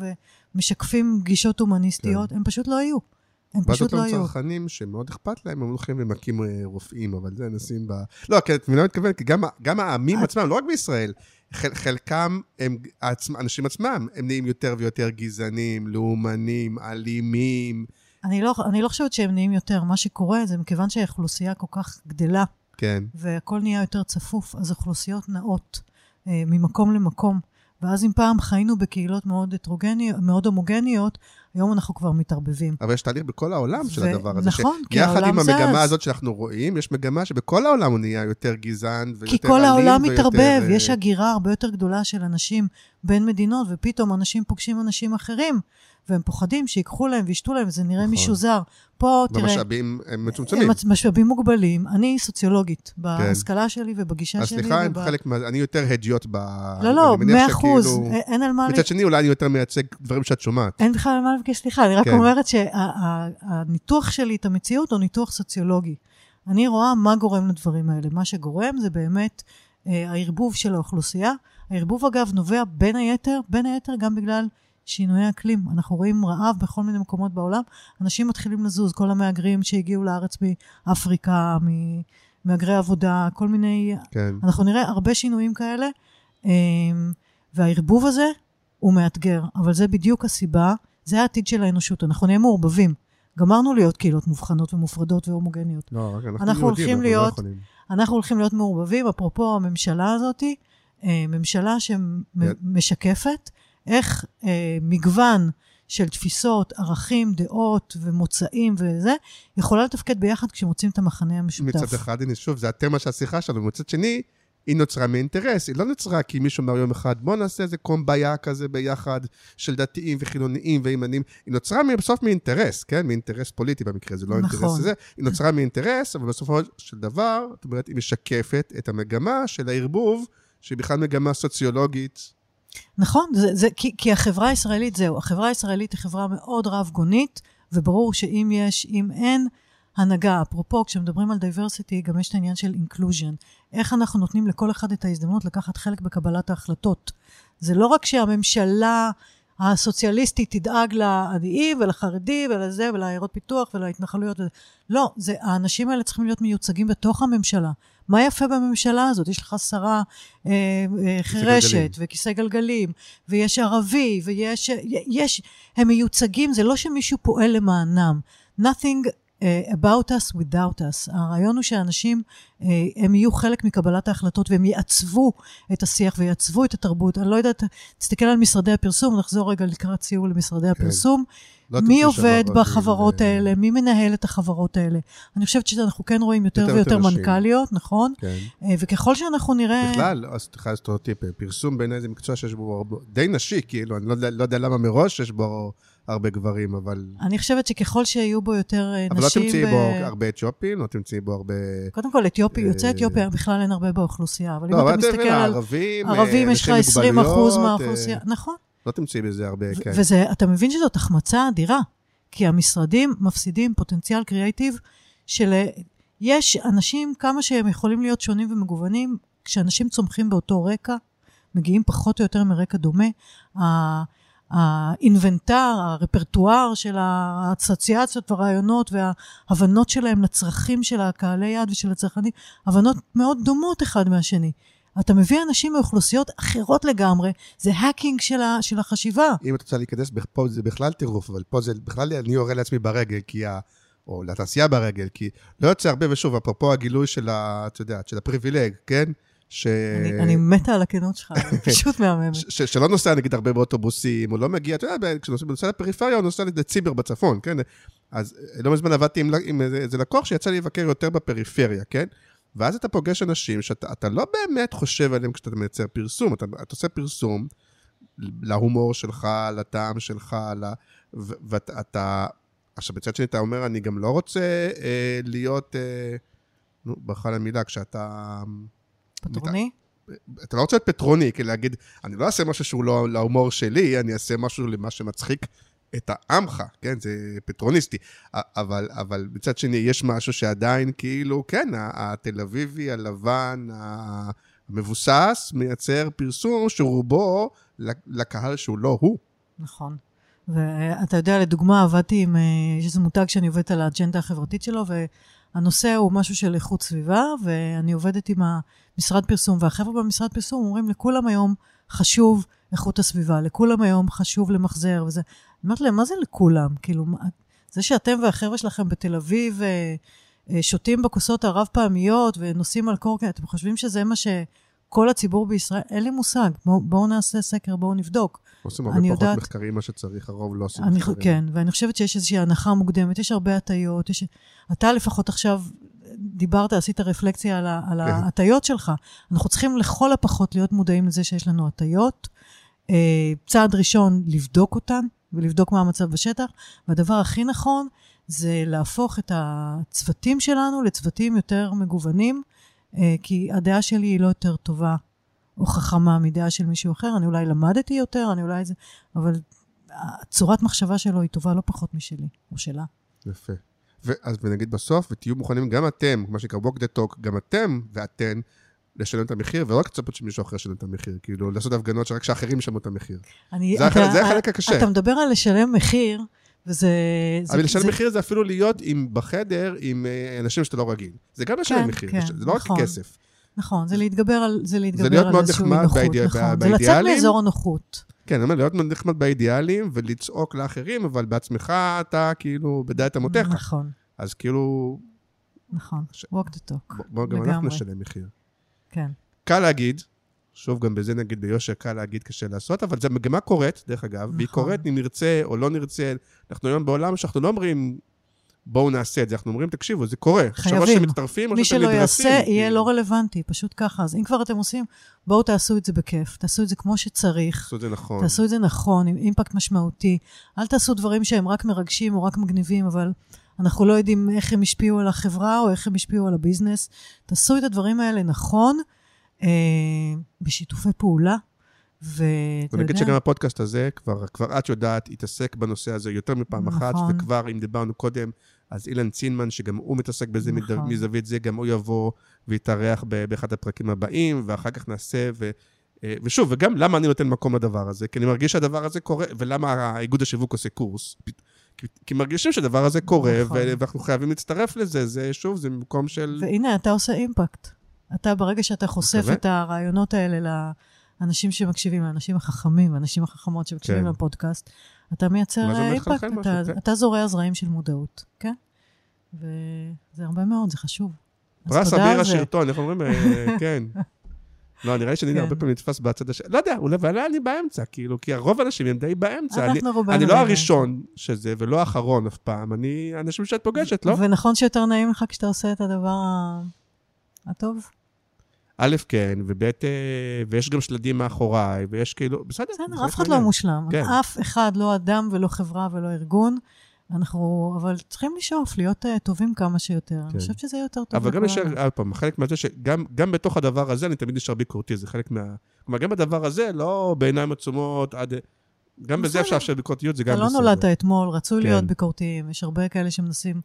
ומשקפים גישות הומניסטיות, הם פשוט לא יהיו. הם ואז פשוט לא אותם היו. צרכנים שמאוד אכפת להם, הם הולכים ומכים אה, רופאים, אבל זה נשים ב... לא, כי אני מתכוון? כי גם, גם העמים עצמם, לא רק בישראל, חל, חלקם, הם, עצמ, אנשים עצמם, הם נהיים יותר ויותר גזענים, לאומנים, אלימים, אני לא, אני לא חושבת שהם נהיים יותר. מה שקורה זה מכיוון שהאוכלוסייה כל כך גדלה, כן. והכל נהיה יותר צפוף, אז אוכלוסיות נעות אה, ממקום למקום. ואז אם פעם חיינו בקהילות מאוד הטרוגניות, מאוד הומוגניות, היום אנחנו כבר מתערבבים. אבל יש תהליך בכל העולם של ו- הדבר הזה. נכון, כי יחד העולם עם המגמה זז. הזאת שאנחנו רואים, יש מגמה שבכל העולם הוא נהיה יותר גזען ויותר כי כל העולם ויותר, מתערבב, אה, יש הגירה הרבה יותר גדולה של אנשים בין מדינות, ופתאום אנשים פוגשים אנשים אחרים, והם פוחדים שיקחו להם וישתו להם, וזה נראה נכון. מישהו זר. פה, תראה, במשאבים הם מצומצמים. הם משאבים מוגבלים. אני סוציולוגית, בהשכלה שלי ובגישה אז שלי. סליחה, הם וב- חלק מה... אני יותר הדיוט ב... לא, לא, מאה אחוז, שכאילו- א- אין על מה... מצד שני, אולי אני יותר מייצג דברים שאת שומעת. אין בכלל על מה לבקש סליחה, אני רק כן. אומרת שהניתוח שלי את המציאות הוא ניתוח סוציולוגי. אני רואה מה גורם לדברים האלה. מה שגורם זה באמת אה, הערבוב של האוכלוסייה. הערבוב, אגב, נובע בין היתר, בין היתר גם בגלל שינויי אקלים. אנחנו רואים רעב בכל מיני מקומות בעולם. אנשים מתחילים לזוז, כל המהגרים שהגיעו לארץ מאפריקה, ממהגרי עבודה, כל מיני... כן. אנחנו נראה הרבה שינויים כאלה, אמ, והערבוב הזה הוא מאתגר, אבל זה בדיוק הסיבה, זה העתיד של האנושות, אנחנו נהיה מעורבבים. גמרנו להיות קהילות מובחנות ומופרדות והומוגניות. לא, רק אנחנו אנחנו הולכים אנחנו לא להיות- יכולים. אנחנו הולכים להיות מעורבבים, אפרופו הממשלה הזאת, אה, ממשלה שמשקפת איך אה, מגוון של תפיסות, ערכים, דעות ומוצאים וזה, יכולה לתפקד ביחד כשמוצאים את המחנה המשותף. מצד אחד, הנה שוב, זה התמה של השיחה שלנו, מצד שני, היא נוצרה מאינטרס, היא לא נוצרה כי מישהו אמר יום אחד, בוא נעשה איזה קומביה כזה ביחד של דתיים וחילוניים וימנים, היא נוצרה בסוף מאינטרס, כן? מאינטרס פוליטי במקרה, זה לא אינטרס נכון. הזה, היא נוצרה מאינטרס, אבל בסופו של דבר, זאת אומרת, היא משקפת את המגמה של הערבוב, שהיא בכלל מגמה סוציולוגית. נכון, זה, זה, כי, כי החברה הישראלית, זהו, החברה הישראלית היא חברה מאוד רב-גונית, וברור שאם יש, אם אין הנהגה, אפרופו, כשמדברים על diversity, גם יש את העניין של inclusion. איך אנחנו נותנים לכל אחד את ההזדמנות לקחת חלק בקבלת ההחלטות. זה לא רק שהממשלה הסוציאליסטית תדאג לעניים ולחרדים ולזה ולעיירות פיתוח ולהתנחלויות. לא, זה, האנשים האלה צריכים להיות מיוצגים בתוך הממשלה. מה יפה בממשלה הזאת? יש לך שרה אה, אה, חירשת גלגלים. וכיסא גלגלים, ויש ערבי, ויש... יש, הם מיוצגים, זה לא שמישהו פועל למענם. Nothing about us without us. הרעיון הוא שאנשים, uh, הם יהיו חלק מקבלת ההחלטות והם יעצבו את השיח ויעצבו את התרבות. אני לא יודעת, תסתכל על משרדי הפרסום, נחזור רגע לקראת סיור למשרדי הפרסום. לא מי עובד בחברות אה, האלה? מי מנהל את החברות האלה? אני חושבת שאנחנו כן רואים יותר יותר ויותר נשים. מנכ"ליות, נכון? כן. וככל שאנחנו נראה... בכלל, אז סליחה, סטריאוטיפ, פרסום בעיניי זה מקצוע שיש בו די נשי, כאילו, אני לא לא יודע למה מראש יש בו הרבה גברים, אבל... אני חושבת שככל שיהיו בו יותר אה, אבל לא נשים... תמצאי ב- בו הרבה אתיופים, לא תמצאי בו הרבה... קודם כל, אתיופי, יוצאי אה, אתיופיה בכלל אין הרבה באוכלוסייה, אבל לא, אם אתה מסתכל על ערבים, אה, ערבים, יש לך אנשים 20 עם אחוז מהאוכלוסייה. נכון. לא תמצאי בזה הרבה, כן. וזה, אתה מבין שזאת החמצה אדירה, כי המשרדים מפסידים פוטנציאל קריאייטיב של... יש אנשים, כמה שהם יכולים להיות שונים ומגוונים, כשאנשים צומחים באותו רקע, מגיעים פחות או יותר מרקע דומה, האינבנטר, הרפרטואר של האסוציאציות והרעיונות וההבנות שלהם לצרכים של הקהלי יעד ושל הצרכנים, הבנות מאוד דומות אחד מהשני. אתה מביא אנשים מאוכלוסיות אחרות לגמרי, זה האקינג של, ה, של החשיבה. אם את רוצה להיכנס, פה זה בכלל טירוף, אבל פה זה בכלל, אני יורה לעצמי ברגל, כי ה... או לתעשייה ברגל, כי לא יוצא הרבה, ושוב, אפרופו הגילוי של ה... את יודעת, של הפריבילג, כן? ש... אני, אני מתה על הכנות שלך, זה פשוט מהממת. ש- ש- שלא נוסע נגיד הרבה באוטובוסים, או לא מגיע, אתה יודע, כשנוסע נוסע לפריפריה, הוא נוסע לציבר בצפון, כן? אז אה, לא מזמן עבדתי עם, עם איזה, לקוח שיצא לי לבקר יותר בפריפריה, כן? ואז אתה פוגש אנשים שאתה אתה לא באמת חושב עליהם כשאתה מייצר פרסום, אתה, אתה עושה פרסום להומור שלך, לטעם שלך, ל... ו- ואתה... אתה... עכשיו, בצד שני אתה אומר, אני גם לא רוצה אה, להיות, אה, נו, ברכה למילה, כשאתה... פטרוני? אתה לא רוצה להיות פטרוני, כי להגיד, אני לא אעשה משהו שהוא לא להומור שלי, אני אעשה משהו למה שמצחיק את העמך, כן? זה פטרוניסטי. אבל, אבל מצד שני, יש משהו שעדיין כאילו, כן, התל אביבי, הלבן, המבוסס, מייצר פרסום שרובו לקהל שהוא לא הוא. נכון. ואתה יודע, לדוגמה, עבדתי עם, אה, יש איזה מותג שאני עובדת על האג'נדה החברתית שלו, והנושא הוא משהו של איכות סביבה, ואני עובדת עם המשרד פרסום, והחבר'ה במשרד פרסום אומרים, לכולם היום חשוב איכות הסביבה, לכולם היום חשוב למחזר וזה. אומרת להם, מה זה לכולם? כאילו, זה שאתם והחבר'ה שלכם בתל אביב אה, אה, שותים בכוסות הרב-פעמיות ונוסעים על קורקינט, אתם חושבים שזה מה שכל הציבור בישראל? אין לי מושג. בואו בוא נעשה סקר, בואו נבדוק. עושים הרבה פחות יודעת- מחקרים ממה שצריך, הרוב לא עושים אני, מחקרים. כן, ואני חושבת שיש איזושהי הנחה מוקדמת, יש הרבה הטיות, יש... אתה לפחות עכשיו דיברת, עשית רפלקציה על, ה... על כן. ההטיות שלך. אנחנו צריכים לכל הפחות להיות מודעים לזה שיש לנו הטיות. אה, צעד ראשון, לבדוק אותן, ולבדוק מה המצב בשטח. והדבר הכי נכון זה להפוך את הצוותים שלנו לצוותים יותר מגוונים, כי הדעה שלי היא לא יותר טובה או חכמה מדעה של מישהו אחר. אני אולי למדתי יותר, אני אולי זה... אבל צורת מחשבה שלו היא טובה לא פחות משלי, או שלה. יפה. ואז ונגיד בסוף, ותהיו מוכנים גם אתם, מה שנקרא walk the talk, גם אתם ואתן, לשלם את המחיר, ולא רק לצפות שמישהו אחר ישלם את המחיר, כאילו לעשות הפגנות שרק שאחרים ישלמו את המחיר. אני, זה החלק- זה החלק הקשה. אתה מדבר על לשלם מחיר, וזה... זה, אבל לשלם זה, מחיר זה אפילו להיות עם, בחדר עם אה, אנשים שאתה לא רגיל. זה גם לשלם כן, מחיר, כן, זה לא רק נכון. כסף. נכון, זה להתגבר על, זה להתגבר להיות על מאוד נחמד באידא- נכון. זה לצאת באידיאלים. מאזור הנוחות. כן, אני אומר, להיות מאוד נחמד באידיאלים ולצעוק לאחרים, אבל בעצמך אתה כאילו בדעת אמותיך. נכון, אז כאילו, נכון. ש- walk the talk. בוא- בוא גם אנחנו לגמרי. נשלם מחיר. כן. קל להגיד, שוב, גם בזה נגיד ביושר קל להגיד, קשה לעשות, אבל זו מגמה קורית, דרך אגב, והיא נכון. קורית אם נרצה או לא נרצה. אנחנו היום בעולם שאנחנו לא אומרים, בואו נעשה את זה, אנחנו אומרים, תקשיבו, זה קורה. עכשיו או חייבים. שאתם מצטרפים או מי שאתם שלא נדרסים. יעשה, יהיה. לא רלוונטי, פשוט ככה. אז אם כבר אתם עושים, בואו תעשו את זה בכיף, תעשו את זה כמו שצריך. עשו את זה נכון. תעשו את זה נכון, עם אימפקט משמעותי. אל תעשו דברים שהם רק מרגשים או רק מגניבים, אבל אנחנו לא יודעים איך הם השפיעו על החברה או איך הם השפיעו על הביזנס. תעשו את הדברים האלה נכון, בשיתופי פעולה, ואתה ונגיד יודע, שגם הפודקאסט הזה, כבר, כבר את יודעת, התעסק בנושא הזה יותר מפעם אחת, נכון. וכבר, אם דיברנו קודם, אז אילן צינמן, שגם הוא מתעסק בזה נכון. מזווית זה, גם הוא יבוא ויתארח באחד הפרקים הבאים, ואחר כך נעשה, ו... אה, ושוב, וגם למה אני נותן מקום לדבר הזה? כי אני מרגיש שהדבר הזה קורה, ולמה איגוד השיווק עושה קורס? כי, כי מרגישים שהדבר הזה קורה, נכון. ואנחנו חייבים להצטרף לזה, זה שוב, זה ממקום של... והנה, אתה עושה אימפקט. אתה, ברגע שאתה חושף מקווה. את הרעיונות האלה לאנשים שמקשיבים, לאנשים החכמים, האנשים החכמות שמקשיבים כן. לפודקאסט, אתה מייצר אה, אימפקט, משהו, אתה, כן. אתה זורע זרעים של מודעות, כן? וזה הרבה מאוד, זה חשוב. פרס אביר. השרטון, איך אומרים? אה, [LAUGHS] כן. לא, נראה לי שאני כן. הרבה פעמים נתפס בצד השני. לא יודע, אולי ואולי אני באמצע, כאילו, כי הרוב האנשים הם די באמצע. אני- אנחנו רובנו אני לא באמצע. הראשון שזה, ולא האחרון אף פעם. אני אנשים שאת פוגשת, לא? ונכון שיותר נעים לך כשאתה עושה את הדבר הטוב? א', כן, וב', אה, ויש גם שלדים מאחוריי, ויש כאילו, בסדר. בסדר, אף אחד לא. מושלם. כן. אף אחד, לא אדם ולא חברה ולא ארגון. אנחנו, אבל צריכים לשאוף, להיות uh, טובים כמה שיותר. אני כן. חושבת שזה יהיה יותר טוב אבל גם יש. עוד פעם, חלק מהזה שגם גם בתוך הדבר הזה אני תמיד נשאר ביקורתי, זה חלק מה... כלומר, גם בדבר הזה, לא בעיניים עצומות עד... גם בזה. אפשר לאפשר ביקורתיות, זה גם אתה בסדר. לא נולדת אתמול, רצוי כן. להיות ביקורתיים. יש הרבה כאלה שמנסים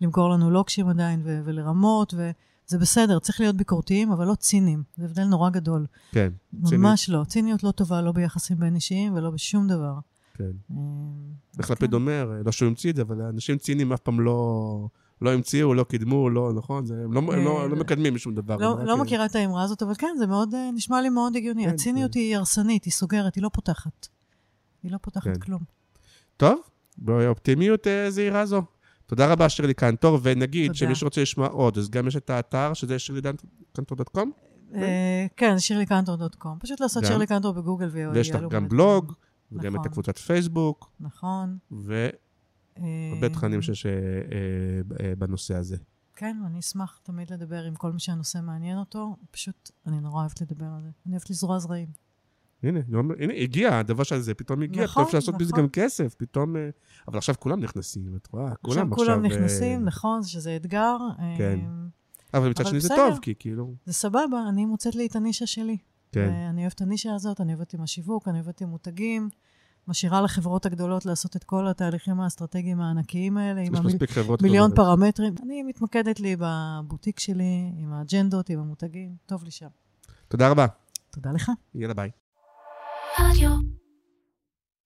למכור לנו לוקשים עדיין ו- וזה בסדר, צריך להיות ביקורתיים, אבל לא ציניים. זה הבדל נורא גדול. כן, ציניות. ממש לא. ציניות לא טובה, לא ביחסים בין אישיים ולא בשום דבר. כן. אה, אז לפיד כן. אומר, לא שהוא המציא את זה, אבל אנשים ציניים אף פעם לא... לא המציאו, לא קידמו, לא, נכון? זה, הם לא, הם לא, אה, לא מקדמים משום דבר. לא, לא מכירה את האמרה הזאת, אבל כן, זה מאוד, אה, נשמע לי מאוד הגיוני. כן, הציניות כן. היא הרסנית, היא סוגרת, היא לא פותחת. היא לא פותחת כן. כלום. טוב, באופטימיות אה, זהירה זו. תודה רבה, שירלי קנטור, ונגיד תודה. שמי שרוצה לשמוע עוד, אז גם יש את האתר, שזה שירלי-קנטור.com, אה, כן, שירליקנטור.קום. פשוט לעשות. שירלי קנטור בגוגל ויעלו. ויש לך גם בלוג. וגם את נכון. הקבוצת פייסבוק, נכון. והרבה אה, תכנים שיש אה, בנושא הזה. כן, אני אשמח תמיד לדבר עם כל מי שהנושא מעניין אותו. פשוט, אני נורא אוהבת לדבר על זה. אני אוהבת לזרוע זרעים. הנה, יום- הנה, הגיע, הדבר הזה פתאום הגיע, נכון, פתאום אפשר לעשות בזה נכון. גם כסף, פתאום... אה, אבל עכשיו כולם נכנסים, את רואה, כולם עכשיו עכשיו... כולם אה, נכנסים, נכון, שזה אתגר. כן. אה, אבל מצד שני זה. טוב, כי כאילו... זה סבבה, אני מוצאת לי את הנישה שלי. כן, ואני אוהבת את הנישה הזאת, אני אוהבת עם השיווק, אני אוהבת עם מותגים. משאירה לחברות הגדולות לעשות את כל התהליכים האסטרטגיים הענקיים האלה, עם המיל... חברות מיליון טובות. פרמטרים. אני מתמקדת לי בבוטיק שלי, עם האג'נדות, עם המותגים, טוב לי שם. תודה רבה. תודה לך. יאללה ביי. רדיו.